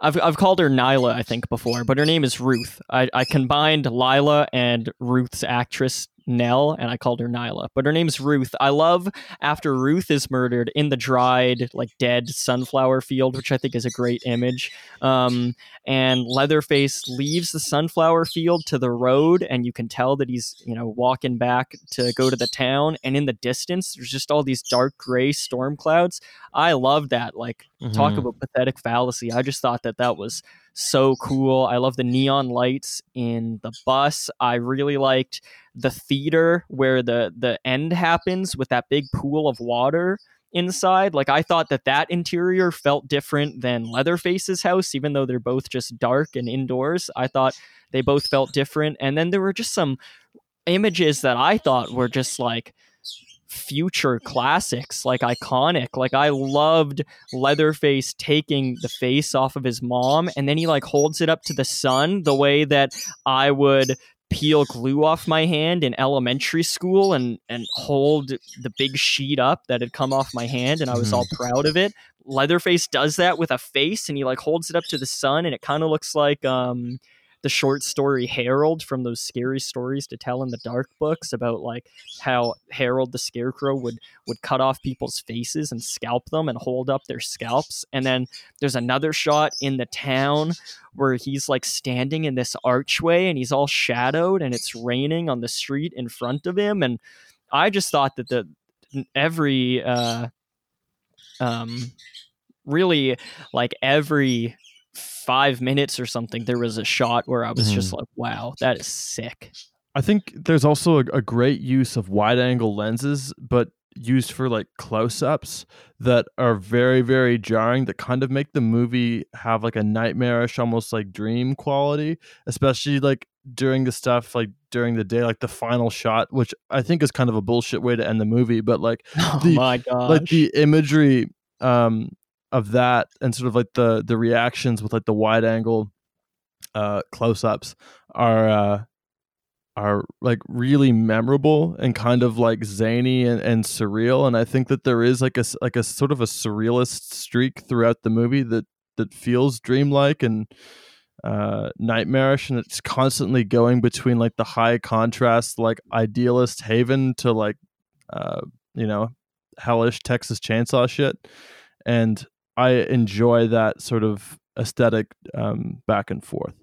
I've I've called her Nyla, I think, before, but her name is Ruth. I, I combined Lila and Ruth's actress Nell, and I called her Nyla. But her name's Ruth. I love after Ruth is murdered in the dried, like dead sunflower field, which I think is a great image. Um, and Leatherface leaves the sunflower field to the road, and you can tell that he's, you know, walking back to go to the town. And in the distance, there's just all these dark gray storm clouds. I love that. Like talk Mhm. about pathetic fallacy. I just thought that that was so cool. I love the neon lights in the bus. I really liked the theater where the the end happens with that big pool of water inside. Like I thought that that interior felt different than Leatherface's house even though they're both just dark and indoors. I thought they both felt different. And then there were just some images that I thought were just like future classics, like iconic. Like I loved Leatherface taking the face off of his mom and then he like holds it up to the sun the way that I would peel glue off my hand in elementary school and and hold the big sheet up that had come off my hand and I was all proud of it. Leatherface does that with a face and he like holds it up to the sun and it kind of looks like um the short story Harold from those scary stories to tell in the dark books about like how Harold the Scarecrow would would cut off people's faces and scalp them and hold up their scalps. And then there's another shot in the town where he's like standing in this archway and he's all shadowed and it's raining on the street in front of him. And I just thought that the every uh um really like every five minutes or something there was a shot where I was just like, wow, that is sick. I think there's also a, a great use of wide angle lenses, but used for like close ups that are very, very jarring that kind of make the movie have like a nightmarish, almost like dream quality, especially like during the stuff like during the day, like the final shot, which I think is kind of a bullshit way to end the movie, but like Oh The- my gosh. like the imagery um of that and sort of like the the reactions with like the wide angle uh close ups are uh are like really memorable and kind of like zany and, and surreal and i think that there is like a like a sort of a surrealist streak throughout the movie that that feels dreamlike and uh nightmarish and it's constantly going between like the high contrast like idealist haven to like uh you know hellish texas chainsaw shit and i enjoy that sort of aesthetic um back and forth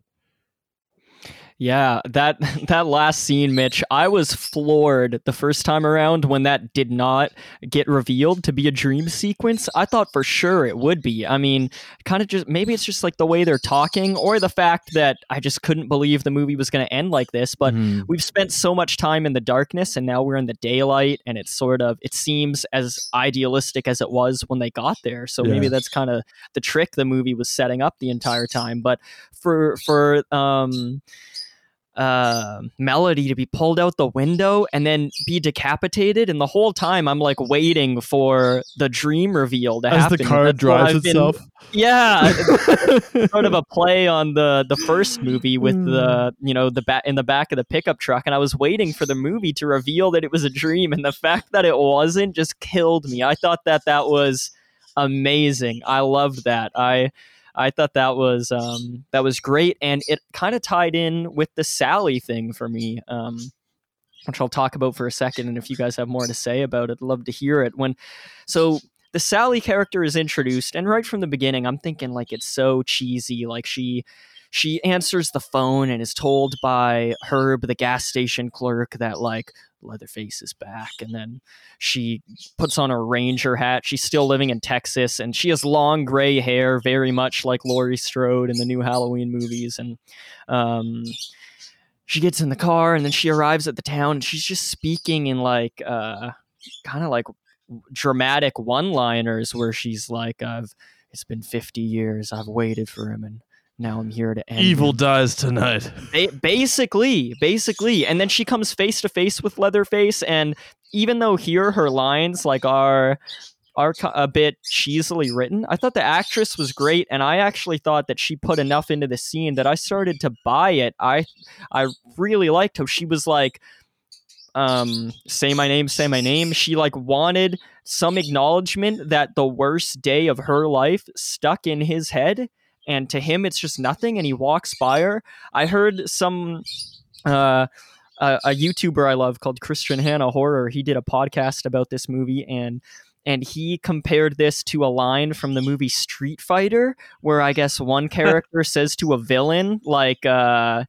Yeah, that that last scene, Mitch, I was floored the first time around when that did not get revealed to be a dream sequence. I thought for sure it would be. I mean, kind of just maybe it's just like the way they're talking or the fact that I just couldn't believe the movie was going to end like this, but Mhm. we've spent so much time in the darkness and now we're in the daylight and it's sort of it seems as idealistic as it was when they got there. So maybe that's kind of the trick the movie was setting up the entire time, but for for um uh, Melody to be pulled out the window and then be decapitated, and the whole time I'm like waiting for the dream reveal to As happen. the car That's drives I've been- itself. yeah, sort of a play on the the first movie with the Hmm. you know the back in the back of the pickup truck, and I was waiting for the movie to reveal that it was a dream, and the fact that it wasn't just killed me. I thought that that was amazing. I loved that. I I thought that was um, that was great, and it kind of tied in with the Sally thing for me. Um, which I'll talk about for a second, and if you guys have more to say about it, I'd love to hear it. When so the Sally character is introduced, and right from the beginning, I'm thinking like it's so cheesy. Like she she answers the phone and is told by Herb, the gas station clerk, that like Leatherface is back, and then she puts on her ranger hat. She's still living in Texas, and she has long gray hair, very much like Laurie Strode in the new Halloween movies, and um. She gets in the car and then she arrives at the town and she's just speaking in like uh kind of like dramatic one-liners where she's like, "I've it's been 50 years. I've waited for him, and now I'm here to end." Evil him." dies tonight. Ba- basically, basically, and then she comes face to face with Leatherface, and even though here her lines like are are a bit cheesily written, I thought the actress was great, and I actually thought that she put enough into the scene that I started to buy it. I I really liked how she was like um say my name say my name she like wanted some acknowledgement that the worst day of her life stuck in his head and to him it's just nothing and he walks by her i heard some uh a, a youtuber i love called christian hanna horror he did a podcast about this movie and and he compared this to a line from the movie street fighter where i guess one character says to a villain like uh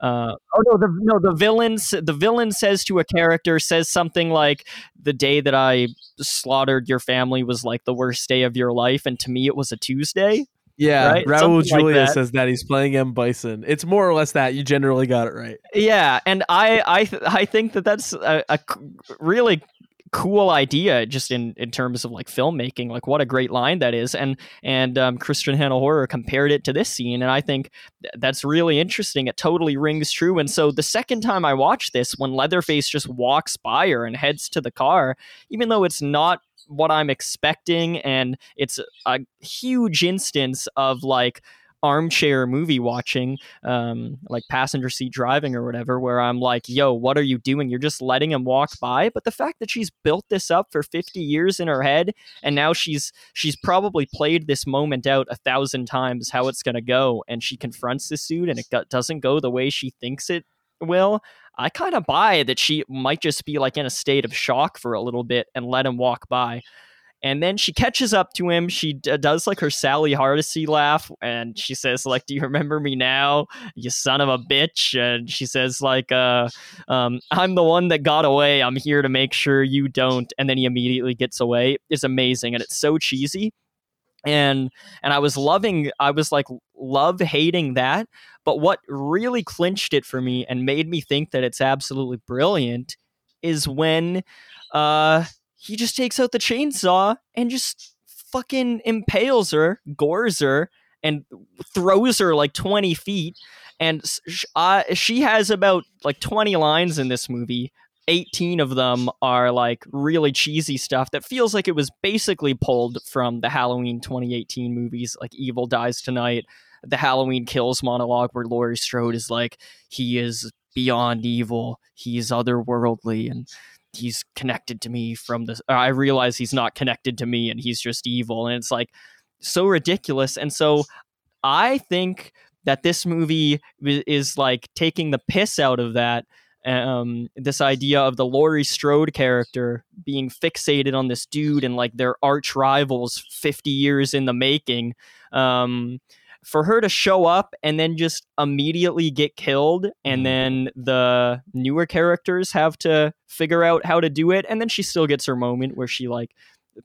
uh, oh no, the no the villain the villain says to a character says something like the day that I slaughtered your family was like the worst day of your life, and to me it was a Tuesday. Yeah, Right? Raul Something like Julia that. says that he's playing M Bison. It's more or less that. You generally got it right. Yeah, and I I th- I think that that's a, really cool idea just in in terms of like filmmaking like what a great line that is and and um, christian hanna horror compared it to this scene and i think th- that's really interesting it totally rings true and so the second time i watched this when leatherface just walks by her and heads to the car even though it's not what i'm expecting and it's a huge instance of like armchair movie watching um, like passenger seat driving or whatever, where I'm like, yo, what are you doing? You're just letting him walk by. But the fact that she's built this up for 50 years in her head, and now she's she's probably played this moment out a thousand times how it's gonna go, and she confronts this dude, and it doesn't go the way she thinks it will. I kind of buy that she might just be like in a state of shock for a little bit and let him walk by. And then she catches up to him. She d- does like her Sally Hardesty laugh, and she says, "Like, do you remember me now, you son of a bitch?" And she says, "Like, uh, um, I'm the one that got away. I'm here to make sure you don't." And then he immediately gets away. It's amazing, and it's so cheesy. And and I was loving. I was like love hating that. But what really clinched it for me and made me think that it's absolutely brilliant is when uh he just takes out the chainsaw and just fucking impales her, gores her, and throws her like 20 feet. And uh, she has about like 20 lines in this movie. 18 of them are like really cheesy stuff that feels like it was basically pulled from the Halloween 2018 movies, like Evil Dies Tonight, the Halloween Kills monologue, where Laurie Strode is like, he is beyond evil, he's otherworldly, and he's connected to me from this. I realize he's not connected to me and he's just evil and it's like so ridiculous and so I think that this movie is like taking the piss out of that um this idea of the Laurie Strode character being fixated on this dude and like their arch rivals 50 years in the making um for her to show up and then just immediately get killed and Mhm. then the newer characters have to figure out how to do it and then she still gets her moment where she like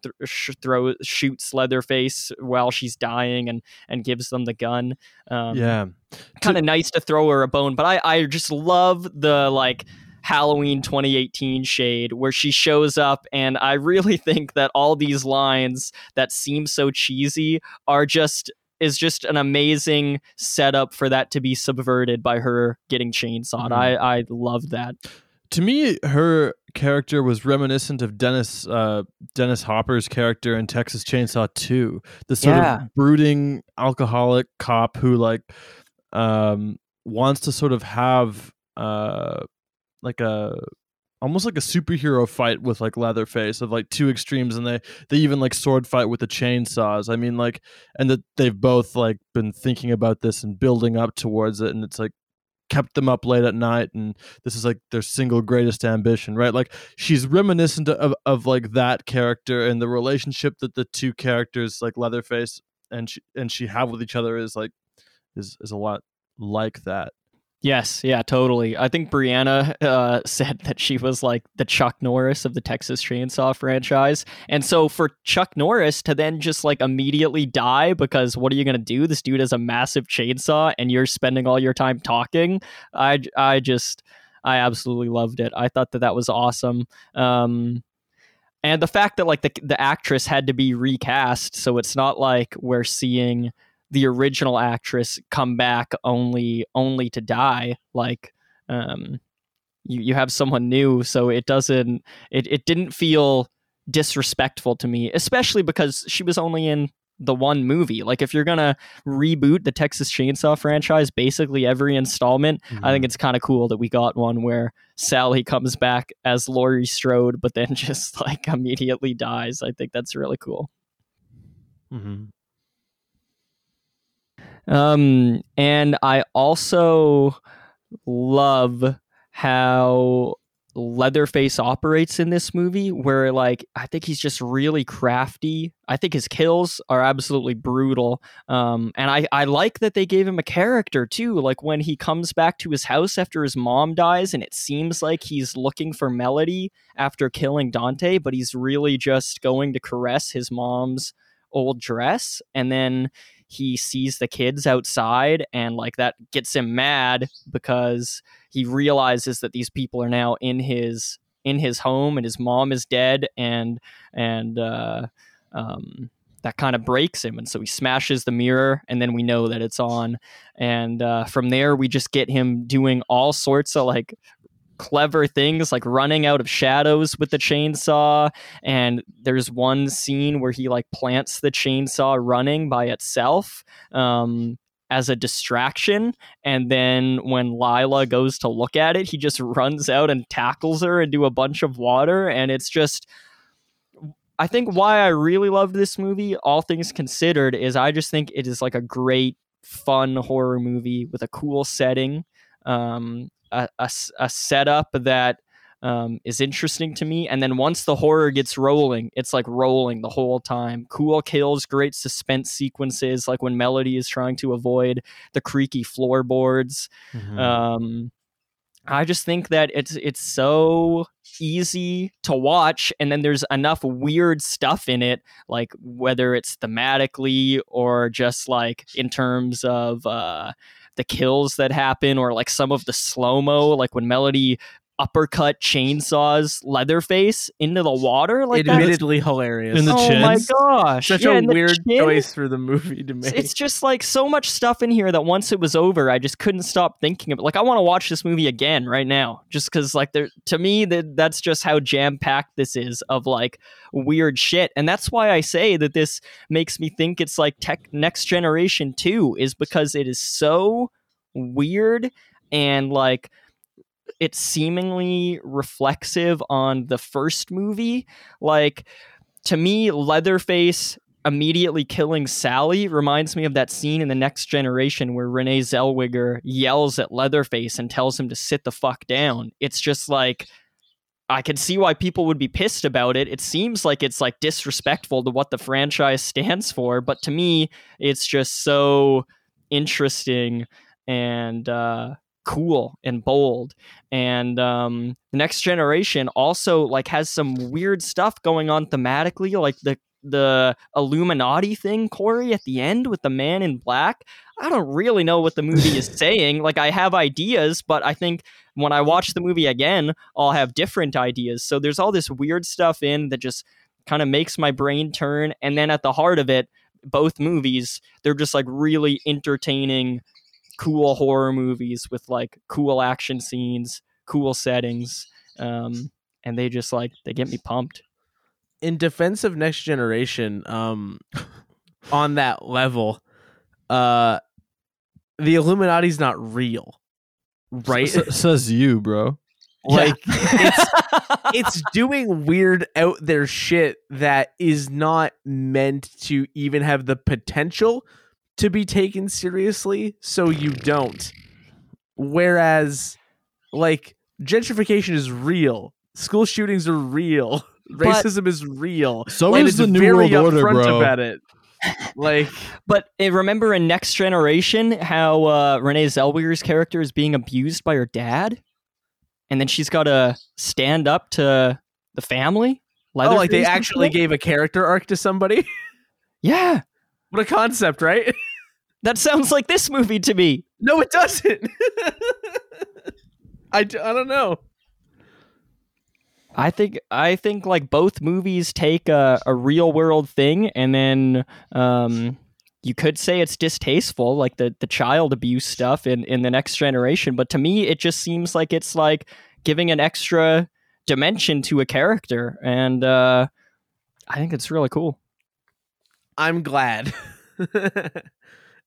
th- sh- throw shoots leatherface while she's dying and and gives them the gun um yeah. kind of nice to throw her a bone but i i just love the like Halloween 2018 shade where she shows up and I really think that all these lines that seem so cheesy are just is just an amazing setup for that to be subverted by her getting chainsawed. Mhm. I I love that. to me her character was reminiscent of dennis uh dennis hopper's character in texas chainsaw 2 the sort Yeah. of brooding alcoholic cop who like um wants to sort of have uh like a almost like a superhero fight with like leatherface of like two extremes and they they even like sword fight with the chainsaws. I mean like and that they've both like been thinking about this and building up towards it and it's like kept them up late at night and this is like their single greatest ambition right? Like she's reminiscent of, of like that character and the relationship that the two characters like leatherface and she and she have with each other is like is is a lot like that Yes, yeah, totally. I think Brianna uh, said that she was like the Chuck Norris of the Texas Chainsaw franchise. And so for Chuck Norris to then just like immediately die because what are you going to do? This dude has a massive chainsaw and you're spending all your time talking. I, I just, I absolutely loved it. I thought that that was awesome. Um, and the fact that like the, the actress had to be recast. So it's not like we're seeing the original actress come back only only to die like um you, you have someone new so it doesn't it, it didn't feel disrespectful to me especially because she was only in the one movie. Like if you're gonna reboot the texas chainsaw franchise basically every installment i think it's kind of cool that we got one where sally comes back as laurie strode but then just like immediately dies. I think that's really cool. Mm-hmm. Um, and I also love how Leatherface operates in this movie, where like I think he's just really crafty. I think his kills are absolutely brutal. Um, and I I like that they gave him a character too. Like when he comes back to his house after his mom dies, and it seems like he's looking for Melody after killing Dante, but he's really just going to caress his mom's old dress, and then he sees the kids outside and like that gets him mad because he realizes that these people are now in his in his home and his mom is dead and and uh um that kind of breaks him. And so he smashes the mirror and then we know that it's on. And uh, from there we just get him doing all sorts of like clever things like running out of shadows with the chainsaw. And there's one scene where he like plants the chainsaw running by itself um as a distraction. And then when Lila goes to look at it he just runs out and tackles her into a bunch of water. And it's just I think why I really loved this movie all things considered is I just think it is like a great fun horror movie with a cool setting. Um a, a, a setup that um, is interesting to me. And then once the horror gets rolling, it's like rolling the whole time. Cool kills, great suspense sequences, like when Melody is trying to avoid the creaky floorboards. Mm-hmm. Um, I just think that it's it's so easy to watch, and then there's enough weird stuff in it, like whether it's thematically or just like in terms of uh, the kills that happen, or like some of the slow mo, like when Melody uppercut chainsaws Leatherface into the water, like that. Admittedly hilarious. In the oh my gosh! Such Yeah, a weird chin. choice for the movie to make. It's just like so much stuff in here that once it was over, I just couldn't stop thinking of it. Like I want to watch this movie again right now, just because like there to me that that's just how jam packed this is of like weird shit, and that's why I say that this makes me think it's like tech next generation too, is because it is so weird and like it's seemingly reflexive on the first movie. Like to me, Leatherface immediately killing Sally reminds me of that scene in the next generation where Renee Zellweger yells at Leatherface and tells him to sit the fuck down. It's just like I can see why people would be pissed about it. It seems like it's like disrespectful to what the franchise stands for, but to me, it's just so interesting and uh, cool and bold. And um, the next generation also like has some weird stuff going on thematically, like the the Illuminati thing, Corey, at the end with the man in black. I don't really know what the movie is saying. Like I have ideas, but I think when I watch the movie again, I'll have different ideas. So there's all this weird stuff in that just kind of makes my brain turn. And then at the heart of it, both movies, they're just like really entertaining, cool horror movies with like cool action scenes, cool settings. Um, and they just like they get me pumped. in defense of next generation um on that level uh the illuminati's not real right S- s- says you, bro. like it's it's doing weird out there shit that is not meant to even have the potential to be taken seriously so you don't. Whereas like gentrification is real. School shootings are real. But- racism is real. So and is the New World Order, bro. about it. Like But uh, remember in Next Generation how uh, Renee Zellweger's character is being abused by her dad, and then she's got to stand up to the family. oh like they actually gave a character arc to somebody? Yeah, what a concept right that sounds like this movie to me. No, it doesn't. I, d- I don't know. I think I think like both movies take a, a real world thing and then um, you could say it's distasteful, like the, the child abuse stuff in, in the next generation. But to me, it just seems like it's like giving an extra dimension to a character, and uh, I think it's really cool. I'm glad.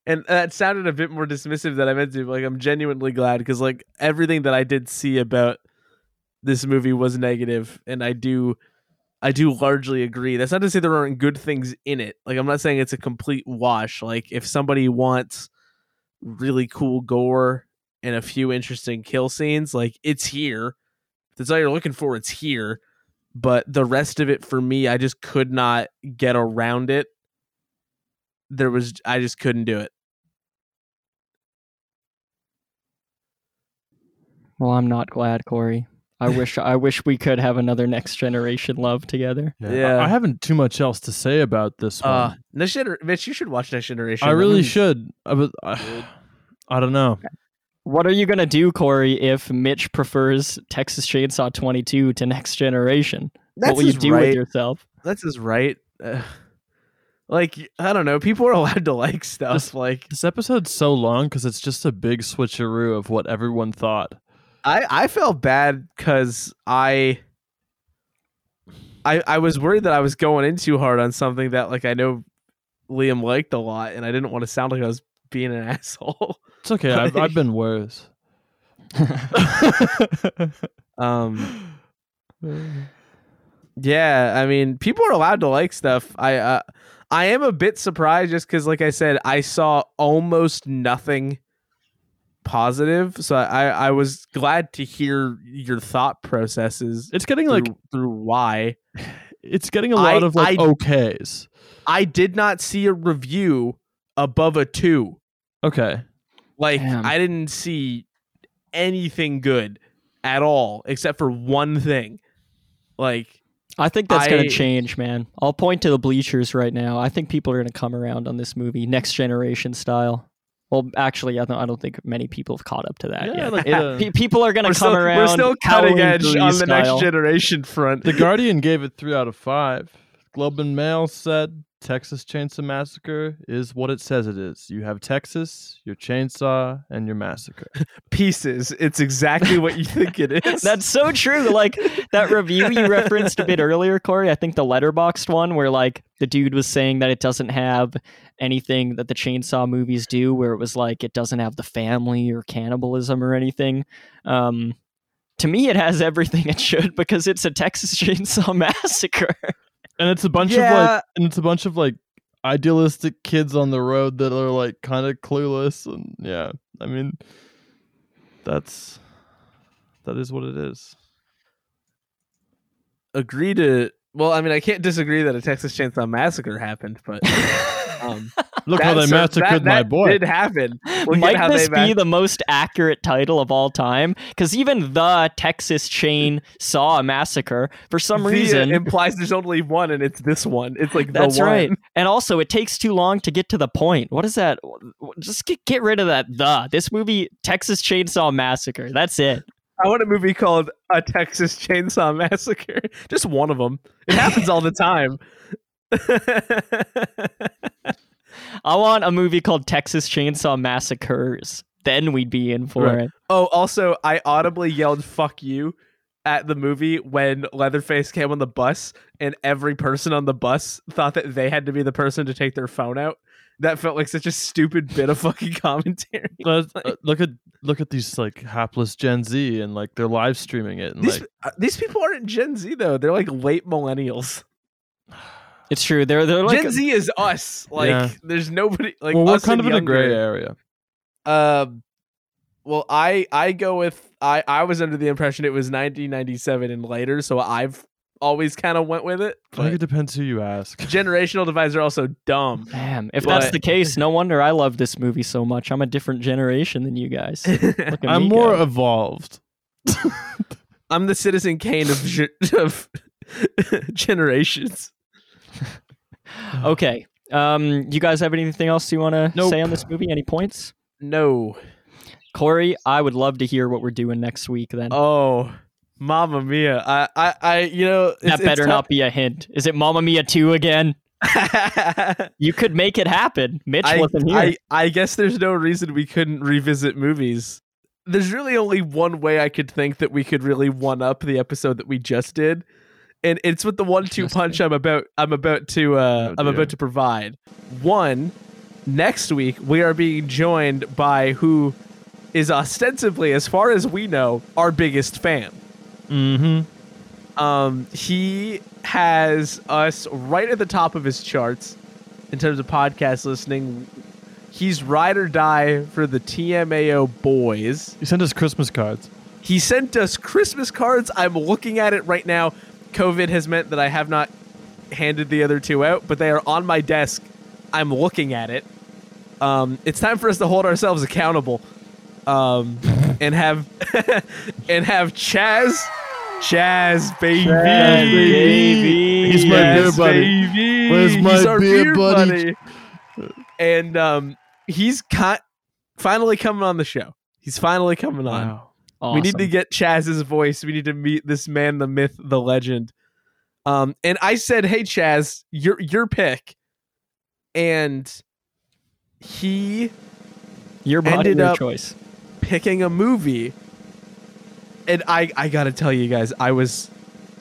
and that sounded a bit more dismissive than I meant to. Like I'm genuinely glad because like everything that I did see about this movie was negative, and I do, I do largely agree. That's not to say there aren't good things in it. Like I'm not saying it's a complete wash. Like if somebody wants really cool gore and a few interesting kill scenes, like it's here. If that's all you're looking for, it's here. But the rest of it for me, I just could not get around it. There was I just couldn't do it. Well, I'm not glad, Corey. I wish I wish we could have another next generation love together. Yeah. I, I haven't too much else to say about this one. Uh, next gener- Mitch, you should watch Next Generation. I really movie's- should. I, but, I, I don't know. What are you gonna do, Corey, if Mitch prefers Texas Chainsaw 22 to Next Generation? That's what will you do right. with yourself? That's his right. Uh, like I don't know. People are allowed to like stuff. Just- like This episode's so long because it's just a big switcheroo of what everyone thought. I, I felt bad because I, I, I was worried that I was going in too hard on something that like I know Liam liked a lot, and I didn't want to sound like I was being an asshole. It's okay. I've, I've been worse. Um, yeah, I mean, people are allowed to like stuff. I, uh, I am a bit surprised just because, like I said, I saw almost nothing positive. So I, I was glad to hear your thought processes. it's getting like through, through why it's getting a lot I- of like I- okays. I did not see a review above a two. Okay. Like Damn. I didn't see anything good at all except for one thing. Like I think that's I- gonna change, man. I'll point to the bleachers right now. I think people are gonna come around on this movie, Next Generation style. Well, actually, I don't, I don't think many people have caught up to that Yeah, yet. like, It- uh, people are gonna come still, around. we're still cutting edge three on the style. next generation front. The Guardian gave it three out of five. Globe and Mail said Texas Chainsaw Massacre is what it says it is. You have Texas, your chainsaw, and your massacre. pieces. It's exactly what you think it is. That's so true. Like that review you referenced a bit earlier, Corey. I think the Letterboxd one where like the dude was saying that it doesn't have anything that the chainsaw movies do, where it was like it doesn't have the family or cannibalism or anything. Um, to me, it has everything it should because it's a Texas Chainsaw Massacre. And it's a bunch of like and it's a bunch of like idealistic kids on the road that are like kind of clueless and yeah. I mean that's that is what it is. agree to. Well, I mean, I can't disagree that a Texas Chainsaw Massacre happened, but um, Look how they sur- massacred that, my that boy. Did happen. Look Might this they ma- be the most accurate title of all time? Because even the Texas Chain Saw a Massacre, for some The reason, implies there's only one, and it's this one. It's like the that's one. right. And also, it takes too long to get to the point. What is that? Just get, get rid of that. The this movie, Texas Chainsaw Massacre. That's it. I want a movie called A Texas Chainsaw Massacre. Just one of them. It happens all the time. I want a movie called Texas Chainsaw Massacres. Then we'd be in for Right. it. oh, also, I audibly yelled "fuck you" at the movie when Leatherface came on the bus, and every person on the bus thought that they had to be the person to take their phone out. That felt like such a stupid bit of fucking commentary. Let's- uh, look at look at these like hapless Gen Z and like they're live streaming it and These, like uh, these people aren't Gen Z though; they're like late millennials. It's true. They're they're like Gen Z is us. Like, Yeah. there's nobody like. well, we're us kind and of in a gray area. Um, well, I I go with I I was under the impression it was 1997 and later, so I've always kind of went with it. I think it depends who you ask. generational divides are also dumb. Damn, if that's the case, no wonder I love this movie so much. I'm a different generation than you guys. I'm me more go. evolved. I'm the Citizen Kane of of generations. okay. Um, you guys have anything else you want to Nope. say on this movie? Any points? No. Corey, I would love to hear what we're doing next week. Then Oh, Mamma Mia! I I, I you know that better not be a hint. Is it Mamma Mia two again? You could make it happen. Mitch I, wasn't here. I, I guess there's no reason we couldn't revisit movies. There's really only one way I could think that we could really one up the episode that we just did. And it's with the one two punch I'm about I'm about to uh Oh, I'm about to provide. One, next week we are being joined by who is ostensibly, as far as we know, our biggest fan. Mm-hmm. Um, he has us right at the top of his charts in terms of podcast listening. He's ride or die for the TMAO boys. He sent us Christmas cards. He sent us Christmas cards. I'm looking at it right now. COVID has meant that I have not handed the other two out, but they are on my desk. I'm looking at it. Um, it's time for us to hold ourselves accountable, um, and have and have Chaz, Chaz baby, Chaz, baby. He's my Chaz, beer buddy. baby. Where's my He's our beer buddy? And um, he's finally coming on the show. He's finally coming on. We need to get Chaz's voice. We need to meet this man, the myth, the legend. Um, and I said, "Hey, Chaz, your your pick," and he your body, ended your up- choice. picking a movie, and I I gotta tell you guys, I was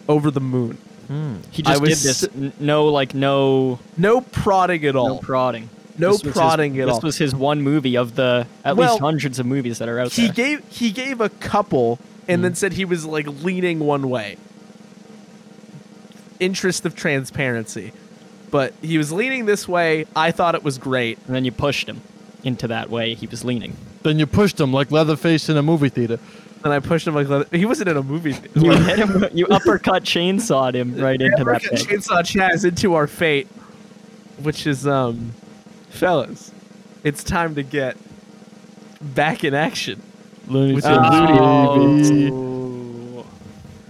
over the moon. Hmm. He I just did was this. No, like no, No prodding at all. no prodding. No, This was his- prodding at this all. was his one movie of the at Well, least hundreds of movies that are out he there. gave he gave a couple and Mm. then said he was like leaning one way interest of transparency but he was leaning this way i thought it was great and then you pushed him into that way he was leaning. Then you pushed him like Leatherface in a movie theater. and i pushed him like leather- he wasn't in a movie theater. You hit him. You uppercut chainsawed him right into that Uppercut chainsaw chaz into our fate which is um fellas it's time to get back in action Looney Tunes, the baby. Oh,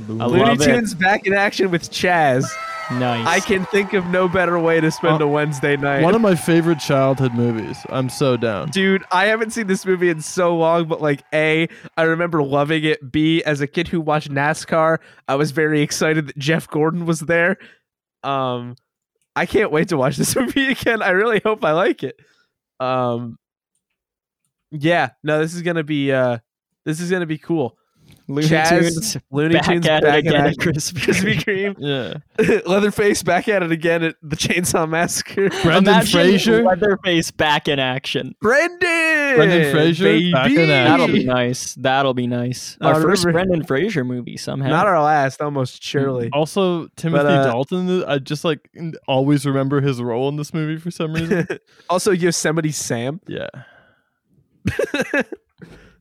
Looney I looney love it. tunes back in action with chaz nice. i can think of no better way to spend Uh, a wednesday night One of my favorite childhood movies. I'm so down. Dude, I haven't seen this movie in so long, but like A, I remember loving it. B, as a kid who watched NASCAR, I was very excited that Jeff Gordon was there. Um I can't wait to watch this movie again. I really hope I like it. Um Yeah, no, this is gonna be uh this is gonna be cool. Looney Chaz, Tunes Looney back Tunes at back it again at at Krispy Krispy Kreme. Kreme. Yeah. Leatherface back at it again at the Chainsaw Massacre. Brendan Imagine Fraser. Leatherface back in action. Brendan! Brendan Fraser back in action. That'll be nice. That'll be nice. I Our first remember- Brendan Fraser movie somehow. Not our last, almost surely. Also, Timothy uh, Dalton. I just like always remember his role in this movie for some reason. also, Yosemite Sam. yeah.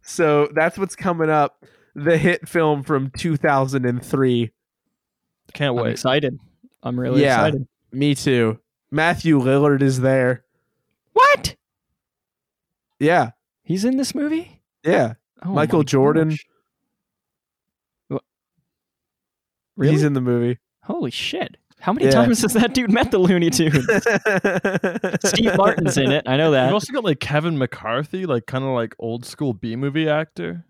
so that's what's coming up. The hit film from 2003. Can't I'm wait. excited. I'm really Yeah. excited. Me too. Matthew Lillard is there. What? Yeah, He's in this movie. yeah. Oh Michael Jordan. gosh. Really? He's in the movie. Holy shit! How many Yeah. times has that dude met the Looney Tunes? Steve Martin's in it. I know that. You've also got like Kevin McCarthy, like kind of like old school B movie actor.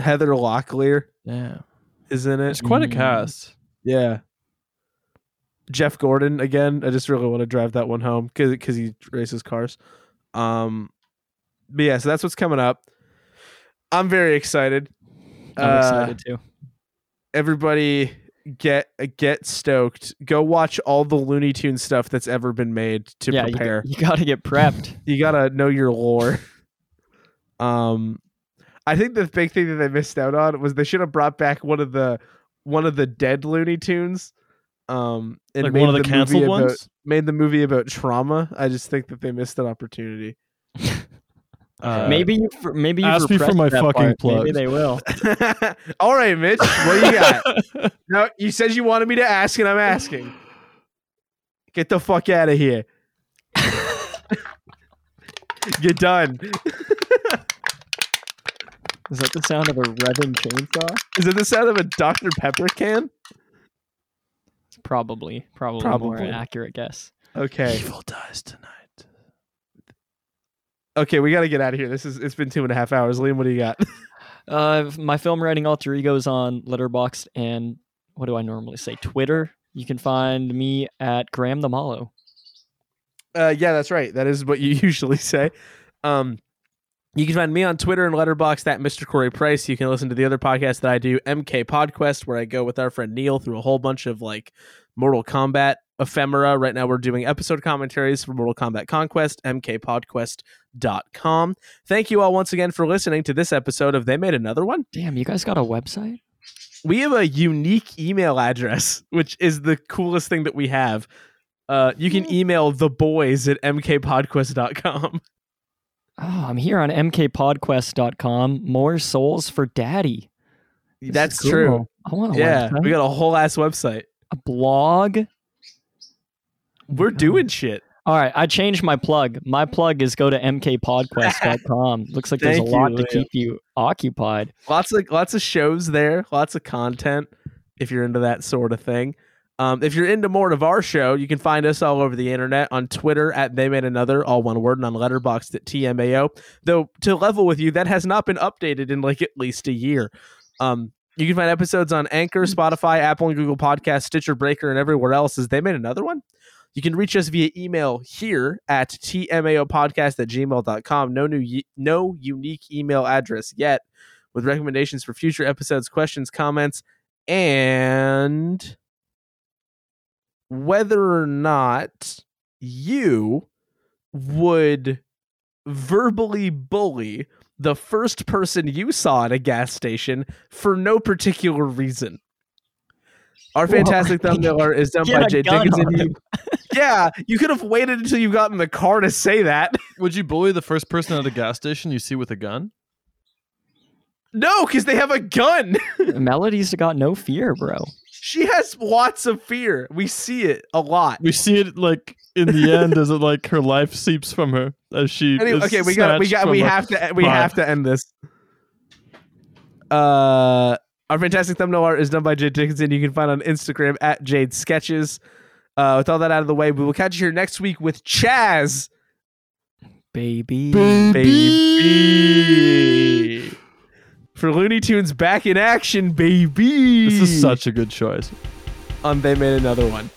Heather Locklear Yeah, is in it. it's quite a Mm. cast. Yeah. Jeff Gordon again. I just really want to drive that one home because because he races cars. Um, but yeah, so that's what's coming up. I'm very excited. I'm Uh, excited too. Everybody get get stoked. Go watch all the Looney Tune stuff that's ever been made to yeah, you, prepare. you got to get prepped. You, gotta know your lore. um, I think the big thing that they missed out on was they should have brought back one of the one of the dead Looney Tunes. Um, and like made one of the, movie canceled about- ones. made the movie about trauma. I just think that they missed an opportunity. Uh, maybe you, for, maybe you ask me for my fucking part. Maybe they will. All right, Mitch, what do you got? no, you said you wanted me to ask, and I'm asking. Get the fuck out of here. You're done. Is that the sound of a revving chainsaw? Is it the sound of a Dr. Pepper can? Probably, probably, more an accurate guess. Okay. Evil dies tonight. Okay, we got to get out of here. This is it's been two and a half hours. Liam, what do you got? Uh, my film writing alter ego is on Letterboxd and what do I normally say? Twitter. You can find me at Graham the Mallow. Uh, yeah, that's right. That is what you usually say. Um, you can find me on Twitter and Letterboxd that Mr. Corey Price. You can listen to the other podcast that I do, MK Podquest, where I go with our friend Neil through a whole bunch of like Mortal Kombat ephemera. Right now, we're doing episode commentaries for Mortal Kombat Conquest, mkpodquest.com. Thank you all once again for listening to this episode of They Made Another One. Damn, you guys got a website? We have a unique email address, which is the coolest thing that we have. Uh, you can email the boys at mkpodquest.com. Oh, I'm here on mkpodquest.com. More souls for daddy. This That's is true. I want Yeah, website. we got a whole ass website. a blog. We're doing shit. All right, I changed my plug. My plug is go to mkpodquest.com. Looks like there's a Thank you, lot to keep you occupied. Lots of lots of shows there, lots of content if you're into that sort of thing. Um, if you're into more of our show, you can find us all over the internet on Twitter at They Made Another, all one word, and on Letterboxd at TMAO. Though to level with you, that has not been updated in like at least a year. Um, you can find episodes on Anchor, Spotify, Apple and Google Podcasts, Stitcher Breaker, and everywhere else. As They Made Another one. You can reach us via email here at tmaopodcast at gmail.com. No new no unique email address yet with recommendations for future episodes, questions, comments, and whether or not you would verbally bully the first person you saw at a gas station for no particular reason. Our Whoa. fantastic thumbnail art is done Get by Jay gun Dickinson. You- yeah, you could have waited until you got in the car to say that. Would you bully the first person at a gas station you see with a gun? No, because they have a gun. Melody's got no fear, bro. She has lots of fear. We see it a lot. We see it like in the end as it like her life seeps from her as she. Anyway, is okay, we got we got we have to we Fine. have to end this. Uh our fantastic thumbnail art is done by Jade Dickinson. You can find on Instagram at Jade Sketches. Uh, with all that out of the way, we will catch you here next week with Chaz, Baby. baby for Looney Tunes back in action, baby. This is such a good choice. Um, they made another one.